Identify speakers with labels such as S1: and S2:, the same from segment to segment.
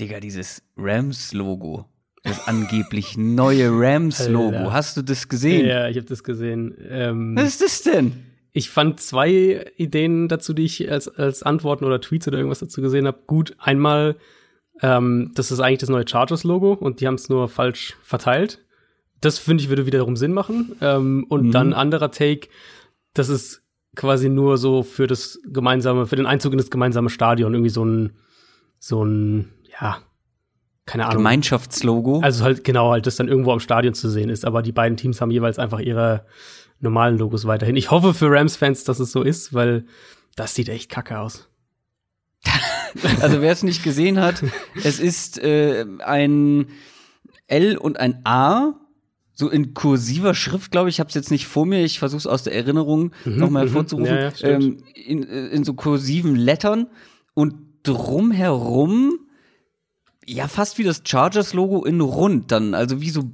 S1: Digga, dieses Rams-Logo. Das angeblich neue Rams-Logo. Hast du das gesehen?
S2: Ja, ich habe das gesehen. Ähm,
S1: Was ist das denn?
S2: ich fand zwei Ideen dazu, die ich als, als Antworten oder Tweets oder irgendwas dazu gesehen habe, gut. Einmal, ähm, das ist eigentlich das neue Chargers-Logo und die haben es nur falsch verteilt. Das finde ich würde wiederum Sinn machen. Ähm, und
S1: Mhm.
S2: dann anderer Take, das ist quasi nur so für das gemeinsame, für den Einzug in das gemeinsame Stadion irgendwie so ein, so ein, ja, keine Ahnung.
S1: Gemeinschaftslogo.
S2: Also halt genau, halt, das dann irgendwo am Stadion zu sehen ist. Aber die beiden Teams haben jeweils einfach ihre normalen Logos weiterhin. Ich hoffe für Rams-Fans, dass es so ist, weil das sieht echt kacke aus.
S1: Also wer es nicht gesehen hat, es ist äh, ein L und ein A, so in kursiver Schrift, glaube ich. Ich habe es jetzt nicht vor mir. Ich versuche es aus der Erinnerung nochmal
S2: mhm.
S1: hervorzurufen.
S2: Ja, ja,
S1: ähm, in, äh, in so kursiven Lettern und drumherum ja fast wie das Chargers-Logo in rund dann, also wie so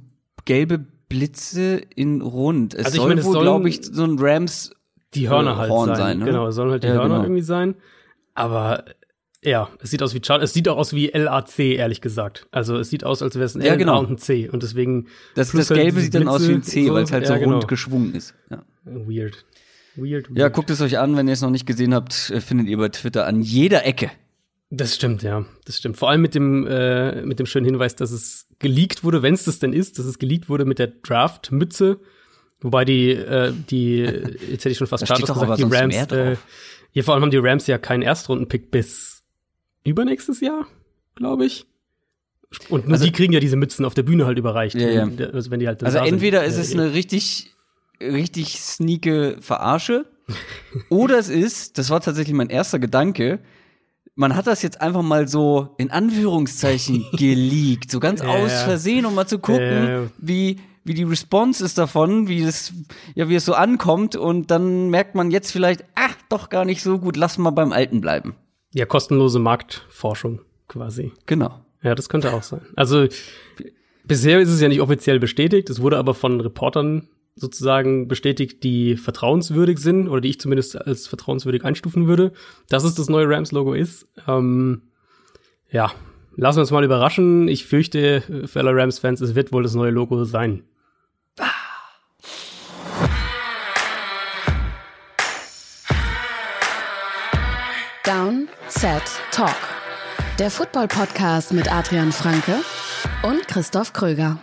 S1: gelbe Blitze in rund. Es
S2: Also ich
S1: soll
S2: meine, es
S1: wohl, glaube ich, so ein Rams
S2: Die Hörner
S1: Äh,
S2: halt
S1: Horn
S2: sein.
S1: sein, ne?
S2: Genau, es sollen halt die
S1: Ja,
S2: Hörner
S1: genau.
S2: irgendwie sein. Aber ja, es sieht aus wie Char es sieht auch aus wie LAC, ehrlich gesagt. Also es sieht aus, als wäre es ein
S1: Ja,
S2: L
S1: genau.
S2: und ein C. Und deswegen
S1: Das, das Gelbe sieht dann aus wie ein C, weil es halt so
S2: ja, genau.
S1: rund geschwungen ist. Ja.
S2: Weird. Weird, weird.
S1: ja, guckt es euch an, wenn ihr es noch nicht gesehen habt, äh, findet ihr bei Twitter an jeder Ecke.
S2: Das stimmt, ja. Das stimmt. Vor allem mit dem, äh, mit dem schönen Hinweis, dass es geleakt wurde, wenn es das denn ist, dass es geleakt wurde mit der Draft-Mütze. Wobei die, äh, die, jetzt hätte ich schon fast Chargers
S1: aber
S2: die Rams, äh, ja, vor allem haben die Rams ja keinen Erstrundenpick bis übernächstes Jahr, glaube ich. Und nur
S1: Also-
S2: die kriegen ja diese Mützen auf der Bühne halt überreicht.
S1: Ja, ja.
S2: wenn- Also wenn die halt
S1: Also
S2: da sind.
S1: entweder ist
S2: Äh,
S1: es eine richtig, richtig sneake Verarsche, oder es ist, das war tatsächlich mein erster Gedanke, man hat das jetzt einfach mal so in Anführungszeichen geleakt, so ganz
S2: Ja,
S1: aus. Versehen, um mal zu gucken,
S2: ja.
S1: wie wie die Response ist davon, wie es ja wie es so ankommt und dann merkt man jetzt vielleicht, ach, doch gar nicht so gut, lass mal beim Alten bleiben.
S2: Ja, kostenlose Marktforschung quasi.
S1: Genau.
S2: Ja, das könnte auch sein. Also bisher ist es ja nicht offiziell bestätigt, es wurde aber von Reportern sozusagen bestätigt, die vertrauenswürdig sind oder die ich zumindest als vertrauenswürdig einstufen würde, dass es das neue Rams-Logo ist. Ähm, ja, lassen wir uns mal überraschen. Ich fürchte, äh, für alle Rams-Fans, es wird wohl das neue Logo sein.
S3: Down, Set, Talk. Der Football-Podcast mit Adrian Franke und Christoph Kröger.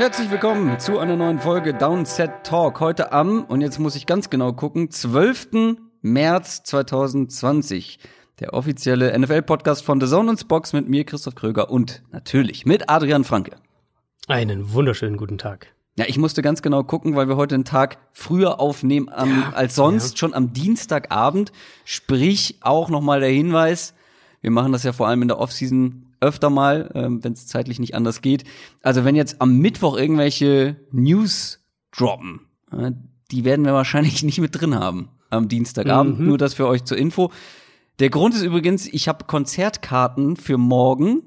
S1: Herzlich willkommen zu einer neuen Folge Downset Talk. Heute am, und jetzt muss ich ganz genau gucken, 12. März 2020. Der offizielle NFL-Podcast von The Zone und Box mit mir, Christoph Kröger und natürlich mit Adrian Franke.
S2: Einen wunderschönen guten Tag.
S1: Ja, ich musste ganz genau gucken, weil wir heute einen Tag früher aufnehmen am, als sonst, schon am Dienstagabend. Sprich auch nochmal der Hinweis, wir machen das ja vor allem in der Offseason öfter mal, ähm, wenn es zeitlich nicht anders geht. Also wenn jetzt am Mittwoch irgendwelche News droppen, äh, die werden wir wahrscheinlich nicht mit drin haben am Dienstagabend. Nur das für euch zur Info. Der Grund ist übrigens, ich habe Konzertkarten für morgen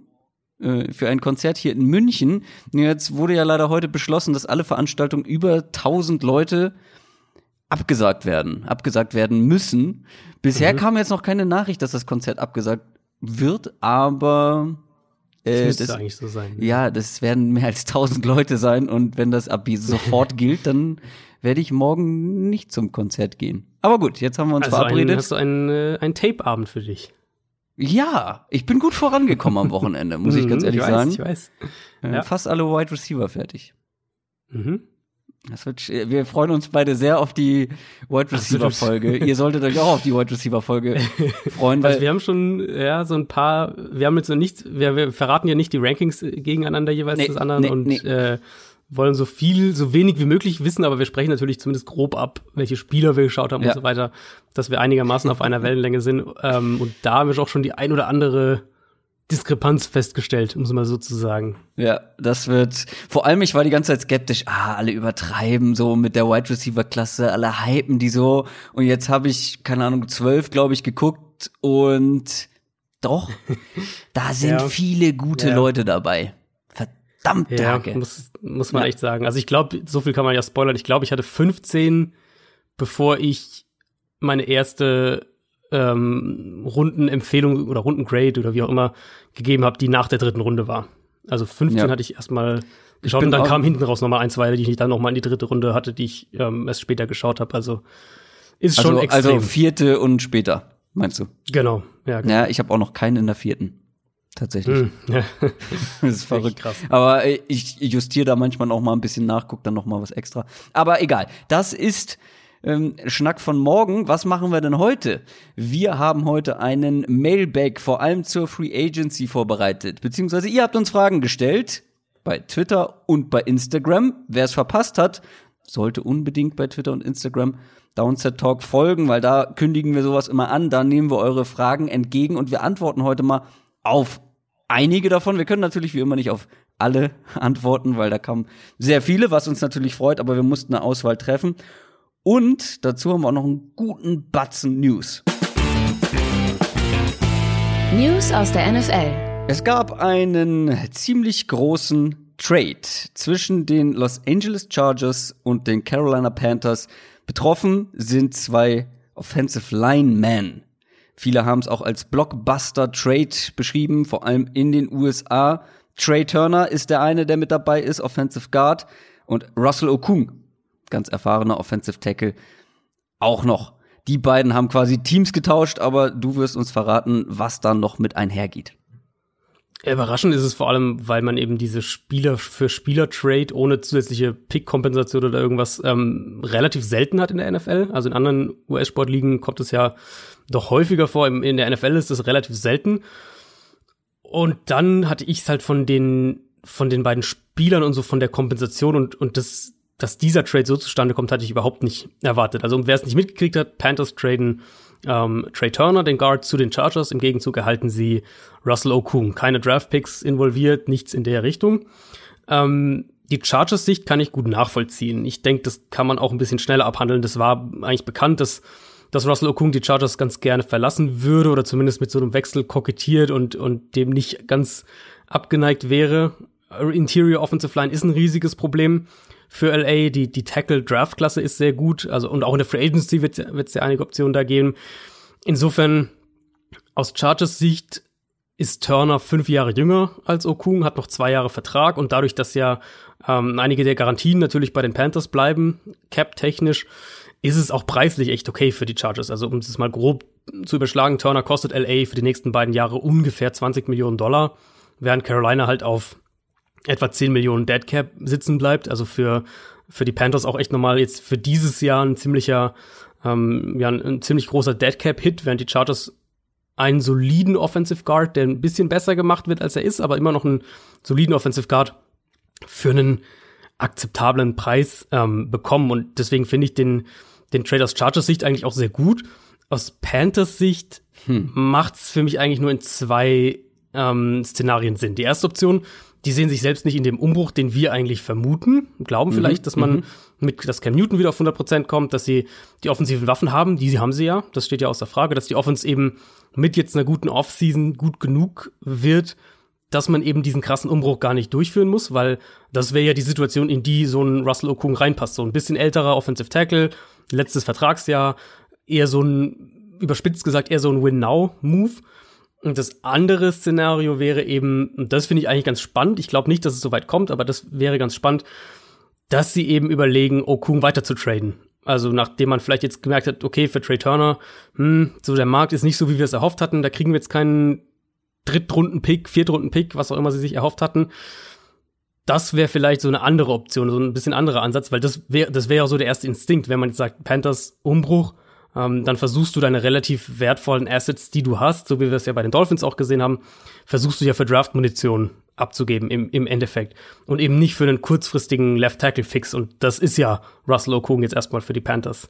S1: äh, für ein Konzert hier in München. Jetzt wurde ja leider heute beschlossen, dass alle Veranstaltungen über 1000 Leute abgesagt werden, abgesagt werden müssen. Bisher kam jetzt noch keine Nachricht, dass das Konzert abgesagt wird, aber
S2: Das
S1: äh,
S2: müsste
S1: das,
S2: eigentlich so sein.
S1: ja, das werden mehr als 1000 Leute sein und wenn das ab sofort gilt, dann werde ich morgen nicht zum Konzert gehen. Aber gut, jetzt haben wir uns
S2: Also ein,
S1: verabredet.
S2: hast du einen, äh, einen Tape-Abend für dich.
S1: ja, ich bin gut vorangekommen am Wochenende, muss ich ganz
S2: Mhm,
S1: ehrlich
S2: weiß,
S1: sagen.
S2: Ich weiß.
S1: Äh,
S2: Ja.
S1: Fast alle Wide Receiver fertig.
S2: Mhm.
S1: Wird, wir freuen uns beide sehr auf die Wide Receiver. Folge. Ihr solltet euch auch auf die Wide Receiver Folge freuen, weil
S2: Also wir haben schon ja so ein paar, wir haben jetzt noch nicht, wir, wir verraten ja nicht die Rankings äh, gegeneinander jeweils
S1: Nee,
S2: des anderen
S1: nee,
S2: und
S1: nee.
S2: Äh, wollen so viel, so wenig wie möglich wissen, aber wir sprechen natürlich zumindest grob ab, welche Spieler wir geschaut haben
S1: Ja.
S2: und so weiter, dass wir einigermaßen auf einer Wellenlänge sind. Ähm, und da haben wir auch schon die ein oder andere Diskrepanz festgestellt, um es mal so zu sagen.
S1: ja, das wird. Vor allem, ich war die ganze Zeit skeptisch. Ah, alle übertreiben so mit der Wide Receiver Klasse, alle hypen die so. Und jetzt habe ich keine Ahnung zwölf, glaube ich, geguckt und doch, da sind
S2: Ja.
S1: viele gute
S2: Ja.
S1: Leute dabei. verdammt
S2: ja, muss, muss man ja. echt sagen. Also ich glaube, so viel kann man ja spoilern. Ich glaube, ich hatte 15, bevor ich meine erste ähm, Rundenempfehlung oder Rundengrade oder wie auch immer gegeben habe, die nach der dritten Runde war. Also 15 ja. hatte ich erstmal geschaut und dann kam hinten raus nochmal ein, zwei, die ich dann nochmal in die dritte Runde hatte, die ich ähm, erst später geschaut habe. Also ist
S1: also,
S2: schon extrem.
S1: Also vierte und später, meinst du?
S2: Genau, ja. Genau.
S1: Ja, ich habe auch noch keinen in der vierten. Tatsächlich. Mm, ja. das ist verrückt. Krass. Aber ich justiere da manchmal auch mal ein bisschen nach, guck dann noch mal was extra. Aber egal. Das ist ähm, Schnack von morgen. Was machen wir denn heute? Wir haben heute einen Mailback vor allem zur Free Agency vorbereitet. Beziehungsweise ihr habt uns Fragen gestellt bei Twitter und bei Instagram. Wer es verpasst hat, sollte unbedingt bei Twitter und Instagram Downset Talk folgen, weil da kündigen wir sowas immer an. Da nehmen wir eure Fragen entgegen und wir antworten heute mal auf einige davon. Wir können natürlich wie immer nicht auf alle antworten, weil da kamen sehr viele, was uns natürlich freut, aber wir mussten eine Auswahl treffen. Und dazu haben wir auch noch einen guten Batzen News.
S3: News aus der NFL.
S1: Es gab einen ziemlich großen Trade zwischen den Los Angeles Chargers und den Carolina Panthers. Betroffen sind zwei Offensive Linemen. Viele haben es auch als Blockbuster-Trade beschrieben, vor allem in den USA. Trey Turner ist der eine, der mit dabei ist, Offensive Guard. Und Russell Okung, ganz erfahrener Offensive Tackle, auch noch. Die beiden haben quasi Teams getauscht, aber du wirst uns verraten, was dann noch mit einhergeht.
S2: Überraschend ist es vor allem, weil man eben diese Spieler für Spieler-Trade ohne zusätzliche Pick-Kompensation oder irgendwas ähm, relativ selten hat in der NFL. Also in anderen US-Sportligen kommt es ja doch häufiger vor. In der NFL ist das relativ selten. Und dann hatte ich es halt von den, von den beiden Spielern und so von der Kompensation und, und das, dass dieser Trade so zustande kommt, hatte ich überhaupt nicht erwartet. Also wer es nicht mitgekriegt hat, Panthers traden ähm, Trey Turner, den Guard, zu den Chargers. Im Gegenzug erhalten sie Russell Okung. Keine Draftpicks involviert, nichts in der Richtung. Ähm, die Chargers-Sicht kann ich gut nachvollziehen. Ich denke, das kann man auch ein bisschen schneller abhandeln. Das war eigentlich bekannt, dass dass Russell Okung die Chargers ganz gerne verlassen würde oder zumindest mit so einem Wechsel kokettiert und, und dem nicht ganz abgeneigt wäre. Interior Offensive Line ist ein riesiges Problem für LA. Die, die Tackle-Draft-Klasse ist sehr gut. Also, und auch in der Free Agency wird es ja einige Optionen da geben. Insofern, aus Chargers Sicht ist Turner fünf Jahre jünger als Okung, hat noch zwei Jahre Vertrag und dadurch, dass ja ähm, einige der Garantien natürlich bei den Panthers bleiben, cap-technisch, ist es auch preislich echt okay für die Chargers. Also um es mal grob zu überschlagen, Turner kostet LA für die nächsten beiden Jahre ungefähr 20 Millionen Dollar, während Carolina halt auf etwa 10 Millionen Dead Cap sitzen bleibt. Also für, für die Panthers auch echt nochmal jetzt für dieses Jahr ein ziemlicher, ähm, ja, ein, ein ziemlich großer Dead Cap Hit, während die Chargers einen soliden Offensive Guard, der ein bisschen besser gemacht wird, als er ist, aber immer noch einen soliden Offensive Guard für einen akzeptablen Preis ähm, bekommen. Und deswegen finde ich den, den Trade aus Chargers Sicht eigentlich auch sehr gut. Aus Panthers Sicht hm. macht es für mich eigentlich nur in zwei ähm, Szenarien Sinn. Die erste Option, die sehen sich selbst nicht in dem Umbruch, den wir eigentlich vermuten, glauben mhm. vielleicht, dass man mhm. mit, dass Cam Newton wieder auf 100 Prozent kommt, dass sie die offensiven Waffen haben, die sie haben sie ja, das steht ja außer Frage, dass die Offense eben mit jetzt einer guten Offseason gut genug wird, dass man eben diesen krassen Umbruch gar nicht durchführen muss, weil das wäre ja die Situation, in die so ein Russell Okung reinpasst. So ein bisschen älterer Offensive Tackle, letztes Vertragsjahr, eher so ein, überspitzt gesagt, eher so ein Win-Now-Move. Und das andere Szenario wäre eben, und das finde ich eigentlich ganz spannend, ich glaube nicht, dass es so weit kommt, aber das wäre ganz spannend, dass sie eben überlegen, Okung weiter zu traden. Also nachdem man vielleicht jetzt gemerkt hat, okay, für Trey Turner, hm, so der Markt ist nicht so, wie wir es erhofft hatten, da kriegen wir jetzt keinen Drittrunden-Pick, Viertrunden-Pick, was auch immer sie sich erhofft hatten. Das wäre vielleicht so eine andere Option, so ein bisschen anderer Ansatz, weil das wäre das wäre ja so der erste Instinkt, wenn man jetzt sagt, Panthers Umbruch, ähm, dann versuchst du deine relativ wertvollen Assets, die du hast, so wie wir es ja bei den Dolphins auch gesehen haben, versuchst du ja für Draft-Munition abzugeben im, im Endeffekt und eben nicht für einen kurzfristigen Left-Tackle-Fix und das ist ja Russell Okung jetzt erstmal für die Panthers.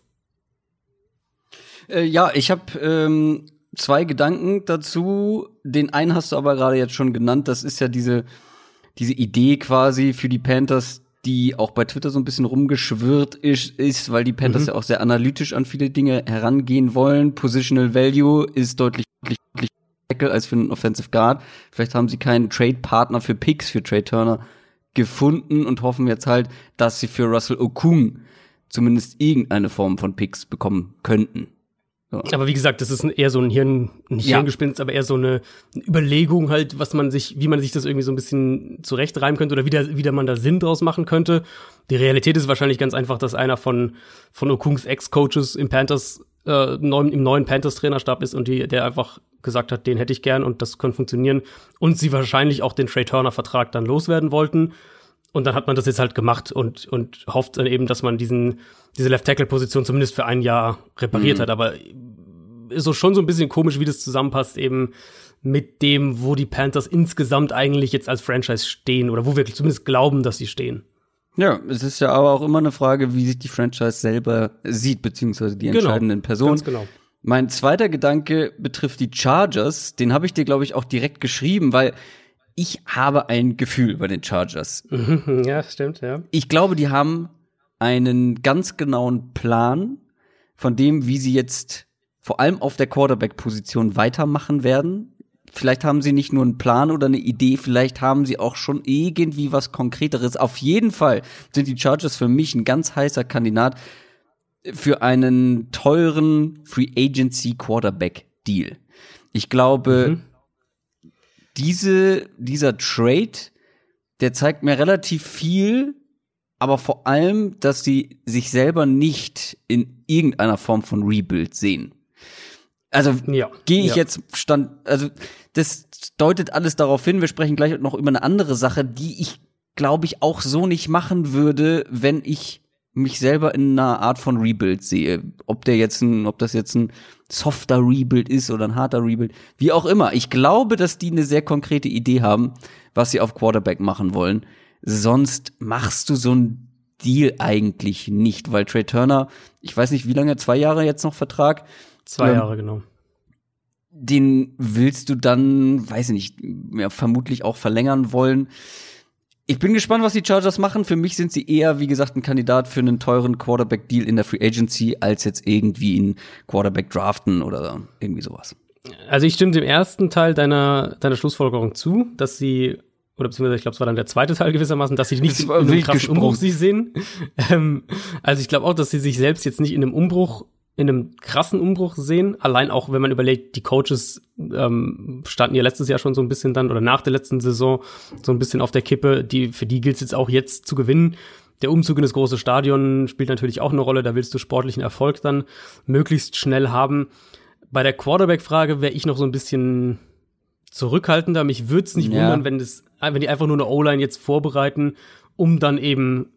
S1: Äh, ja, ich habe ähm, zwei Gedanken dazu. Den einen hast du aber gerade jetzt schon genannt. Das ist ja diese, diese Idee quasi für die Panthers, die auch bei Twitter so ein bisschen rumgeschwirrt ist, ist weil die Panthers mhm. ja auch sehr analytisch an viele Dinge herangehen wollen. Positional Value ist deutlich, deutlich als für einen Offensive Guard. Vielleicht haben sie keinen Trade-Partner für Picks für Trade Turner gefunden und hoffen jetzt halt, dass sie für Russell Okung zumindest irgendeine Form von Picks bekommen könnten.
S2: So. Aber wie gesagt, das ist eher so ein Hirn, nicht ja. Hirngespinst, aber eher so eine Überlegung halt, was man sich, wie man sich das irgendwie so ein bisschen zurechtreimen könnte oder wie, wie man da Sinn draus machen könnte. Die Realität ist wahrscheinlich ganz einfach, dass einer von, von Okungs Ex-Coaches im Panthers, äh, neuen, im neuen Panthers-Trainerstab ist und die, der einfach gesagt hat, den hätte ich gern und das könnte funktionieren. Und sie wahrscheinlich auch den Trey Turner-Vertrag dann loswerden wollten. Und dann hat man das jetzt halt gemacht und, und hofft dann eben, dass man diesen, diese Left-Tackle-Position zumindest für ein Jahr repariert mhm. hat. Aber ist so schon so ein bisschen komisch, wie das zusammenpasst, eben mit dem, wo die Panthers insgesamt eigentlich jetzt als Franchise stehen oder wo wir zumindest glauben, dass sie stehen.
S1: Ja, es ist ja aber auch immer eine Frage, wie sich die Franchise selber sieht, beziehungsweise die genau, entscheidenden genau, Personen. Ganz genau. Mein zweiter Gedanke betrifft die Chargers. Den habe ich dir, glaube ich, auch direkt geschrieben, weil ich habe ein Gefühl bei den Chargers.
S2: Ja, stimmt, ja.
S1: Ich glaube, die haben einen ganz genauen Plan von dem, wie sie jetzt vor allem auf der Quarterback-Position weitermachen werden. Vielleicht haben sie nicht nur einen Plan oder eine Idee, vielleicht haben sie auch schon irgendwie was Konkreteres. Auf jeden Fall sind die Chargers für mich ein ganz heißer Kandidat für einen teuren Free Agency Quarterback Deal. Ich glaube, mhm diese, dieser Trade, der zeigt mir relativ viel, aber vor allem, dass sie sich selber nicht in irgendeiner Form von Rebuild sehen. Also ja, gehe ich ja. jetzt stand, also das deutet alles darauf hin. Wir sprechen gleich noch über eine andere Sache, die ich glaube ich auch so nicht machen würde, wenn ich mich selber in einer Art von Rebuild sehe. Ob der jetzt ein, ob das jetzt ein softer Rebuild ist oder ein harter Rebuild, wie auch immer. Ich glaube, dass die eine sehr konkrete Idee haben, was sie auf Quarterback machen wollen. Sonst machst du so ein Deal eigentlich nicht, weil Trey Turner, ich weiß nicht, wie lange, zwei Jahre jetzt noch Vertrag?
S2: Zwei ähm, Jahre, genau.
S1: Den willst du dann, weiß ich nicht, ja, vermutlich auch verlängern wollen. Ich bin gespannt, was die Chargers machen. Für mich sind sie eher, wie gesagt, ein Kandidat für einen teuren Quarterback-Deal in der Free Agency, als jetzt irgendwie einen Quarterback draften oder irgendwie sowas.
S2: Also ich stimme dem ersten Teil deiner, deiner Schlussfolgerung zu, dass sie, oder beziehungsweise ich glaube, es war dann der zweite Teil gewissermaßen, dass sie nicht in einem krassen Umbruch sich sehen. Ähm, also ich glaube auch, dass sie sich selbst jetzt nicht in einem Umbruch in einem krassen Umbruch sehen. Allein auch, wenn man überlegt, die Coaches ähm, standen ja letztes Jahr schon so ein bisschen dann oder nach der letzten Saison so ein bisschen auf der Kippe. Die, für die gilt es jetzt auch jetzt zu gewinnen. Der Umzug in das große Stadion spielt natürlich auch eine Rolle. Da willst du sportlichen Erfolg dann möglichst schnell haben. Bei der Quarterback-Frage wäre ich noch so ein bisschen zurückhaltender. Mich würde es nicht ja. wundern, wenn, das, wenn die einfach nur eine O-Line jetzt vorbereiten, um dann eben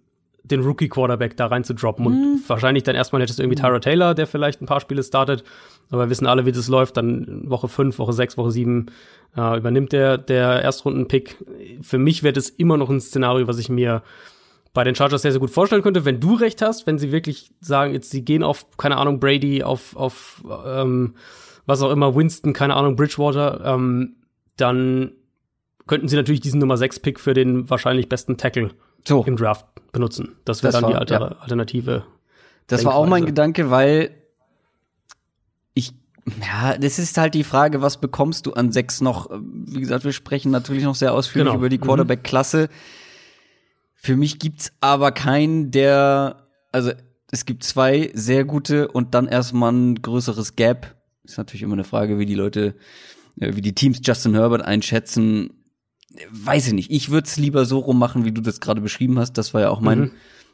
S2: den Rookie-Quarterback da rein zu droppen. Mhm. Und wahrscheinlich dann erstmal hättest du irgendwie Tyra Taylor, der vielleicht ein paar Spiele startet. Aber wir wissen alle, wie das läuft. Dann Woche 5, Woche 6, Woche 7 äh, übernimmt der, der Erstrunden-Pick. Für mich wäre das immer noch ein Szenario, was ich mir bei den Chargers sehr, sehr gut vorstellen könnte, wenn du recht hast, wenn sie wirklich sagen, jetzt sie gehen auf, keine Ahnung, Brady, auf, auf ähm, was auch immer, Winston, keine Ahnung, Bridgewater, ähm, dann könnten sie natürlich diesen Nummer 6-Pick für den wahrscheinlich besten Tackle so. im Draft benutzen. Das wäre dann war, die Alter ja. Alternative.
S1: Das war auch mein Gedanke, weil ich, ja, das ist halt die Frage, was bekommst du an sechs noch? Wie gesagt, wir sprechen natürlich noch sehr ausführlich genau. über die mhm. Quarterback-Klasse. Für mich gibt's aber keinen, der, also es gibt zwei sehr gute und dann erstmal ein größeres Gap. Ist natürlich immer eine Frage, wie die Leute, äh, wie die Teams Justin Herbert einschätzen weiß ich nicht. Ich würde es lieber so rummachen, wie du das gerade beschrieben hast. Das war ja auch mein, mhm.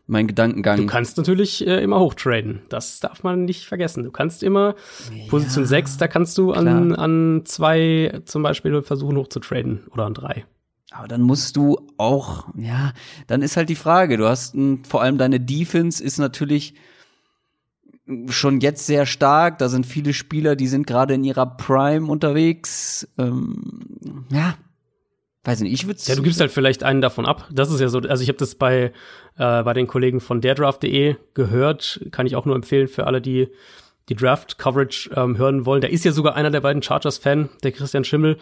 S1: mein Gedankengang.
S2: Du kannst natürlich äh, immer hochtraden. Das darf man nicht vergessen. Du kannst immer ja, Position 6, da kannst du an, an zwei zum Beispiel versuchen hochzutraden oder an drei.
S1: Aber dann musst du auch, ja, dann ist halt die Frage. Du hast ein, vor allem deine Defense ist natürlich schon jetzt sehr stark. Da sind viele Spieler, die sind gerade in ihrer Prime unterwegs. Ähm, ja, weiß nicht, ich würde
S2: Ja, du gibst halt vielleicht einen davon ab. Das ist ja so, also ich habe das bei, äh, bei den Kollegen von derdraft.de gehört, kann ich auch nur empfehlen für alle, die die Draft-Coverage ähm, hören wollen. Da ist ja sogar einer der beiden Chargers-Fan, der Christian Schimmel,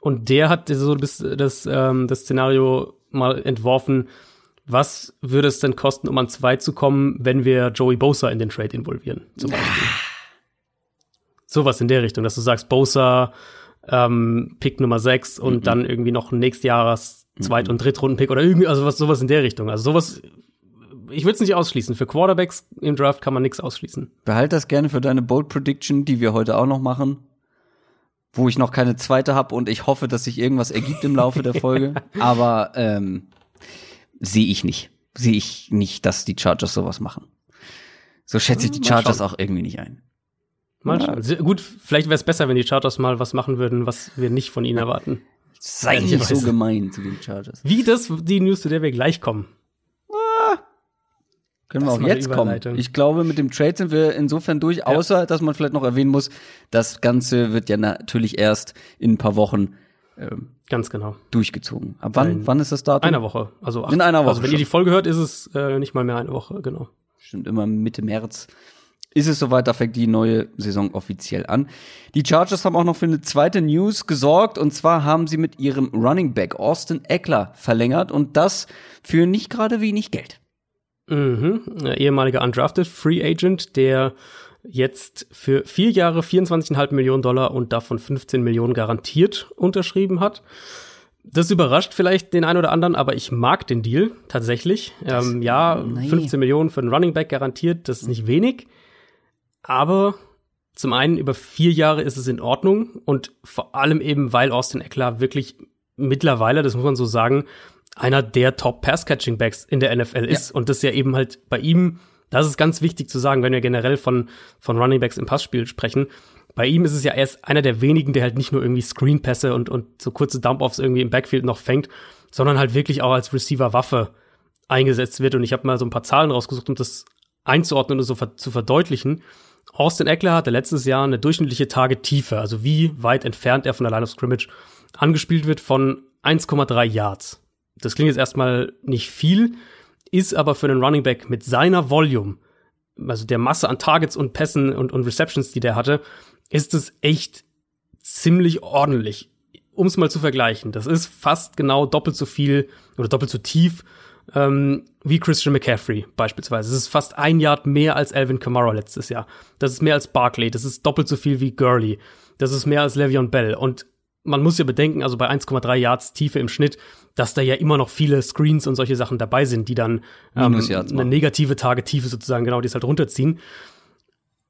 S2: und der hat so das, das, ähm, das Szenario mal entworfen, was würde es denn kosten, um an zwei zu kommen, wenn wir Joey Bosa in den Trade involvieren, zum Beispiel. Sowas in der Richtung, dass du sagst, Bosa ähm, Pick Nummer 6 und mhm. dann irgendwie noch ein Nächstjahres Zweit- und Drittrunden-Pick oder irgendwie, also was, sowas in der Richtung. Also sowas, ich würde es nicht ausschließen. Für Quarterbacks im Draft kann man nichts ausschließen.
S1: Behalt das gerne für deine Bold Prediction, die wir heute auch noch machen. Wo ich noch keine zweite habe und ich hoffe, dass sich irgendwas ergibt im Laufe der Folge. Aber ähm, sehe ich nicht. Sehe ich nicht, dass die Chargers sowas machen. So schätze ich die
S2: Mal
S1: Chargers auch irgendwie nicht ein.
S2: Mal
S1: Ja.
S2: schauen. Gut, vielleicht wäre es besser, wenn die Chargers mal was machen würden, was wir nicht von ihnen erwarten.
S1: Sei nicht so gemein zu den Chargers.
S2: Wie das die News, zu der wir gleich kommen.
S1: Können
S2: Das
S1: wir auch jetzt kommen. Ich glaube, mit dem Trade sind wir insofern durch, außer dass man vielleicht noch erwähnen muss, das Ganze wird ja natürlich erst in ein paar Wochen ähm,
S2: Ganz genau.
S1: durchgezogen. Ab wann?
S2: In
S1: wann ist das Datum?
S2: Einer Woche. Also acht,
S1: In einer Woche
S2: Also wenn ihr
S1: schon.
S2: die Folge hört, ist es äh, nicht mal mehr eine Woche, genau.
S1: Stimmt, immer Mitte März ist es soweit, da fängt die neue Saison offiziell an. Die Chargers haben auch noch für eine zweite News gesorgt und zwar haben sie mit ihrem Running Back Austin Eckler verlängert und das für nicht gerade wenig Geld.
S2: Mhm. Ehemaliger Undrafted Free Agent, der jetzt für vier Jahre 24,5 Millionen Dollar und davon 15 Millionen garantiert unterschrieben hat. Das überrascht vielleicht den einen oder anderen, aber ich mag den Deal tatsächlich. Ähm, ja,
S1: nee.
S2: 15 Millionen für einen Running Back garantiert, das ist nicht wenig. Aber zum einen über vier Jahre ist es in Ordnung und vor allem eben, weil Austin Eckler wirklich mittlerweile, das muss man so sagen, einer der Top-Pass-Catching-Backs in der NFL ist. Und das ja eben halt bei ihm, das ist ganz wichtig zu sagen, wenn wir generell von, von Running Backs im Passspiel sprechen. Bei ihm ist es ja erst einer der wenigen, der halt nicht nur irgendwie Screen-Pässe und, und so kurze Dump-Offs irgendwie im Backfield noch fängt, sondern halt wirklich auch als Receiver-Waffe eingesetzt wird. Und ich habe mal so ein paar Zahlen rausgesucht, um das einzuordnen und so ver zu verdeutlichen. Austin Eckler hatte letztes Jahr eine durchschnittliche Target-Tiefe, also wie weit entfernt er von der Line of Scrimmage angespielt wird, von 1,3 Yards. Das klingt jetzt erstmal nicht viel, ist aber für einen Running Back mit seiner Volume, also der Masse an Targets und Pässen und, und Receptions, die der hatte, ist es echt ziemlich ordentlich. Um es mal zu vergleichen, das ist fast genau doppelt so viel oder doppelt so tief ähm, wie Christian McCaffrey beispielsweise. Das ist fast ein Yard mehr als Alvin Kamara letztes Jahr. Das ist mehr als Barkley. Das ist doppelt so viel wie Gurley. Das ist mehr als Le'Veon Bell. Und man muss ja bedenken, also bei 1,3 Yards Tiefe im Schnitt, dass da ja immer noch viele Screens und solche Sachen dabei sind, die dann ähm, eine negative Target-Tiefe sozusagen genau die es halt runterziehen.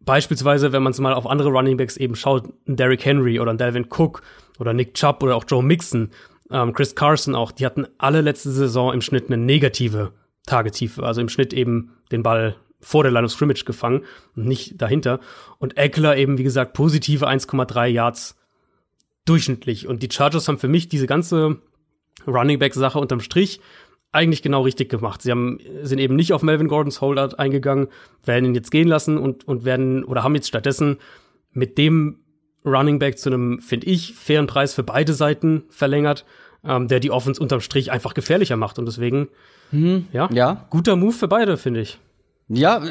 S2: Beispielsweise, wenn man es mal auf andere Runningbacks eben schaut, ein Derrick Henry oder ein Dalvin Cook oder Nick Chubb oder auch Joe Mixon, ähm, Chris Carson auch, die hatten alle letzte Saison im Schnitt eine negative Targettiefe, also im Schnitt eben den Ball vor der Line of Scrimmage gefangen und nicht dahinter. Und Eckler eben, wie gesagt, positive 1,3 Yards durchschnittlich. Und die Chargers haben für mich diese ganze Running Back Sache unterm Strich eigentlich genau richtig gemacht. Sie haben, sind eben nicht auf Melvin Gordons Holdout eingegangen, werden ihn jetzt gehen lassen und, und werden oder haben jetzt stattdessen mit dem Running Back zu einem, finde ich, fairen Preis für beide Seiten verlängert, ähm, der die Offense unterm Strich einfach gefährlicher macht. Und deswegen, ja,
S1: Ja.
S2: guter Move für beide, finde ich.
S1: Ja,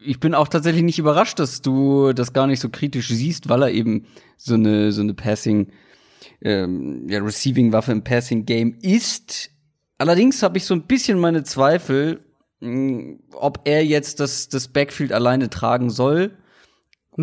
S1: ich bin auch tatsächlich nicht überrascht, dass du das gar nicht so kritisch siehst, weil er eben so eine so eine Passing, ähm, ja, Receiving-Waffe im Passing-Game ist. Allerdings habe ich so ein bisschen meine Zweifel, mh, ob er jetzt das das Backfield alleine tragen soll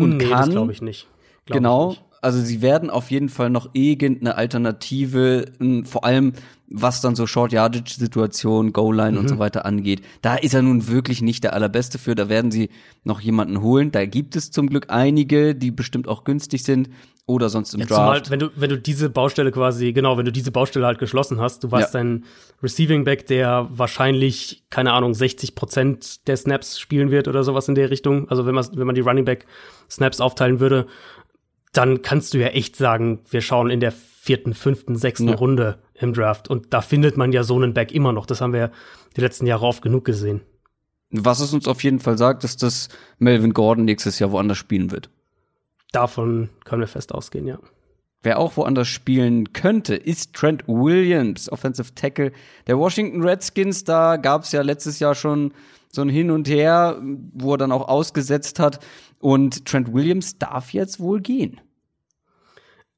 S1: und
S2: nee,
S1: kann.
S2: glaube ich nicht. Glaub
S1: genau.
S2: Ich nicht.
S1: Also sie werden auf jeden Fall noch irgendeine Alternative, m, vor allem was dann so Short Yardage Situation, Goal Line
S2: Mhm.
S1: und so weiter angeht. Da ist er nun wirklich nicht der allerbeste für. Da werden sie noch jemanden holen. Da gibt es zum Glück einige, die bestimmt auch günstig sind oder sonst im
S2: Ja, zumal,
S1: Draft.
S2: wenn du, wenn du diese Baustelle quasi, genau, wenn du diese Baustelle halt geschlossen hast, du warst
S1: Ja.
S2: ein Receiving Back, der wahrscheinlich, keine Ahnung, 60 Prozent der Snaps spielen wird oder sowas in der Richtung. Also wenn man, wenn man die Running Back Snaps aufteilen würde, dann kannst du ja echt sagen, wir schauen in der vierten, fünften, sechsten
S1: Ja.
S2: Runde im Draft. Und da findet man ja so einen Back immer noch. Das haben wir die letzten Jahre oft genug gesehen.
S1: Was es uns auf jeden Fall sagt, ist, dass Melvin Gordon nächstes Jahr woanders spielen wird.
S2: Davon können wir fest ausgehen, ja.
S1: Wer auch woanders spielen könnte, ist Trent Williams, Offensive Tackle der Washington Redskins. Da gab es ja letztes Jahr schon so ein Hin und Her, wo er dann auch ausgesetzt hat. Und Trent Williams darf jetzt wohl gehen.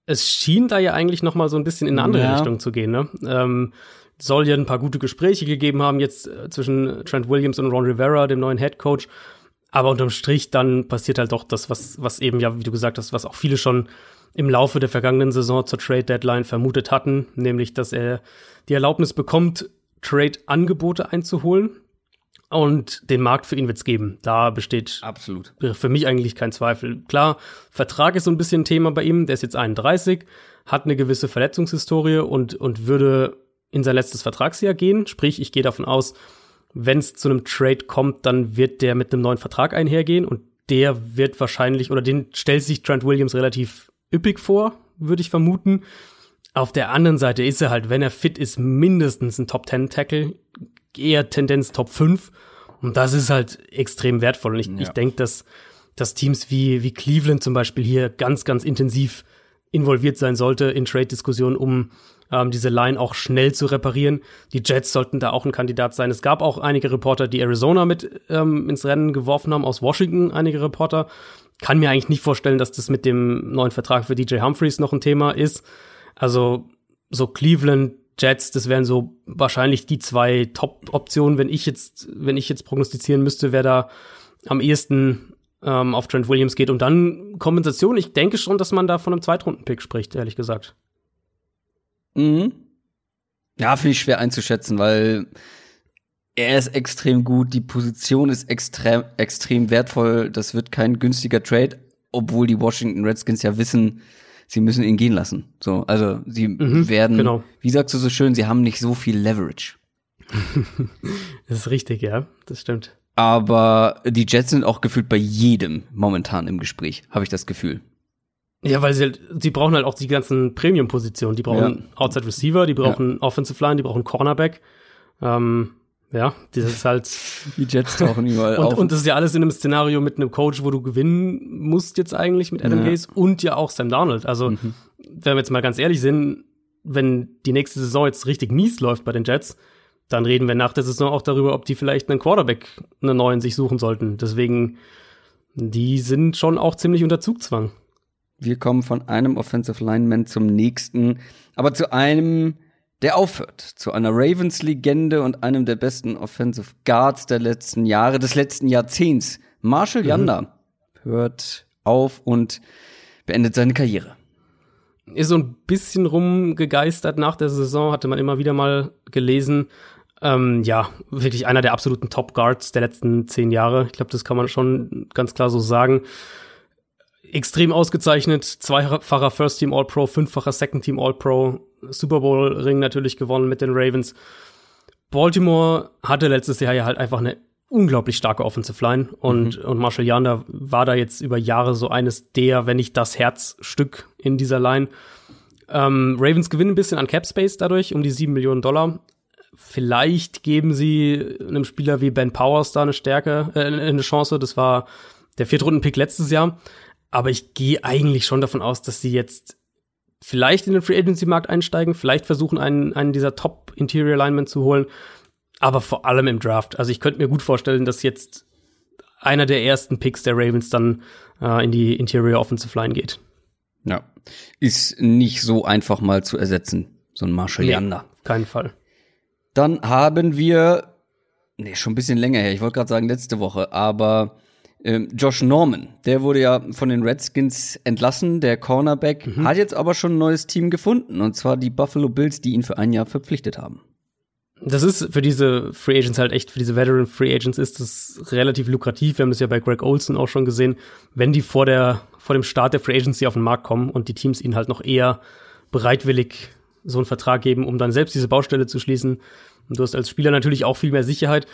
S2: Es schien da ja eigentlich noch mal so ein bisschen in eine andere
S1: Ja.
S2: Richtung zu gehen. Ne? Ähm, soll ja ein paar gute Gespräche gegeben haben jetzt äh, zwischen Trent Williams und Ron Rivera, dem neuen Head Coach. Aber unterm Strich dann passiert halt doch das, was, was eben ja, wie du gesagt hast, was auch viele schon im Laufe der vergangenen Saison zur Trade Deadline vermutet hatten, nämlich, dass er die Erlaubnis bekommt, Trade-Angebote einzuholen. Und den Markt für ihn wird's geben. Da besteht
S1: Absolut.
S2: für mich eigentlich kein Zweifel. Klar, Vertrag ist so ein bisschen ein Thema bei ihm. Der ist jetzt 31, hat eine gewisse Verletzungshistorie und, und würde in sein letztes Vertragsjahr gehen. Sprich, ich gehe davon aus, wenn es zu einem Trade kommt, dann wird der mit einem neuen Vertrag einhergehen und der wird wahrscheinlich, oder den stellt sich Trent Williams relativ üppig vor, würde ich vermuten. Auf der anderen Seite ist er halt, wenn er fit ist, mindestens ein Top 10 Tackle, eher Tendenz Top 5. Und das ist halt extrem wertvoll. Und ich, ja. ich denke, dass, dass Teams wie, wie Cleveland zum Beispiel hier ganz, ganz intensiv involviert sein sollte in Trade-Diskussionen, um ähm, diese Line auch schnell zu reparieren. Die Jets sollten da auch ein Kandidat sein. Es gab auch einige Reporter, die Arizona mit ähm, ins Rennen geworfen haben, aus Washington einige Reporter. Kann mir eigentlich nicht vorstellen, dass das mit dem neuen Vertrag für DJ Humphreys noch ein Thema ist. Also so Cleveland, Jets, das wären so wahrscheinlich die zwei Top-Optionen, wenn ich jetzt, wenn ich jetzt prognostizieren müsste, wer da am ehesten ähm, auf Trent Williams geht. Und dann Kompensation. Ich denke schon, dass man da von einem Zweitrunden-Pick spricht, ehrlich gesagt.
S1: Mhm. Ja, finde ich schwer einzuschätzen, weil er ist extrem gut, die Position ist extrem, extrem wertvoll. Das wird kein günstiger Trade, obwohl die Washington Redskins ja wissen, sie müssen ihn gehen lassen. So, also sie mhm, werden, genau. wie sagst du so schön, sie haben nicht so viel Leverage.
S2: das ist richtig, ja, das stimmt.
S1: Aber die Jets sind auch gefühlt bei jedem momentan im Gespräch, habe ich das Gefühl.
S2: Ja, weil sie halt, sie brauchen halt auch die ganzen Premium-Positionen. Die brauchen ja. Outside Receiver, die brauchen ja. Offensive Line, die brauchen Cornerback. Ähm, ja, das ist halt.
S1: Die Jets tauchen überall
S2: und,
S1: auf.
S2: Und das ist ja alles in einem Szenario mit einem Coach, wo du gewinnen musst jetzt eigentlich mit Adam ja. Gase und ja auch Sam Darnold. Also, mhm. wenn wir jetzt mal ganz ehrlich sind, wenn die nächste Saison jetzt richtig mies läuft bei den Jets, dann reden wir nach der Saison auch darüber, ob die vielleicht einen Quarterback, einen neuen sich suchen sollten. Deswegen, die sind schon auch ziemlich unter Zugzwang.
S1: Wir kommen von einem Offensive Lineman zum nächsten, aber zu einem, der aufhört. Zu einer Ravens-Legende und einem der besten Offensive Guards der letzten Jahre, des letzten Jahrzehnts. Marshall mhm. Yanda hört auf und beendet seine Karriere.
S2: Ist so ein bisschen rumgegeistert nach der Saison, hatte man immer wieder mal gelesen. Ähm, ja, wirklich einer der absoluten Top Guards der letzten zehn Jahre. Ich glaube, das kann man schon ganz klar so sagen extrem ausgezeichnet, zweifacher First Team All-Pro, fünffacher Second Team All-Pro, Super Bowl Ring natürlich gewonnen mit den Ravens. Baltimore hatte letztes Jahr ja halt einfach eine unglaublich starke Offensive Line und, mhm. und Marshall Yanda war da jetzt über Jahre so eines der, wenn nicht das Herzstück in dieser Line. Ähm, Ravens gewinnen ein bisschen an Cap Space dadurch, um die sieben Millionen Dollar. Vielleicht geben sie einem Spieler wie Ben Powers da eine Stärke, äh, eine Chance. Das war der Viertrunden-Pick letztes Jahr. Aber ich gehe eigentlich schon davon aus, dass sie jetzt vielleicht in den Free Agency Markt einsteigen, vielleicht versuchen, einen, einen dieser Top Interior Linemen zu holen, aber vor allem im Draft. Also ich könnte mir gut vorstellen, dass jetzt einer der ersten Picks der Ravens dann äh, in die Interior Offensive Line geht.
S1: Ja, ist nicht so einfach mal zu ersetzen, so ein Marshall nee, Yanda.
S2: Auf keinen Fall.
S1: Dann haben wir, nee, schon ein bisschen länger her, ich wollte gerade sagen letzte Woche, aber Josh Norman, der wurde ja von den Redskins entlassen, der Cornerback, mhm. hat jetzt aber schon ein neues Team gefunden, und zwar die Buffalo Bills, die ihn für ein Jahr verpflichtet haben.
S2: Das ist für diese Free Agents halt echt, für diese Veteran Free Agents ist das relativ lukrativ. Wir haben das ja bei Greg Olson auch schon gesehen. Wenn die vor der, vor dem Start der Free Agency auf den Markt kommen und die Teams ihnen halt noch eher bereitwillig so einen Vertrag geben, um dann selbst diese Baustelle zu schließen. Und du hast als Spieler natürlich auch viel mehr Sicherheit.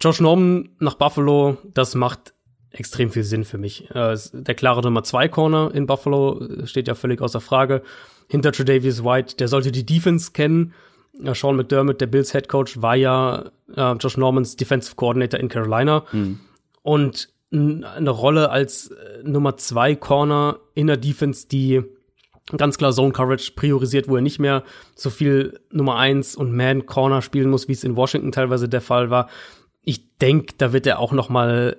S2: Josh Norman nach Buffalo, das macht extrem viel Sinn für mich. Äh, der klare Nummer zwei Corner in Buffalo äh, steht ja völlig außer Frage. Hinter Tredavious White, der sollte die Defense kennen. Äh, Sean McDermott, der Bills Head Coach, war ja äh, Josh Normans Defensive Coordinator in Carolina. Mhm. Und eine Rolle als äh, Nummer zwei Corner in der Defense, die ganz klar Zone Coverage priorisiert, wo er nicht mehr so viel Nummer eins und Man Corner spielen muss, wie es in Washington teilweise der Fall war. Ich denke, da wird er auch noch mal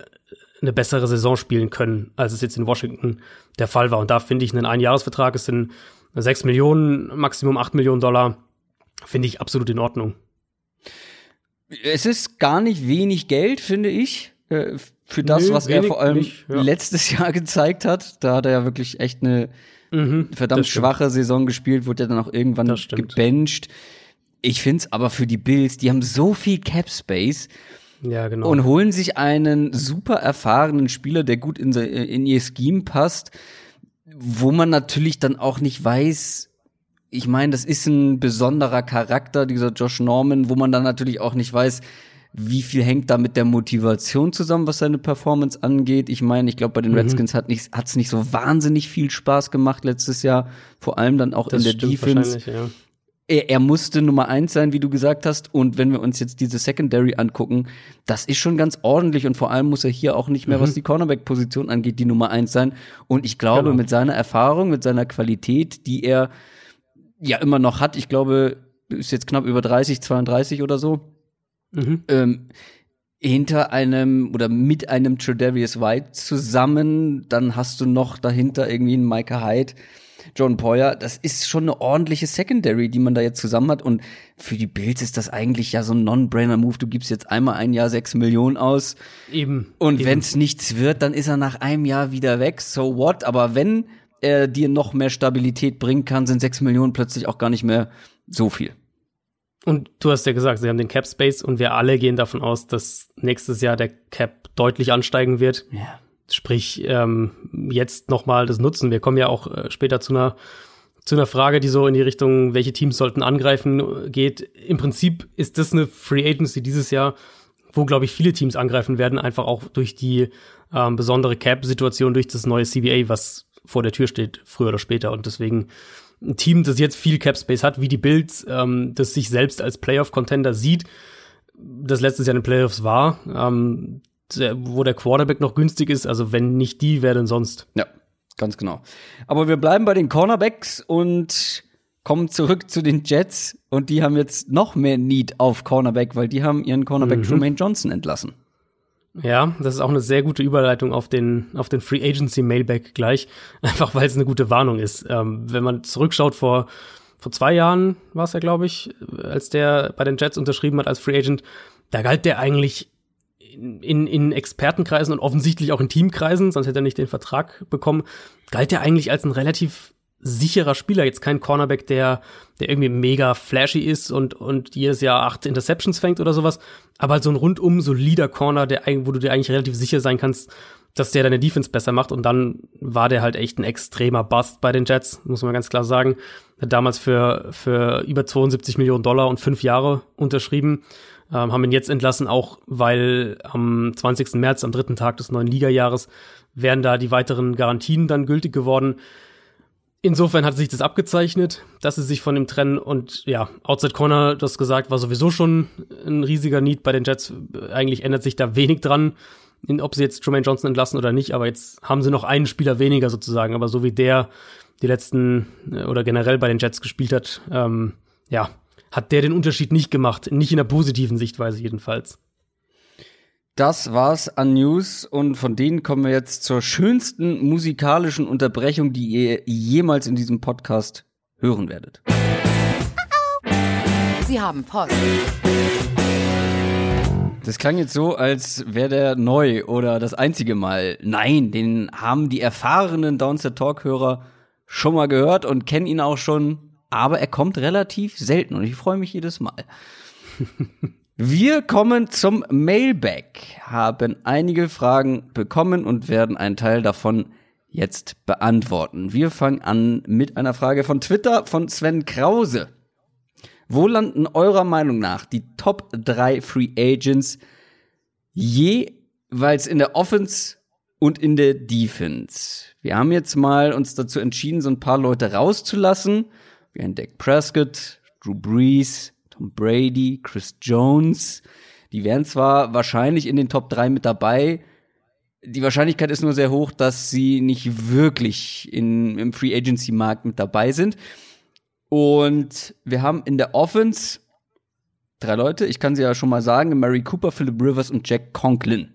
S2: eine bessere Saison spielen können, als es jetzt in Washington der Fall war. Und da finde ich einen Einjahresvertrag, es sind sechs Millionen, Maximum acht Millionen Dollar, finde ich absolut in Ordnung.
S1: Es ist gar nicht wenig Geld, finde ich, äh, für das, Nö, was er vor allem nicht, ja. letztes Jahr gezeigt hat. Da hat er ja wirklich echt eine mhm, verdammt schwache Saison gespielt, wurde ja dann auch irgendwann gebencht. Ich find's aber für die Bills, die haben so viel Cap Space.
S2: Ja, genau.
S1: Und holen sich einen super erfahrenen Spieler, der gut in, in ihr Scheme passt, wo man natürlich dann auch nicht weiß, ich meine, das ist ein besonderer Charakter, dieser Josh Norman, wo man dann natürlich auch nicht weiß, wie viel hängt da mit der Motivation zusammen, was seine Performance angeht. Ich meine, ich glaube, bei den mhm. Redskins hat es nicht, nicht so wahnsinnig viel Spaß gemacht letztes Jahr, vor allem dann auch das in der Defense. Ja. Er, er musste Nummer eins sein, wie du gesagt hast. Und wenn wir uns jetzt diese Secondary angucken, das ist schon ganz ordentlich. Und vor allem muss er hier auch nicht mehr, mhm. was die Cornerback-Position angeht, die Nummer eins sein. Und ich glaube, genau. mit seiner Erfahrung, mit seiner Qualität, die er ja immer noch hat, ich glaube, ist jetzt knapp über 30, 32 oder so, mhm. ähm, hinter einem oder mit einem Tredavious White zusammen, dann hast du noch dahinter irgendwie einen Micah Hyde, John Poyer. Das ist schon eine ordentliche Secondary, die man da jetzt zusammen hat. Und für die Bills ist das eigentlich ja so ein Non-Brainer-Move. Du gibst jetzt einmal ein Jahr sechs Millionen aus.
S2: Eben.
S1: Und wenn es nichts wird, dann ist er nach einem Jahr wieder weg. So what? Aber wenn er dir noch mehr Stabilität bringen kann, sind sechs Millionen plötzlich auch gar nicht mehr so viel.
S2: Und du hast ja gesagt, sie haben den Cap Space und wir alle gehen davon aus, dass nächstes Jahr der Cap deutlich ansteigen wird.
S1: Ja.
S2: Sprich, ähm, jetzt nochmal das nutzen. Wir kommen ja auch äh, später zu einer zu einer Frage, die so in die Richtung, welche Teams sollten angreifen, geht. Im Prinzip ist das eine Free Agency dieses Jahr, wo, glaube ich, viele Teams angreifen werden, einfach auch durch die ähm, besondere Cap-Situation, durch das neue CBA, was vor der Tür steht, früher oder später. Und deswegen ein Team, das jetzt viel Cap Space hat, wie die Bills, ähm, das sich selbst als Playoff-Contender sieht, das letztes Jahr in den Playoffs war, ähm, wo der Quarterback noch günstig ist. Also wenn nicht die, wer denn sonst?
S1: Ja, ganz genau. Aber wir bleiben bei den Cornerbacks und kommen zurück zu den Jets. Und die haben jetzt noch mehr Need auf Cornerback, weil die haben ihren Cornerback mhm. Jermaine Johnson entlassen.
S2: Ja, das ist auch eine sehr gute Überleitung auf den, auf den Free Agency Mailback gleich. Einfach weil es eine gute Warnung ist. Ähm, wenn man zurückschaut vor, vor zwei Jahren war es ja, glaube ich, als der bei den Jets unterschrieben hat als Free Agent, da galt der eigentlich in, in, Expertenkreisen und offensichtlich auch in Teamkreisen, sonst hätte er nicht den Vertrag bekommen, galt der eigentlich als ein relativ sicherer Spieler, jetzt kein Cornerback, der, der irgendwie mega flashy ist und, und jedes Jahr acht Interceptions fängt oder sowas, aber halt so ein rundum solider Corner, der, wo du dir eigentlich relativ sicher sein kannst, dass der deine Defense besser macht. Und dann war der halt echt ein extremer Bust bei den Jets, muss man ganz klar sagen. Hat damals für, für über 72 Millionen Dollar und fünf Jahre unterschrieben, ähm, haben ihn jetzt entlassen, auch weil am 20. März, am dritten Tag des neuen Ligajahres, wären da die weiteren Garantien dann gültig geworden. Insofern hat sich das abgezeichnet, dass sie sich von dem trennen und ja, Outside Corner, das gesagt, war sowieso schon ein riesiger Need bei den Jets. Eigentlich ändert sich da wenig dran, ob sie jetzt Jermaine Johnson entlassen oder nicht, aber jetzt haben sie noch einen Spieler weniger sozusagen, aber so wie der die letzten äh, oder generell bei den Jets gespielt hat, ähm, ja, hat der den Unterschied nicht gemacht, nicht in der positiven Sichtweise jedenfalls.
S1: Das war's an News und von denen kommen wir jetzt zur schönsten musikalischen Unterbrechung, die ihr jemals in diesem Podcast hören werdet.
S3: Sie haben Post.
S1: Das klang jetzt so, als wäre der neu oder das einzige Mal. Nein, den haben die erfahrenen Downset Talk-Hörer schon mal gehört und kennen ihn auch schon, aber er kommt relativ selten und ich freue mich jedes Mal. Wir kommen zum Mailback, haben einige Fragen bekommen und werden einen Teil davon jetzt beantworten. Wir fangen an mit einer Frage von Twitter von Sven Krause. Wo landen eurer Meinung nach die Top 3 Free Agents jeweils in der Offense und in der Defense? Wir haben jetzt mal uns dazu entschieden, so ein paar Leute rauszulassen. Wir entdecken Prescott, Drew Brees, Tom Brady, Chris Jones. Die wären zwar wahrscheinlich in den Top 3 mit dabei. Die Wahrscheinlichkeit ist nur sehr hoch, dass sie nicht wirklich in, im Free Agency Markt mit dabei sind. Und wir haben in der Offense drei Leute. Ich kann sie ja schon mal sagen. Mary Cooper, Philip Rivers und Jack Conklin.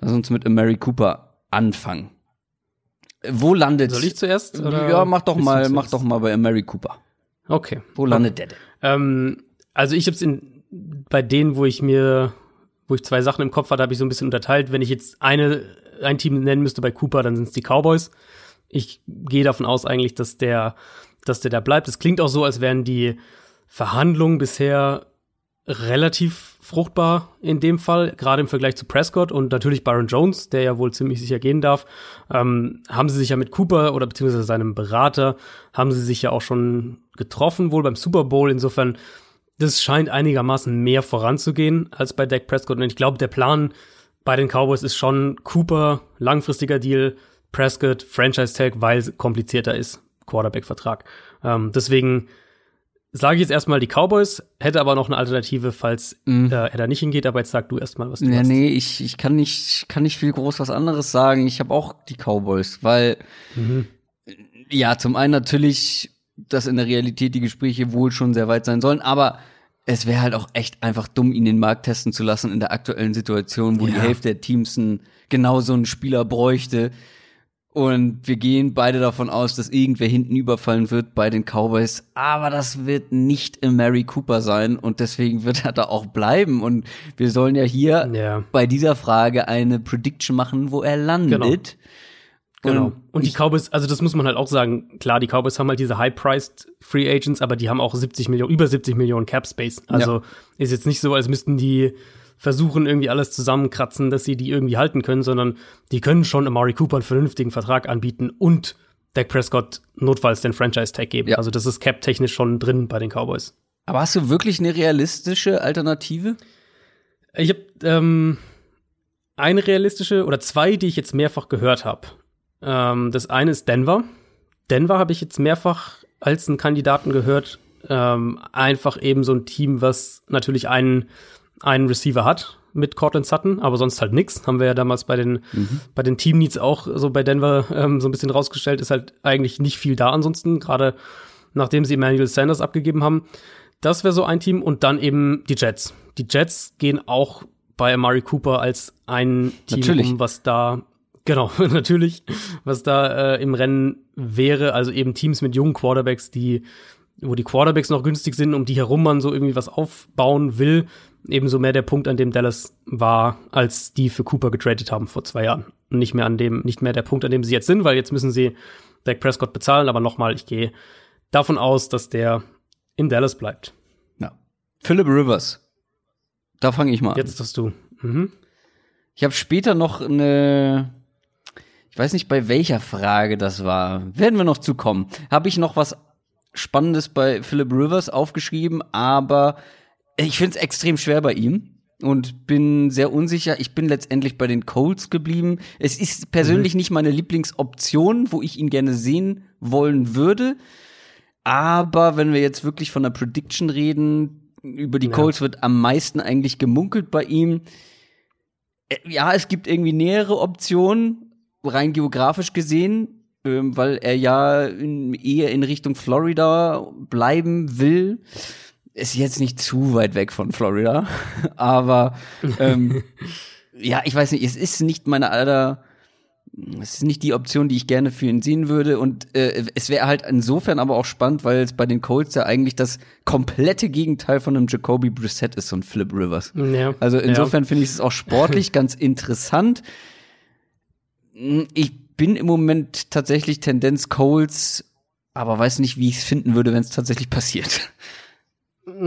S1: Lass uns mit Mary Cooper anfangen. Wo landet?
S2: Soll ich zuerst?
S1: Ja, mach doch mal, mach doch mal bei Mary Cooper.
S2: Okay.
S1: Wo landet der denn?
S2: Ähm, also ich habe es in bei denen, wo ich mir wo ich zwei Sachen im Kopf hatte, habe ich so ein bisschen unterteilt. Wenn ich jetzt eine, ein Team nennen müsste bei Cooper, dann sind es die Cowboys. Ich gehe davon aus eigentlich, dass der, dass der da bleibt. Es klingt auch so, als wären die Verhandlungen bisher relativ fruchtbar in dem Fall, gerade im Vergleich zu Prescott und natürlich Byron Jones, der ja wohl ziemlich sicher gehen darf, ähm, haben sie sich ja mit Cooper oder beziehungsweise seinem Berater, haben sie sich ja auch schon getroffen, wohl beim Super Bowl. Insofern, das scheint einigermaßen mehr voranzugehen als bei Dak Prescott. Und ich glaube, der Plan bei den Cowboys ist schon Cooper, langfristiger Deal, Prescott, Franchise Tag, weil es komplizierter ist, Quarterback-Vertrag. Ähm, deswegen sage ich jetzt erstmal die Cowboys, hätte aber noch eine Alternative, falls mhm. äh, er da nicht hingeht, aber jetzt sag du erstmal, was du
S1: ja,
S2: hast.
S1: Nee, ich, ich kann nicht, kann nicht viel groß was anderes sagen. Ich habe auch die Cowboys, weil mhm. ja, zum einen natürlich, dass in der Realität die Gespräche wohl schon sehr weit sein sollen, aber es wäre halt auch echt einfach dumm, ihn den Markt testen zu lassen in der aktuellen Situation, wo ja. die Hälfte der Teams einen, genau so einen Spieler bräuchte. Und wir gehen beide davon aus, dass irgendwer hinten überfallen wird bei den Cowboys. Aber das wird nicht Mary Cooper sein. Und deswegen wird er da auch bleiben. Und wir sollen ja hier ja. bei dieser Frage eine Prediction machen, wo er landet.
S2: Genau. Genau. Und, und die Cowboys, also das muss man halt auch sagen, klar, die Cowboys haben halt diese high-priced Free Agents, aber die haben auch 70 Millionen, über 70 Millionen Cap Space. Also ja. ist jetzt nicht so, als müssten die versuchen, irgendwie alles zusammenkratzen, dass sie die irgendwie halten können, sondern die können schon Amari Cooper einen vernünftigen Vertrag anbieten und Dak Prescott notfalls den Franchise-Tag geben. Ja. Also das ist cap-technisch schon drin bei den Cowboys.
S1: Aber hast du wirklich eine realistische Alternative?
S2: Ich habe ähm, eine realistische oder zwei, die ich jetzt mehrfach gehört habe. Ähm, das eine ist Denver. Denver habe ich jetzt mehrfach als einen Kandidaten gehört. Ähm, einfach eben so ein Team, was natürlich einen einen Receiver hat mit Cortland Sutton, aber sonst halt nix. Haben wir ja damals bei den, mhm. bei den Team Needs auch so bei Denver ähm, so ein bisschen rausgestellt, ist halt eigentlich nicht viel da ansonsten, gerade nachdem sie Emmanuel Sanders abgegeben haben. Das wäre so ein Team und dann eben die Jets. Die Jets gehen auch bei Amari Cooper als ein Team
S1: natürlich.
S2: um, was da Genau, natürlich, was da äh, im Rennen wäre, also eben Teams mit jungen Quarterbacks, die, wo die Quarterbacks noch günstig sind, um die herum man so irgendwie was aufbauen will, ebenso mehr der Punkt, an dem Dallas war, als die für Cooper getradet haben vor zwei Jahren. Nicht mehr an dem, nicht mehr der Punkt, an dem sie jetzt sind, weil jetzt müssen sie Dak Prescott bezahlen. Aber nochmal, ich gehe davon aus, dass der in Dallas bleibt.
S1: Ja. Philip Rivers. Da fange ich mal an.
S2: Jetzt hast du. Mhm.
S1: Ich habe später noch eine, ich weiß nicht, bei welcher Frage das war. Werden wir noch zukommen. Habe ich noch was Spannendes bei Philip Rivers aufgeschrieben, aber ich finde es extrem schwer bei ihm und bin sehr unsicher. Ich bin letztendlich bei den Colts geblieben. Es ist persönlich mhm. nicht meine Lieblingsoption, wo ich ihn gerne sehen wollen würde. Aber wenn wir jetzt wirklich von der Prediction reden, über die ja. Colts wird am meisten eigentlich gemunkelt bei ihm. Äh, ja, es gibt irgendwie nähere Optionen, rein geografisch gesehen, ähm, weil er ja in, eher in Richtung Florida bleiben will ist jetzt nicht zu weit weg von Florida, aber ähm, ja, ich weiß nicht, es ist nicht meine aller, es ist nicht die Option, die ich gerne für ihn sehen würde und äh, es wäre halt insofern aber auch spannend, weil es bei den Colts ja eigentlich das komplette Gegenteil von einem Jacoby Brissett ist, so ein Flip Rivers. Ja, also insofern ja. finde ich es auch sportlich ganz interessant. Ich bin im Moment tatsächlich Tendenz Colts, aber weiß nicht, wie ich es finden würde, wenn es tatsächlich passiert.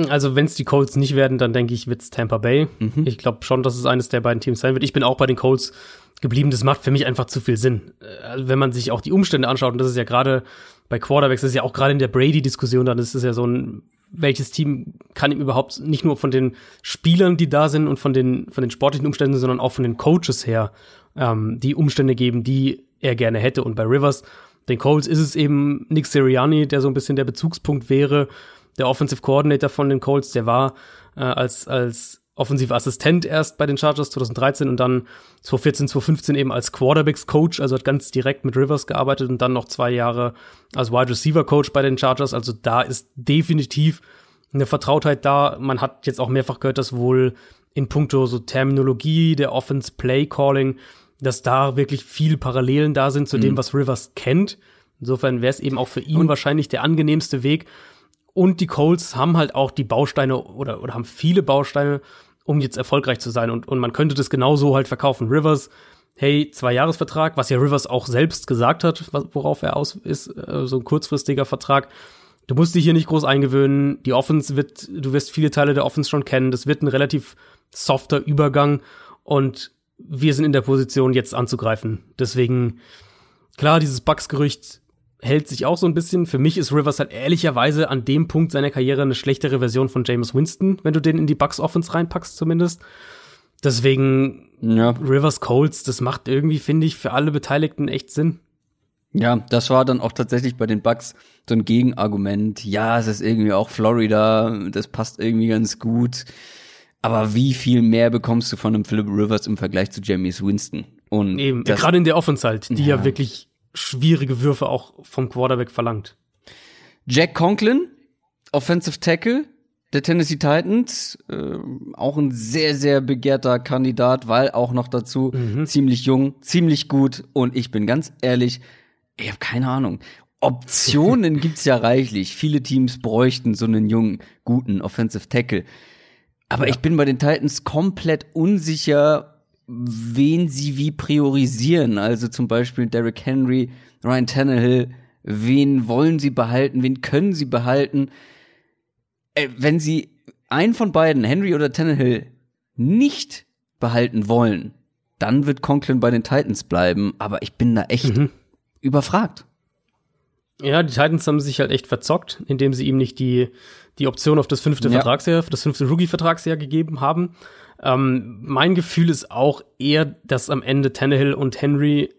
S2: Also, wenn es die Colts nicht werden, dann denke ich, wird's Tampa Bay. Mhm. Ich glaube schon, dass es eines der beiden Teams sein wird. Ich bin auch bei den Colts geblieben. Das macht für mich einfach zu viel Sinn. Also, wenn man sich auch die Umstände anschaut, und das ist ja gerade bei Quarterbacks, das ist ja auch gerade in der Brady-Diskussion, dann ist es ja so ein, welches Team kann ihm überhaupt nicht nur von den Spielern, die da sind und von den, von den sportlichen Umständen, sondern auch von den Coaches her ähm, die Umstände geben, die er gerne hätte. Und bei Rivers, den Colts, ist es eben Nick Sirianni, der so ein bisschen der Bezugspunkt wäre der Offensive Coordinator von den Colts, der war äh, als, als offensiver Assistent erst bei den Chargers 2013 und dann 2014, 2015 eben als Quarterbacks Coach, also hat ganz direkt mit Rivers gearbeitet und dann noch zwei Jahre als Wide Receiver Coach bei den Chargers. Also da ist definitiv eine Vertrautheit da. Man hat jetzt auch mehrfach gehört, dass wohl in puncto so Terminologie, der Offense Play Calling, dass da wirklich viel Parallelen da sind zu mhm. dem, was Rivers kennt. Insofern wäre es eben auch für ihn und wahrscheinlich der angenehmste Weg. Und die Colts haben halt auch die Bausteine oder, oder haben viele Bausteine, um jetzt erfolgreich zu sein. Und, und man könnte das genauso halt verkaufen. Rivers, hey, zwei Jahresvertrag, was ja Rivers auch selbst gesagt hat, worauf er aus ist, äh, so ein kurzfristiger Vertrag. Du musst dich hier nicht groß eingewöhnen. Die Offense wird, du wirst viele Teile der Offense schon kennen. Das wird ein relativ softer Übergang und wir sind in der Position, jetzt anzugreifen. Deswegen, klar, dieses Bugs-Gerücht hält sich auch so ein bisschen. Für mich ist Rivers halt ehrlicherweise an dem Punkt seiner Karriere eine schlechtere Version von James Winston, wenn du den in die Bucks Offense reinpackst zumindest. Deswegen ja. Rivers Colts, das macht irgendwie, finde ich, für alle Beteiligten echt Sinn.
S1: Ja, das war dann auch tatsächlich bei den Bucks so ein Gegenargument. Ja, es ist irgendwie auch Florida, das passt irgendwie ganz gut. Aber wie viel mehr bekommst du von einem Philip Rivers im Vergleich zu James Winston?
S2: Und eben, gerade in der Offense halt, die ja. ja wirklich schwierige Würfe auch vom Quarterback verlangt.
S1: Jack Conklin, Offensive Tackle der Tennessee Titans, äh, auch ein sehr, sehr begehrter Kandidat, weil auch noch dazu mhm. ziemlich jung, ziemlich gut und ich bin ganz ehrlich, ich habe keine Ahnung. Optionen gibt's ja reichlich. Viele Teams bräuchten so einen jungen, guten Offensive Tackle. Aber ja. ich bin bei den Titans komplett unsicher, wen sie wie priorisieren. Also zum Beispiel Derrick Henry, Ryan Tannehill, wen wollen sie behalten, wen können sie behalten. Äh, wenn sie einen von beiden, Henry oder Tannehill, nicht behalten wollen, dann wird Conklin bei den Titans bleiben. Aber ich bin da echt mhm. überfragt.
S2: Ja, die Titans haben sich halt echt verzockt, indem sie ihm nicht die, die Option auf das fünfte ja. Vertragsjahr, das fünfte Rookie-Vertragsjahr gegeben haben. Ähm, mein Gefühl ist auch eher, dass am Ende Tannehill und Henry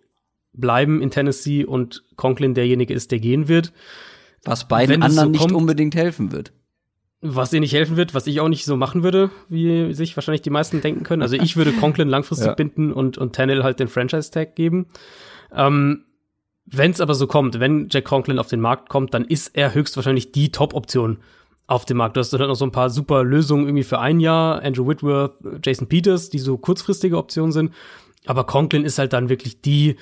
S2: bleiben in Tennessee und Conklin derjenige ist, der gehen wird.
S1: Was beiden anderen so kommt, nicht unbedingt helfen wird.
S2: Was ihr nicht helfen wird, was ich auch nicht so machen würde, wie sich wahrscheinlich die meisten denken können. Also ich würde Conklin langfristig ja. binden und, und Tannehill halt den Franchise-Tag geben. Ähm, wenn es aber so kommt, wenn Jack Conklin auf den Markt kommt, dann ist er höchstwahrscheinlich die Top-Option auf dem Markt. Du hast dann noch so ein paar super Lösungen irgendwie für ein Jahr. Andrew Whitworth, Jason Peters, die so kurzfristige Optionen sind. Aber Conklin ist halt dann wirklich die,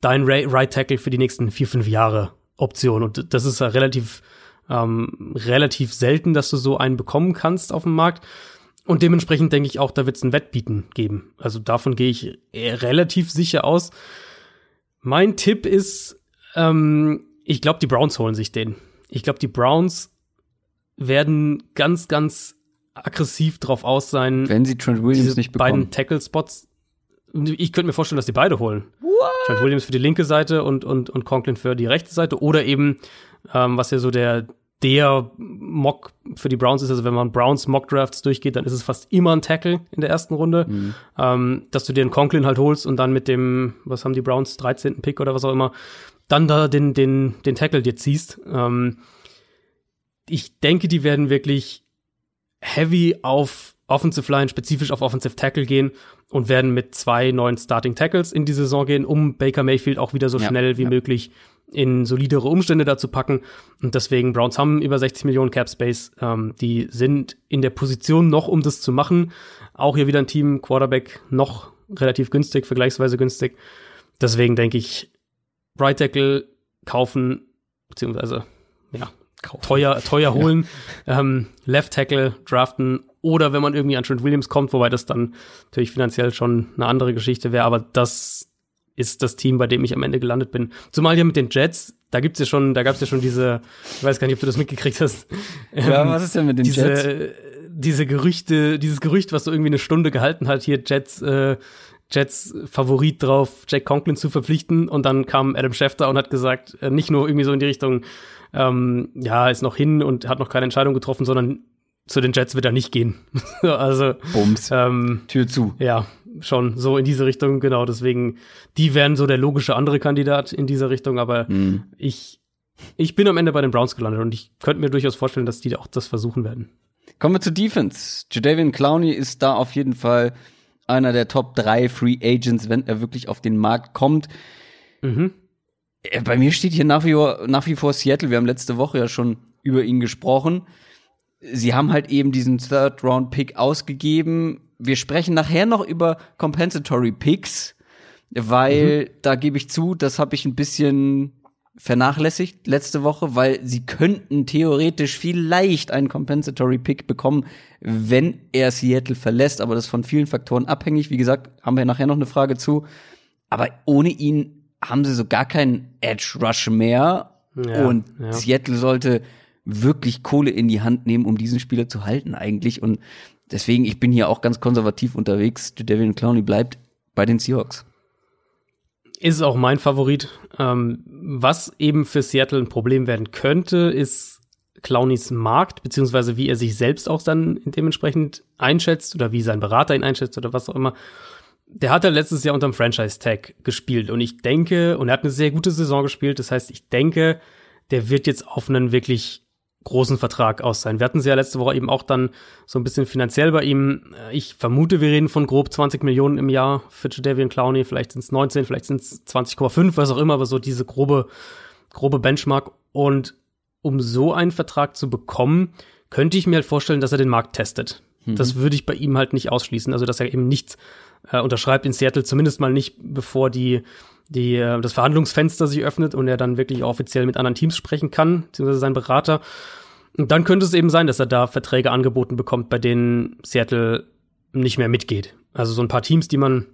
S2: dein Right Tackle für die nächsten vier, fünf Jahre Option. Und das ist ja relativ, ähm, relativ selten, dass du so einen bekommen kannst auf dem Markt. Und dementsprechend denke ich auch, da wird es ein Wettbieten geben. Also davon gehe ich relativ sicher aus. Mein Tipp ist, ähm, ich glaube, die Browns holen sich den. Ich glaube, die Browns werden ganz, ganz aggressiv drauf aus sein.
S1: Wenn sie Trent Williams nicht bekommen.
S2: beiden Tackle-Spots. Ich könnte mir vorstellen, dass die beide holen. What? Trent Williams für die linke Seite und, und, und Conklin für die rechte Seite. Oder eben, ähm, was ja so der, der Mock für die Browns ist, also wenn man Browns Mock Drafts durchgeht, dann ist es fast immer ein Tackle in der ersten Runde, mhm. ähm, dass du dir einen Conklin halt holst und dann mit dem, was haben die Browns, 13. Pick oder was auch immer, dann da den, den, den Tackle dir ziehst. Ähm, ich denke, die werden wirklich heavy auf Offensive Line, spezifisch auf Offensive Tackle gehen und werden mit zwei neuen Starting Tackles in die Saison gehen, um Baker Mayfield auch wieder so ja, schnell wie ja. möglich in solidere Umstände dazu packen. Und deswegen, Browns haben über 60 Millionen Cap Space. Ähm, die sind in der Position noch, um das zu machen. Auch hier wieder ein Team, Quarterback noch relativ günstig, vergleichsweise günstig. Deswegen denke ich, Right Tackle kaufen, beziehungsweise, ja, Kaufen. teuer, teuer holen, ja. ähm, Left Tackle draften oder wenn man irgendwie an Trent Williams kommt, wobei das dann natürlich finanziell schon eine andere Geschichte wäre, aber das ist das Team, bei dem ich am Ende gelandet bin. Zumal ja mit den Jets, da gibt's ja schon, da gab's ja schon diese, ich weiß gar nicht, ob du das mitgekriegt hast.
S1: Ja, ähm, was ist denn mit den
S2: diese,
S1: Jets?
S2: Diese Gerüchte, dieses Gerücht, was so irgendwie eine Stunde gehalten hat, hier Jets, äh, Jets Favorit drauf, Jack Conklin zu verpflichten und dann kam Adam Schefter und hat gesagt, äh, nicht nur irgendwie so in die Richtung, ähm, ja, ist noch hin und hat noch keine Entscheidung getroffen, sondern zu den Jets wird er nicht gehen. also
S1: Bums.
S2: Ähm,
S1: Tür zu.
S2: Ja, schon so in diese Richtung, genau. Deswegen, die wären so der logische andere Kandidat in dieser Richtung, aber mhm. ich, ich bin am Ende bei den Browns gelandet und ich könnte mir durchaus vorstellen, dass die auch das versuchen werden.
S1: Kommen wir zur Defense. Jadavian Clowney ist da auf jeden Fall einer der Top 3 Free Agents, wenn er wirklich auf den Markt kommt. Mhm. Äh, bei mir steht hier nach wie, vor, nach wie vor Seattle. Wir haben letzte Woche ja schon über ihn gesprochen. Sie haben halt eben diesen Third-Round-Pick ausgegeben. Wir sprechen nachher noch über Compensatory Picks, weil mhm. da gebe ich zu, das habe ich ein bisschen vernachlässigt letzte Woche, weil sie könnten theoretisch vielleicht einen Compensatory Pick bekommen, wenn er Seattle verlässt, aber das ist von vielen Faktoren abhängig. Wie gesagt, haben wir nachher noch eine Frage zu. Aber ohne ihn haben sie so gar keinen Edge Rush mehr ja, und ja. Seattle sollte wirklich Kohle in die Hand nehmen, um diesen Spieler zu halten eigentlich und deswegen ich bin hier auch ganz konservativ unterwegs. Devin Clowney bleibt bei den Seahawks
S2: ist auch mein Favorit. Ähm, was eben für Seattle ein Problem werden könnte, ist Clowneys Markt, beziehungsweise wie er sich selbst auch dann dementsprechend einschätzt oder wie sein Berater ihn einschätzt oder was auch immer. Der hat ja letztes Jahr unterm Franchise-Tag gespielt und ich denke, und er hat eine sehr gute Saison gespielt, das heißt, ich denke, der wird jetzt auf einen wirklich großen Vertrag aus sein. Wir hatten sie ja letzte Woche eben auch dann so ein bisschen finanziell bei ihm. Ich vermute, wir reden von grob 20 Millionen im Jahr für Jadavian Clowney. Vielleicht sind es 19, vielleicht sind es 20,5, was auch immer, aber so diese grobe, grobe Benchmark. Und um so einen Vertrag zu bekommen, könnte ich mir halt vorstellen, dass er den Markt testet. Mhm. Das würde ich bei ihm halt nicht ausschließen. Also, dass er eben nichts äh, unterschreibt in Seattle, zumindest mal nicht, bevor die die, äh, das Verhandlungsfenster sich öffnet und er dann wirklich offiziell mit anderen Teams sprechen kann, beziehungsweise sein Berater. Und dann könnte es eben sein, dass er da Verträge angeboten bekommt, bei denen Seattle nicht mehr mitgeht. Also so ein paar Teams, die man,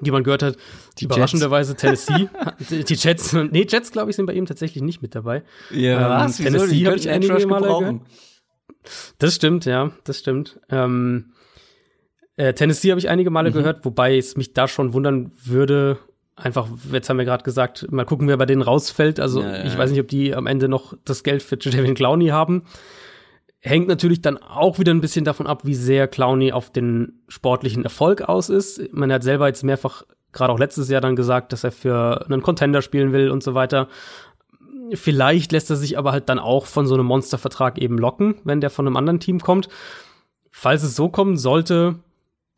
S2: die man gehört hat, die überraschenderweise Tennessee, die Jets, nee, Jets glaube ich sind bei ihm tatsächlich nicht mit dabei.
S1: Ja, ähm, was? Tennessee habe ich einige Male gehört.
S2: Das stimmt, ja, das stimmt. Ähm, äh, Tennessee habe ich einige Male mhm. gehört, wobei es mich da schon wundern würde, einfach, jetzt haben wir gerade gesagt, mal gucken, wer bei denen rausfällt. Also ja, ja. ich weiß nicht, ob die am Ende noch das Geld für Jadavion Clowney haben. Hängt natürlich dann auch wieder ein bisschen davon ab, wie sehr Clowney auf den sportlichen Erfolg aus ist. Man hat selber jetzt mehrfach, gerade auch letztes Jahr dann gesagt, dass er für einen Contender spielen will und so weiter. Vielleicht lässt er sich aber halt dann auch von so einem Monstervertrag eben locken, wenn der von einem anderen Team kommt. Falls es so kommen sollte,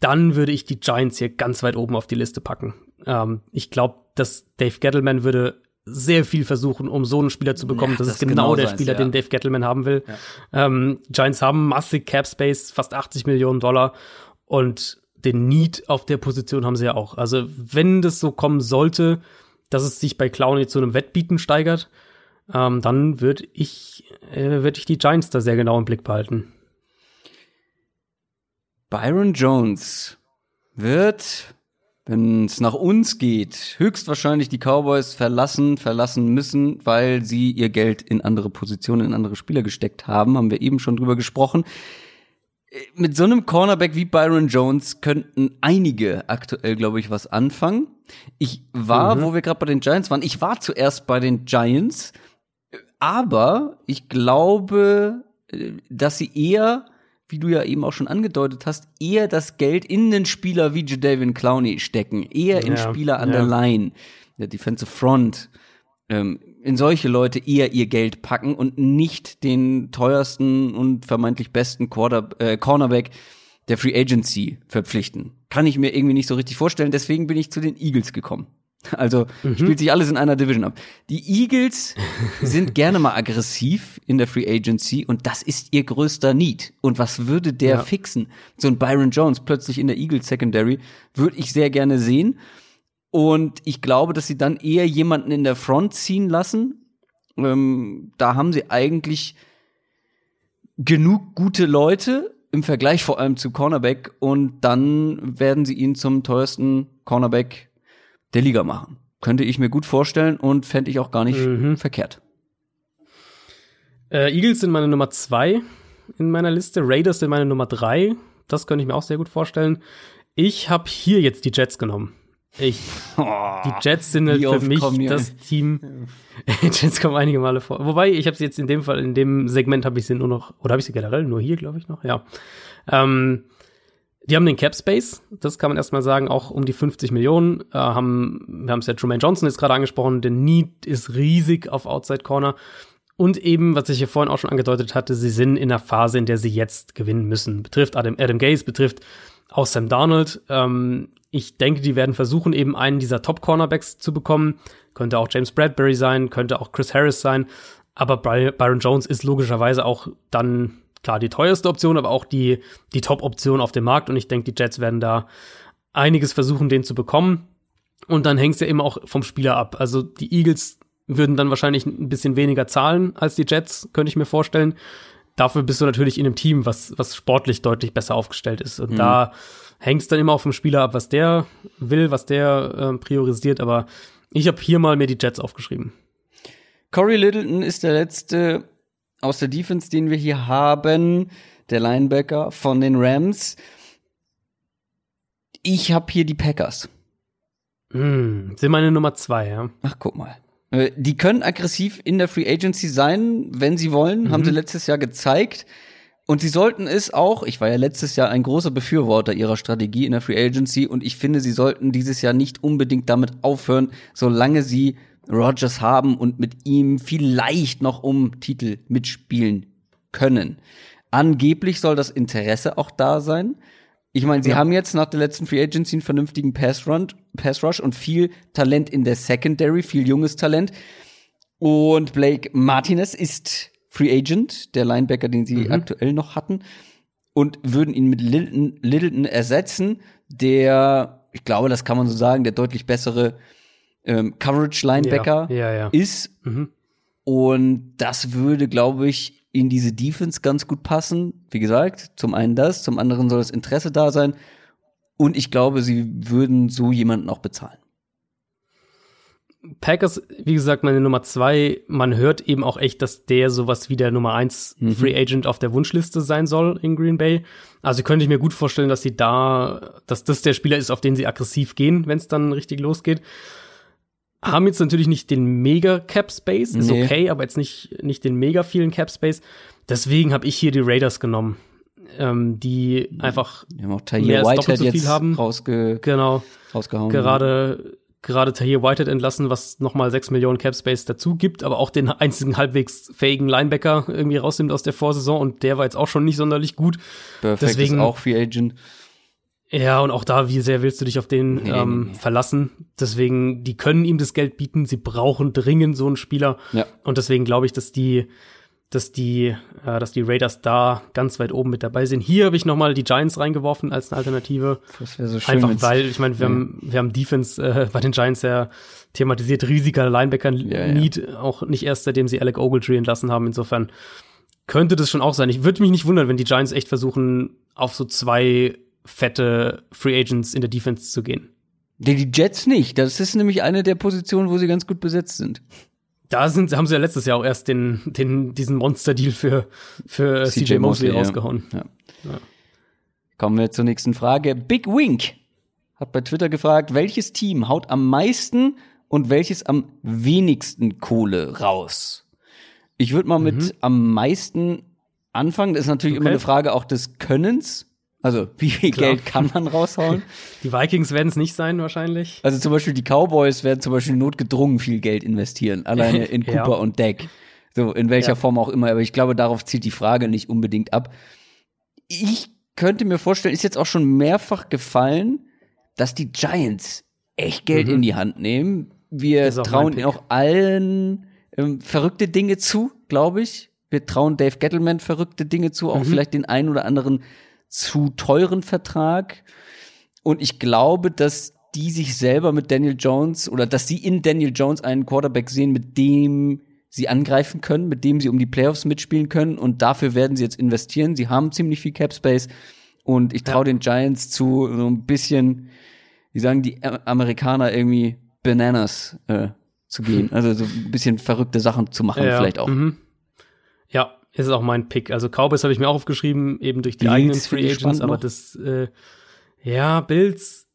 S2: dann würde ich die Giants hier ganz weit oben auf die Liste packen. Ähm, ich glaube, dass Dave Gettleman würde sehr viel versuchen, um so einen Spieler zu bekommen. Ja, das, das, ist genau, genau der Spieler, ja. den Dave Gettleman haben will. Ja. Ähm, Giants haben massig Cap Space, fast 80 Millionen Dollar und den Need auf der Position haben sie ja auch. Also wenn das so kommen sollte, dass es sich bei Clowney zu einem Wettbieten steigert, ähm, dann würde ich, äh, würde ich die Giants da sehr genau im Blick behalten.
S1: Byron Jones wird wenn es nach uns geht, höchstwahrscheinlich die Cowboys verlassen, verlassen müssen, weil sie ihr Geld in andere Positionen, in andere Spieler gesteckt haben, haben wir eben schon drüber gesprochen. Mit so einem Cornerback wie Byron Jones könnten einige aktuell, glaube ich, was anfangen. Ich war, mhm. wo wir gerade bei den Giants waren, ich war zuerst bei den Giants, aber ich glaube, dass sie eher wie du ja eben auch schon angedeutet hast, eher das Geld in den Spieler wie Jadavion Clowney stecken, eher in ja, Spieler an ja. der Line, der Defensive Front, ähm, in solche Leute eher ihr Geld packen und nicht den teuersten und vermeintlich besten Quarter, äh, Cornerback der Free Agency verpflichten. Kann ich mir irgendwie nicht so richtig vorstellen, deswegen bin ich zu den Eagles gekommen. Also mhm. spielt sich alles in einer Division ab. Die Eagles sind gerne mal aggressiv in der Free Agency und das ist ihr größter Need. Und was würde der ja. fixen? So ein Byron Jones plötzlich in der Eagles Secondary würde ich sehr gerne sehen. Und ich glaube, dass sie dann eher jemanden in der Front ziehen lassen. Ähm, da haben sie eigentlich genug gute Leute im Vergleich vor allem zu Cornerback und dann werden sie ihn zum teuersten Cornerback der Liga machen. Könnte ich mir gut vorstellen und fände ich auch gar nicht mhm. verkehrt.
S2: Äh, Eagles sind meine Nummer zwei in meiner Liste, Raiders sind meine Nummer drei. Das könnte ich mir auch sehr gut vorstellen. Ich habe hier jetzt die Jets genommen. Ich, oh, die Jets sind halt für mich das Team. Jets kommen einige Male vor. Wobei, ich habe sie jetzt in dem Fall, in dem Segment habe ich sie nur noch, oder habe ich sie generell nur hier, glaube ich noch, ja. Ähm, die haben den Cap Space, das kann man erstmal sagen, auch um die 50 Millionen. Äh, haben, wir haben es ja Truman Johnson jetzt gerade angesprochen, der Need ist riesig auf Outside Corner. Und eben, was ich hier vorhin auch schon angedeutet hatte, sie sind in einer Phase, in der sie jetzt gewinnen müssen. Betrifft Adam, Adam Gaze, betrifft auch Sam Darnold. Ähm, ich denke, die werden versuchen, eben einen dieser Top-Cornerbacks zu bekommen. Könnte auch James Bradbury sein, könnte auch Chris Harris sein. Aber Byron Jones ist logischerweise auch dann klar die teuerste Option, aber auch die, die Top-Option auf dem Markt. Und ich denke, die Jets werden da einiges versuchen, den zu bekommen. Und dann hängt es ja immer auch vom Spieler ab. Also die Eagles würden dann wahrscheinlich ein bisschen weniger zahlen als die Jets, könnte ich mir vorstellen. Dafür bist du natürlich in einem Team, was, was sportlich deutlich besser aufgestellt ist. Und mhm. da hängt es dann immer auf dem Spieler ab, was der will, was der äh, priorisiert. Aber ich habe hier mal mir die Jets aufgeschrieben.
S1: Corey Littleton ist der letzte aus der Defense, den wir hier haben, der Linebacker von den Rams. Ich habe hier die Packers.
S2: Mm, sind meine Nummer zwei, ja.
S1: Ach, guck mal. Äh, die können aggressiv in der Free Agency sein, wenn sie wollen, mhm. haben sie letztes Jahr gezeigt. Und sie sollten es auch, ich war ja letztes Jahr ein großer Befürworter ihrer Strategie in der Free Agency und ich finde, sie sollten dieses Jahr nicht unbedingt damit aufhören, solange sie Rogers haben und mit ihm vielleicht noch um Titel mitspielen können. Angeblich soll das Interesse auch da sein. Ich meine, sie ja. haben jetzt nach der letzten Free Agency einen vernünftigen Pass, Run, Pass Rush und viel Talent in der Secondary, viel junges Talent. Und Blake Martinez ist Free Agent, der Linebacker, den sie mhm. aktuell noch hatten, und würden ihn mit Littleton, Littleton ersetzen, der, ich glaube, das kann man so sagen, der deutlich bessere ähm, Coverage-Linebacker
S2: ja, ja, ja.
S1: ist. Mhm. Und das würde, glaube ich, in diese Defense ganz gut passen. Wie gesagt, zum einen das, zum anderen soll das Interesse da sein. Und ich glaube, sie würden so jemanden auch bezahlen.
S2: Packers, wie gesagt, meine Nummer zwei, man hört eben auch echt, dass der sowas wie der Nummer eins mhm. Free Agent auf der Wunschliste sein soll in Green Bay. Also könnte ich mir gut vorstellen, dass sie da, dass das der Spieler ist, auf den sie aggressiv gehen, wenn es dann richtig losgeht. Haben jetzt natürlich nicht den mega Cap Space, ist nee. okay, aber jetzt nicht, nicht den mega vielen Cap Space. Deswegen habe ich hier die Raiders genommen, ähm, die einfach
S1: die haben auch mehr als doppelt so viel haben. Rausge
S2: genau.
S1: Rausgehauen.
S2: Gerade gerade Tahir Whitehead entlassen, was nochmal 6 Millionen Cap Space dazu gibt, aber auch den einzigen halbwegs fähigen Linebacker irgendwie rausnimmt aus der Vorsaison und der war jetzt auch schon nicht sonderlich gut.
S1: Perfekt Deswegen, ist auch Free Agent.
S2: Ja, und auch da, wie sehr willst du dich auf den nee, ähm, nee, nee. verlassen? Deswegen, die können ihm das Geld bieten, sie brauchen dringend so einen Spieler.
S1: Ja.
S2: Und deswegen glaube ich, dass die dass die, äh, dass die Raiders da ganz weit oben mit dabei sind. Hier habe ich noch mal die Giants reingeworfen als eine Alternative.
S1: Das wäre so schön.
S2: Einfach weil, ich meine, wir, ja. haben, wir haben Defense äh, bei den Giants ja thematisiert, riesiger Linebacker-Need, ja, ja. auch nicht erst seitdem sie Alec Ogletree entlassen haben. Insofern könnte das schon auch sein. Ich würde mich nicht wundern, wenn die Giants echt versuchen, auf so zwei fette Free Agents in der Defense zu gehen.
S1: Die Jets nicht. Das ist nämlich eine der Positionen, wo sie ganz gut besetzt sind.
S2: Da sind, haben sie ja letztes Jahr auch erst den, den, diesen Monster-Deal für, für CJ, CJ Mosley rausgehauen. Ja. Ja.
S1: Kommen wir zur nächsten Frage. Big Wink hat bei Twitter gefragt, welches Team haut am meisten und welches am wenigsten Kohle raus? Ich würde mal mhm. mit am meisten anfangen. Das ist natürlich okay. immer eine Frage auch des Könnens. Also, wie viel Klar. Geld kann man raushauen?
S2: Die Vikings werden es nicht sein, wahrscheinlich.
S1: Also, zum Beispiel die Cowboys werden zum Beispiel notgedrungen viel Geld investieren. Alleine in Cooper ja. und Deck. So, in welcher ja. Form auch immer. Aber ich glaube, darauf zielt die Frage nicht unbedingt ab. Ich könnte mir vorstellen, ist jetzt auch schon mehrfach gefallen, dass die Giants echt Geld mhm. in die Hand nehmen. Wir trauen ihnen auch allen ähm, verrückte Dinge zu, glaube ich. Wir trauen Dave Gettleman verrückte Dinge zu, auch mhm. vielleicht den einen oder anderen zu teuren Vertrag. Und ich glaube, dass die sich selber mit Daniel Jones oder dass sie in Daniel Jones einen Quarterback sehen, mit dem sie angreifen können, mit dem sie um die Playoffs mitspielen können. Und dafür werden sie jetzt investieren. Sie haben ziemlich viel Cap Space. Und ich traue ja. den Giants zu, so ein bisschen, wie sagen die Amerikaner irgendwie, Bananas äh, zu gehen. Also so ein bisschen verrückte Sachen zu machen, ja, vielleicht auch. Mhm.
S2: Ja, ist auch mein Pick. Also Cowboys habe ich mir auch aufgeschrieben, eben durch die Bills eigenen Free Agents, aber das, äh, ja, Bills,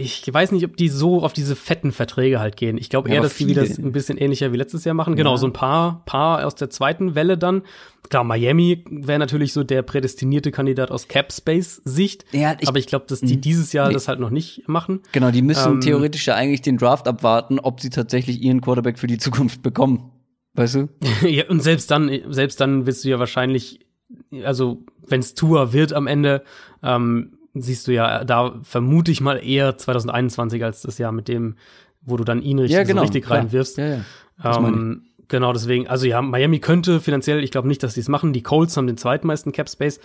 S2: ich weiß nicht, ob die so auf diese fetten Verträge halt gehen. Ich glaube ja, eher, dass viele. die wieder ein bisschen ähnlicher wie letztes Jahr machen. Genau, ja. Genau, so ein paar, paar aus der zweiten Welle dann. Klar, Miami wäre natürlich so der prädestinierte Kandidat aus Cap Space Sicht. Ja, ich, aber ich glaube, dass die mhm. dieses Jahr nee. das halt noch nicht machen.
S1: Genau, die müssen ähm, theoretisch ja eigentlich den Draft abwarten, ob sie tatsächlich ihren Quarterback für die Zukunft bekommen. Weißt du?
S2: ja, und selbst dann, selbst dann wirst du ja wahrscheinlich, also wenn es Tour wird am Ende, ähm, siehst du ja da vermute ich mal eher 2021 als das Jahr mit dem, wo du dann ihn richtig, ja, genau, so richtig reinwirfst. Ja, ja. Ähm, genau, deswegen, also ja, Miami könnte finanziell, ich glaube nicht, dass sie es machen. Die Colts haben den zweitmeisten Cap Space.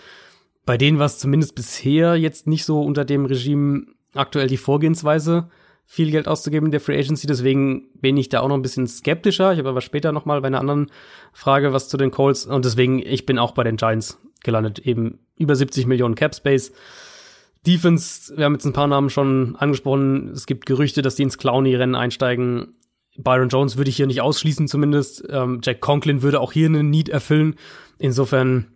S2: Bei denen war es zumindest bisher jetzt nicht so unter dem Regime aktuell die Vorgehensweise, viel Geld auszugeben in der Free Agency. Deswegen bin ich da auch noch ein bisschen skeptischer. Ich habe aber später noch mal bei einer anderen Frage was zu den Colts. Und deswegen, ich bin auch bei den Giants gelandet. Eben über 70 Millionen Cap Space. Defense, wir haben jetzt ein paar Namen schon angesprochen. Es gibt Gerüchte, dass die ins Clowny-Rennen einsteigen. Byron Jones würde ich hier nicht ausschließen zumindest. Ähm, Jack Conklin würde auch hier einen Need erfüllen. Insofern,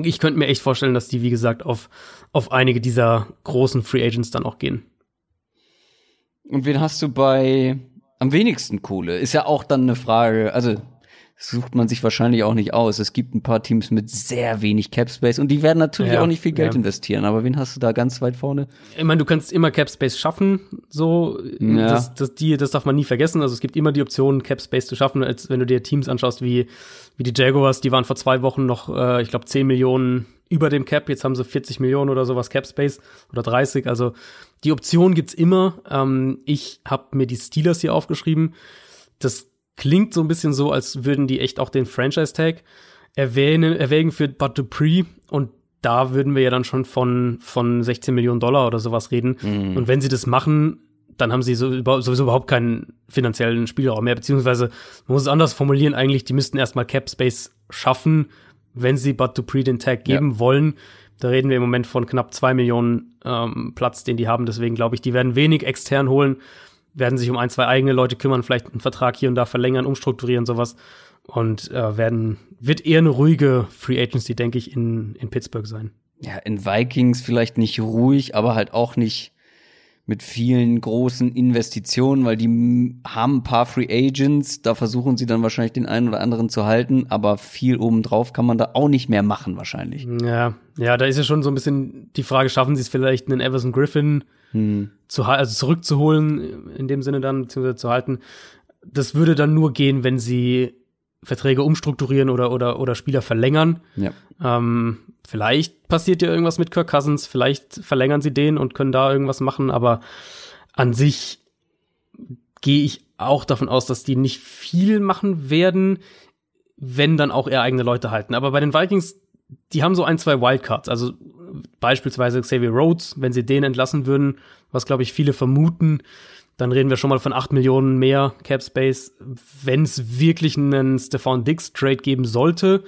S2: ich könnte mir echt vorstellen, dass die, wie gesagt, auf, auf einige dieser großen Free Agents dann auch gehen.
S1: Und wen hast du bei am wenigsten Kohle? Ist ja auch dann eine Frage, also sucht man sich wahrscheinlich auch nicht aus. Es gibt ein paar Teams mit sehr wenig Cap Space und die werden natürlich ja, auch nicht viel Geld ja. investieren. Aber wen hast du da ganz weit vorne?
S2: Ich meine, du kannst immer Cap Space schaffen, so ja. das, das, die, das darf man nie vergessen. Also es gibt immer die Option, Cap Space zu schaffen, als wenn du dir Teams anschaust wie wie die Jaguars. Die waren vor zwei Wochen noch, äh, ich glaube, 10 Millionen über dem Cap. Jetzt haben sie 40 Millionen oder sowas Cap Space oder 30. Also die Option gibt's immer. Ähm, ich habe mir die Steelers hier aufgeschrieben. Das klingt so ein bisschen so, als würden die echt auch den Franchise-Tag erwähnen, erwägen für Bud Dupree und da würden wir ja dann schon von, von 16 Millionen Dollar oder sowas reden. Mhm. Und wenn sie das machen, dann haben sie sowieso überhaupt keinen finanziellen Spielraum mehr, beziehungsweise man muss es anders formulieren, eigentlich, die müssten erstmal Cap Space schaffen, wenn sie Bud Dupree den Tag geben ja. wollen. Da reden wir im Moment von knapp zwei Millionen ähm, Platz, den die haben. Deswegen glaube ich, die werden wenig extern holen werden sich um ein, zwei eigene Leute kümmern, vielleicht einen Vertrag hier und da verlängern, umstrukturieren, sowas. Und äh, werden, wird eher eine ruhige Free Agency, denke ich, in, in Pittsburgh sein.
S1: Ja, in Vikings vielleicht nicht ruhig, aber halt auch nicht mit vielen großen Investitionen, weil die haben ein paar Free Agents, da versuchen sie dann wahrscheinlich den einen oder anderen zu halten, aber viel obendrauf kann man da auch nicht mehr machen wahrscheinlich.
S2: Ja, ja, da ist ja schon so ein bisschen die Frage, schaffen sie es vielleicht einen Everson Griffin hm. zu, also zurückzuholen, in dem Sinne dann, beziehungsweise zu halten. Das würde dann nur gehen, wenn sie Verträge umstrukturieren oder, oder, oder Spieler verlängern. Ja. Ähm, vielleicht passiert ja irgendwas mit Kirk Cousins, vielleicht verlängern sie den und können da irgendwas machen, aber an sich gehe ich auch davon aus, dass die nicht viel machen werden, wenn dann auch eher eigene Leute halten. Aber bei den Vikings, die haben so ein, zwei Wildcards. Also beispielsweise Xavier Rhodes, wenn sie den entlassen würden, was glaube ich viele vermuten, dann reden wir schon mal von 8 Millionen mehr Cap Space. Wenn es wirklich einen Stefan Dix Trade geben sollte,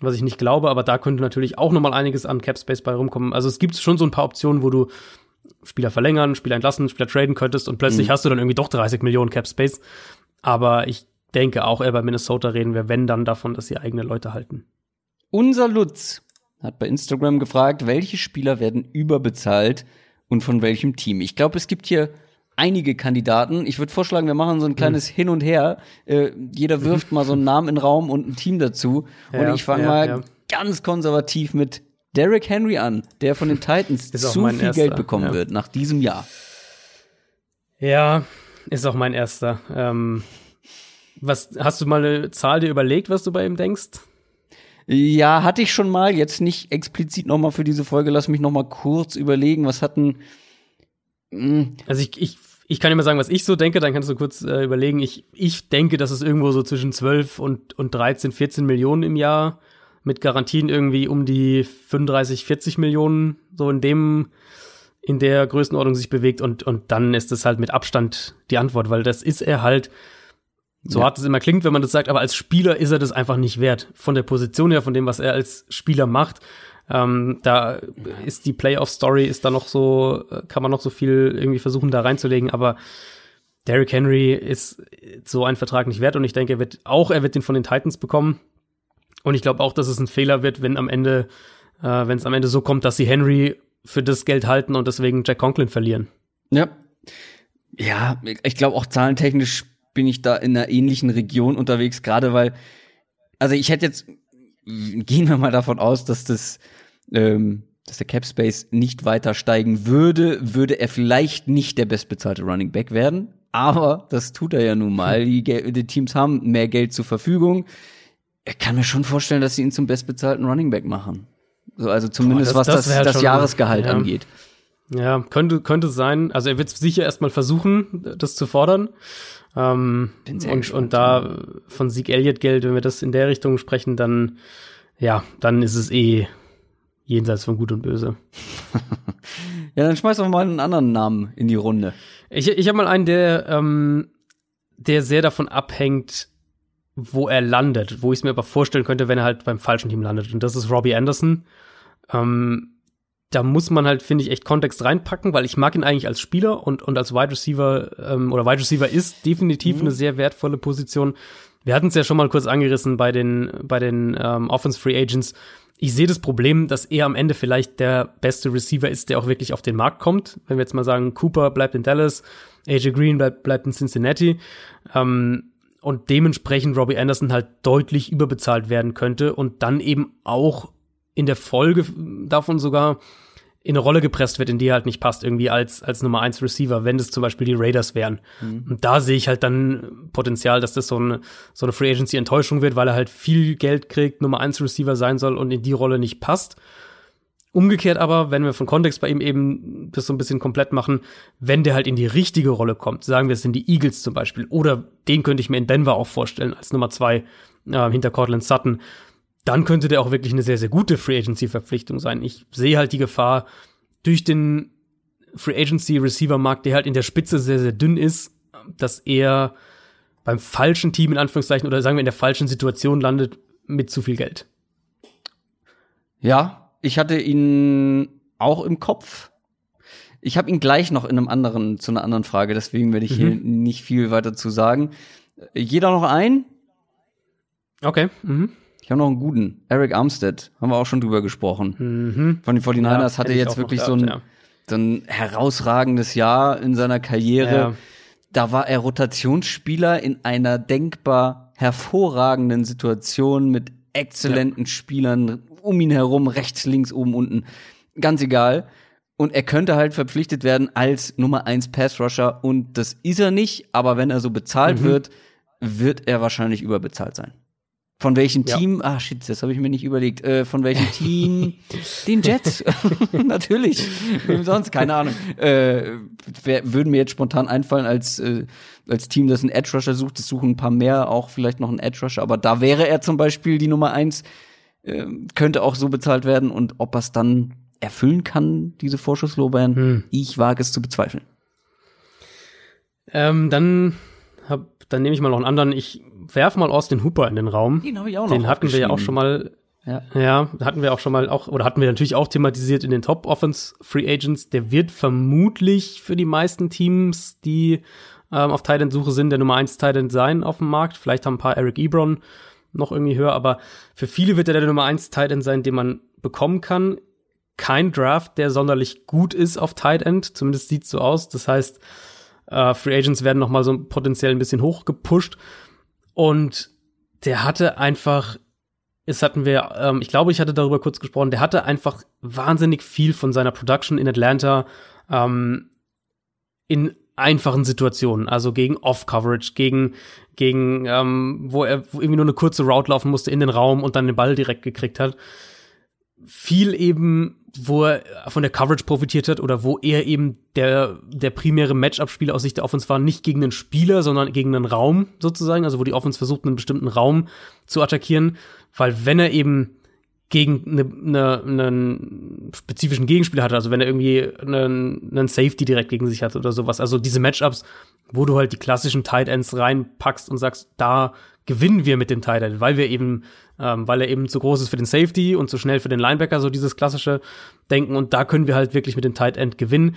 S2: was ich nicht glaube, aber da könnte natürlich auch noch mal einiges an Cap Space bei rumkommen. Also es gibt schon so ein paar Optionen, wo du Spieler verlängern, Spieler entlassen, Spieler traden könntest und plötzlich mhm. hast du dann irgendwie doch 30 Millionen Cap Space. Aber ich denke auch eher bei Minnesota reden wir, wenn dann davon, dass sie eigene Leute halten.
S1: Unser Lutz hat bei Instagram gefragt, welche Spieler werden überbezahlt und von welchem Team. Ich glaube, es gibt hier einige Kandidaten. Ich würde vorschlagen, wir machen so ein kleines mhm. Hin und Her. Äh, jeder wirft mal so einen Namen in den Raum und ein Team dazu. Ja, und ich fange ja, mal ja. ganz konservativ mit Derrick Henry an, der von den Titans zu viel erster, Geld bekommen wird nach diesem Jahr.
S2: Ja, ist auch mein erster. Ähm, was hast du mal eine Zahl dir überlegt, was du bei ihm denkst?
S1: Ja, hatte ich schon mal, jetzt nicht explizit nochmal für diese Folge, lass mich nochmal kurz überlegen, was hatten.
S2: Hm. Also ich, ich, ich kann immer sagen, was ich so denke, dann kannst du kurz äh, überlegen. Ich, ich denke, dass es irgendwo so zwischen 12 und, und 13, 14 Millionen im Jahr mit Garantien irgendwie um die 35, 40 Millionen, so in dem, in der Größenordnung sich bewegt und, und dann ist das halt mit Abstand die Antwort, weil das ist er halt so ja. hart es immer klingt, wenn man das sagt, aber als Spieler ist er das einfach nicht wert. Von der Position her, von dem, was er als Spieler macht. Ähm, da ist die Playoff-Story, ist da noch so, kann man noch so viel irgendwie versuchen, da reinzulegen, aber Derrick Henry ist so ein Vertrag nicht wert und ich denke, er wird auch, er wird den von den Titans bekommen. Und ich glaube auch, dass es ein Fehler wird, wenn am Ende, äh, wenn es am Ende so kommt, dass sie Henry für das Geld halten und deswegen Jack Conklin verlieren.
S1: Ja. Ja, ich glaube auch zahlentechnisch bin ich da in einer ähnlichen Region unterwegs, gerade weil, also ich hätte jetzt, gehen wir mal davon aus, dass das, ähm, dass der Cap Space nicht weiter steigen würde, würde er vielleicht nicht der bestbezahlte Running Back werden. Aber das tut er ja nun mal. Die, die Teams haben mehr Geld zur Verfügung. Er kann mir schon vorstellen, dass sie ihn zum bestbezahlten Running Back machen. So, also zumindest Boah, das, was das, das, das Jahresgehalt ja. angeht.
S2: Ja, könnte, könnte sein. Also er wird sicher erstmal versuchen, das zu fordern. Ähm, und, und da von Sieg Elliott Geld, wenn wir das in der Richtung sprechen, dann, ja, dann ist es eh jenseits von Gut und Böse.
S1: Ja, dann schmeiß doch mal einen anderen Namen in die Runde.
S2: Ich, ich habe mal einen, der, ähm, der sehr davon abhängt, wo er landet, wo ich es mir aber vorstellen könnte, wenn er halt beim falschen Team landet. Und das ist Robbie Anderson. Ähm, da muss man halt, finde ich, echt Kontext reinpacken, weil ich mag ihn eigentlich als Spieler und, und als Wide Receiver ähm, oder Wide Receiver ist definitiv mhm. eine sehr wertvolle Position. Wir hatten es ja schon mal kurz angerissen bei den, bei den ähm, Offense Free Agents. Ich sehe das Problem, dass er am Ende vielleicht der beste Receiver ist, der auch wirklich auf den Markt kommt. Wenn wir jetzt mal sagen, Cooper bleibt in Dallas, AJ Green bleibt, bleibt in Cincinnati. Ähm, und dementsprechend Robbie Anderson halt deutlich überbezahlt werden könnte und dann eben auch in der Folge davon sogar in eine Rolle gepresst wird, in die er halt nicht passt, irgendwie als, als Nummer 1 Receiver, wenn das zum Beispiel die Raiders wären. Mhm. Und da sehe ich halt dann Potenzial, dass das so eine, so eine Free Agency Enttäuschung wird, weil er halt viel Geld kriegt, Nummer 1 Receiver sein soll und in die Rolle nicht passt. Umgekehrt aber, wenn wir von Kontext bei ihm eben das so ein bisschen komplett machen, wenn der halt in die richtige Rolle kommt, sagen wir es sind die Eagles zum Beispiel, oder den könnte ich mir in Denver auch vorstellen als Nummer zwei äh, hinter Cortland Sutton, dann könnte der auch wirklich eine sehr, sehr gute Free Agency-Verpflichtung sein. Ich sehe halt die Gefahr durch den Free Agency-Receiver-Markt, der halt in der Spitze sehr, sehr dünn ist, dass er beim falschen Team in Anführungszeichen oder sagen wir in der falschen Situation landet mit zu viel Geld.
S1: Ja, ich hatte ihn auch im Kopf. Ich habe ihn gleich noch in einem anderen, zu einer anderen Frage, deswegen werde ich mhm. hier nicht viel weiter zu sagen. Jeder noch ein?
S2: Okay. Mhm.
S1: Ich habe noch einen guten. Eric Armstead. Haben wir auch schon drüber gesprochen. Mhm. Von den 49ers ja, hatte jetzt wirklich gehabt, so, ein, ja. so ein herausragendes Jahr in seiner Karriere. Ja. Da war er Rotationsspieler in einer denkbar hervorragenden Situation mit exzellenten Spielern um ihn herum, rechts, links, oben, unten. Ganz egal. Und er könnte halt verpflichtet werden als Nummer 1 Pass Rusher und das ist er nicht, aber wenn er so bezahlt mhm. wird, wird er wahrscheinlich überbezahlt sein. Von welchem ja. Team? Ah, shit, das habe ich mir nicht überlegt. Äh, von welchem Team? Den Jets. Natürlich. Wem sonst? Keine Ahnung. Äh, wer, würden mir jetzt spontan einfallen als, äh, als Team, das einen Edge Rusher sucht. Das suchen ein paar mehr, auch vielleicht noch einen Edge Rusher. Aber da wäre er zum Beispiel die Nummer eins. Äh, könnte auch so bezahlt werden. Und ob er es dann erfüllen kann, diese Vorschusslorbeeren, hm. ich wage es zu bezweifeln.
S2: Ähm, dann hab, dann nehme ich mal noch einen anderen. Ich werf mal Austin Hooper in den Raum. Den habe ich auch noch. Den hatten wir ja auch schon mal. Ja. ja, hatten wir auch schon mal auch, oder hatten wir natürlich auch thematisiert in den Top Offense Free Agents. Der wird vermutlich für die meisten Teams, die ähm, auf Titan Suche sind, der Nummer 1 Titan sein auf dem Markt. Vielleicht haben ein paar Eric Ebron noch irgendwie höher, aber für viele wird er der Nummer 1 Titan sein, den man bekommen kann. Kein Draft, der sonderlich gut ist auf Tight End, zumindest sieht's so aus. Das heißt, äh, Free Agents werden noch mal so potenziell ein bisschen hochgepusht. Und der hatte einfach, es hatten wir, ähm, ich glaube, ich hatte darüber kurz gesprochen, der hatte einfach wahnsinnig viel von seiner Production in Atlanta ähm, in einfachen Situationen, also gegen Off-Coverage, gegen, gegen ähm, wo er irgendwie nur eine kurze Route laufen musste in den Raum und dann den Ball direkt gekriegt hat. Viel eben wo er von der Coverage profitiert hat oder wo er eben der, der primäre Matchup-Spieler aus Sicht der Offense war, nicht gegen einen Spieler, sondern gegen einen Raum sozusagen, also wo die Offense versucht, einen bestimmten Raum zu attackieren, weil wenn er eben gegen eine, eine, einen spezifischen Gegenspieler hatte, also wenn er irgendwie einen, einen Safety direkt gegen sich hat oder sowas, also diese Matchups, wo du halt die klassischen Tight Ends reinpackst und sagst, da gewinnen wir mit dem Tight End, weil wir eben ähm, weil er eben zu groß ist für den Safety und zu schnell für den Linebacker, so dieses klassische Denken. Und da können wir halt wirklich mit dem Tight End gewinnen.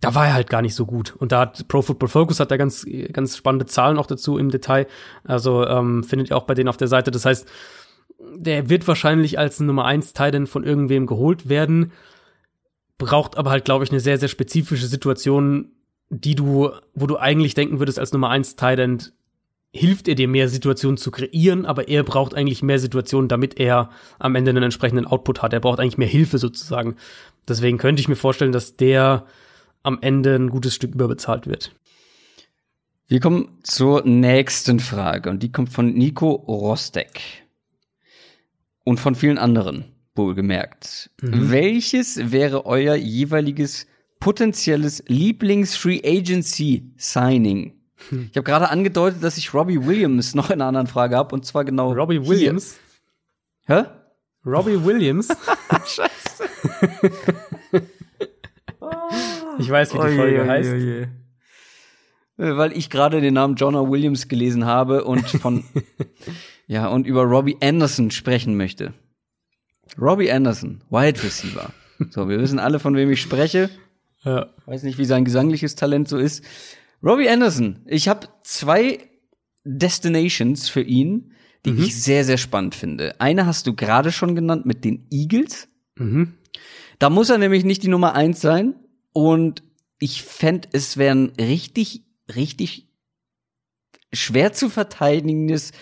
S2: Da war er halt gar nicht so gut. Und da hat Pro Football Focus hat da ganz, ganz spannende Zahlen auch dazu im Detail. Also ähm, findet ihr auch bei denen auf der Seite. Das heißt, der wird wahrscheinlich als Nummer 1 Titan von irgendwem geholt werden, braucht aber halt, glaube ich, eine sehr, sehr spezifische Situation, die du, wo du eigentlich denken würdest, als Nummer 1 Titan hilft er dir mehr Situationen zu kreieren, aber er braucht eigentlich mehr Situationen, damit er am Ende einen entsprechenden Output hat. Er braucht eigentlich mehr Hilfe sozusagen. Deswegen könnte ich mir vorstellen, dass der am Ende ein gutes Stück überbezahlt wird.
S1: Wir kommen zur nächsten Frage und die kommt von Nico Rostek und von vielen anderen, wohlgemerkt. Mhm. Welches wäre euer jeweiliges potenzielles Lieblings-Free Agency Signing? Hm. Ich habe gerade angedeutet, dass ich Robbie Williams noch in einer anderen Frage habe und zwar genau.
S2: Robbie Williams?
S1: Hä?
S2: Robbie Williams?
S1: Scheiße.
S2: Ich weiß, wie die Folge
S1: oje,
S2: heißt.
S1: oje. Äh, Weil ich gerade den Namen Jonah Williams gelesen habe und von ja und über Robbie Anderson sprechen möchte. Robbie Anderson, Wide Receiver. So, wir wissen alle, von wem ich spreche.
S2: Ja.
S1: Weiß nicht, wie sein gesangliches Talent so ist. Robbie Anderson. Ich habe zwei Destinations für ihn, die ich sehr, sehr spannend finde. Eine hast du gerade schon genannt mit den Eagles.
S2: Mhm.
S1: Da muss er nämlich nicht die Nummer eins sein. Und ich fänd, es wäre ein richtig, richtig schwer zu verteidigendes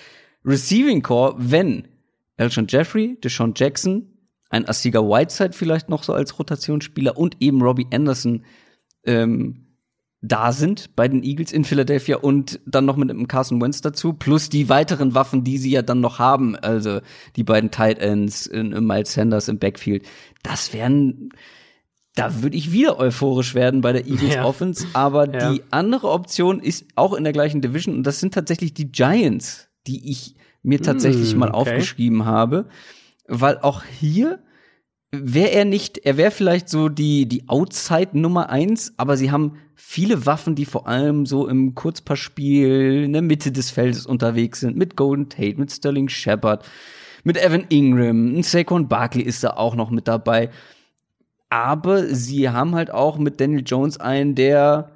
S1: Receiving Core, wenn Elton Jeffrey, Deshaun Jackson, ein Asiga Whiteside vielleicht noch so als Rotationsspieler und eben Robbie Anderson ähm, da sind bei den Eagles in Philadelphia und dann noch mit einem Carson Wentz dazu, plus die weiteren Waffen, die sie ja dann noch haben, also die beiden Tight Ends, in, in Miles Sanders im Backfield, das wären, da würde ich wieder euphorisch werden bei der Eagles
S2: Ja.
S1: Offense, aber
S2: Ja.
S1: die andere Option ist auch in der gleichen Division und das sind tatsächlich die Giants, die ich mir tatsächlich
S2: Mm,
S1: mal
S2: okay.
S1: aufgeschrieben habe, weil auch hier wäre er nicht, er wäre vielleicht so die, die Outside Nummer eins, aber sie haben viele Waffen, die vor allem so im Kurzpassspiel in der Mitte des Feldes unterwegs sind, mit Golden Tate, mit Sterling Shepard, mit Evan Ingram, Saquon Barkley ist da auch noch mit dabei. Aber sie haben halt auch mit Daniel Jones einen, der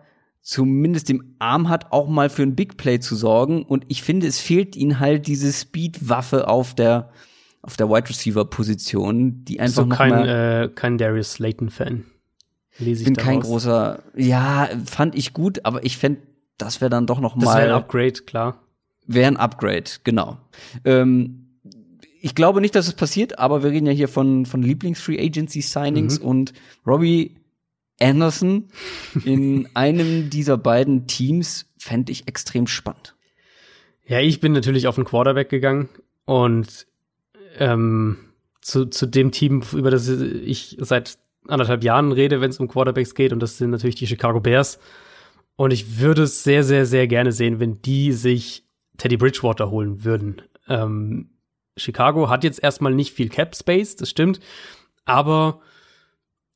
S1: zumindest den Arm hat, auch mal für ein Big Play zu sorgen. Und ich finde, es fehlt ihnen halt diese Speed-Waffe auf der, auf der Wide Receiver Position, die einfach
S2: So kein,
S1: mal
S2: äh, kein Darius Slayton-Fan. Lese ich
S1: bin kein großer, ja, fand ich gut, aber ich fände, das wäre dann doch noch
S2: Das wäre ein
S1: mal
S2: Upgrade, klar.
S1: wäre ein Upgrade, genau. Ähm, ich glaube nicht, dass es passiert, aber wir reden ja hier von, von Lieblings-Free Agency Signings
S2: Mhm.
S1: und Robbie Anderson in einem dieser beiden Teams fände ich extrem spannend.
S2: Ja, ich bin natürlich auf den Quarterback gegangen und ähm, zu, zu dem Team, über das ich seit anderthalb Jahren rede, wenn es um Quarterbacks geht, und das sind natürlich die Chicago Bears. Und ich würde es sehr, sehr, sehr gerne sehen, wenn die sich Teddy Bridgewater holen würden. Ähm, Chicago hat jetzt erstmal nicht viel Cap Space, das stimmt, aber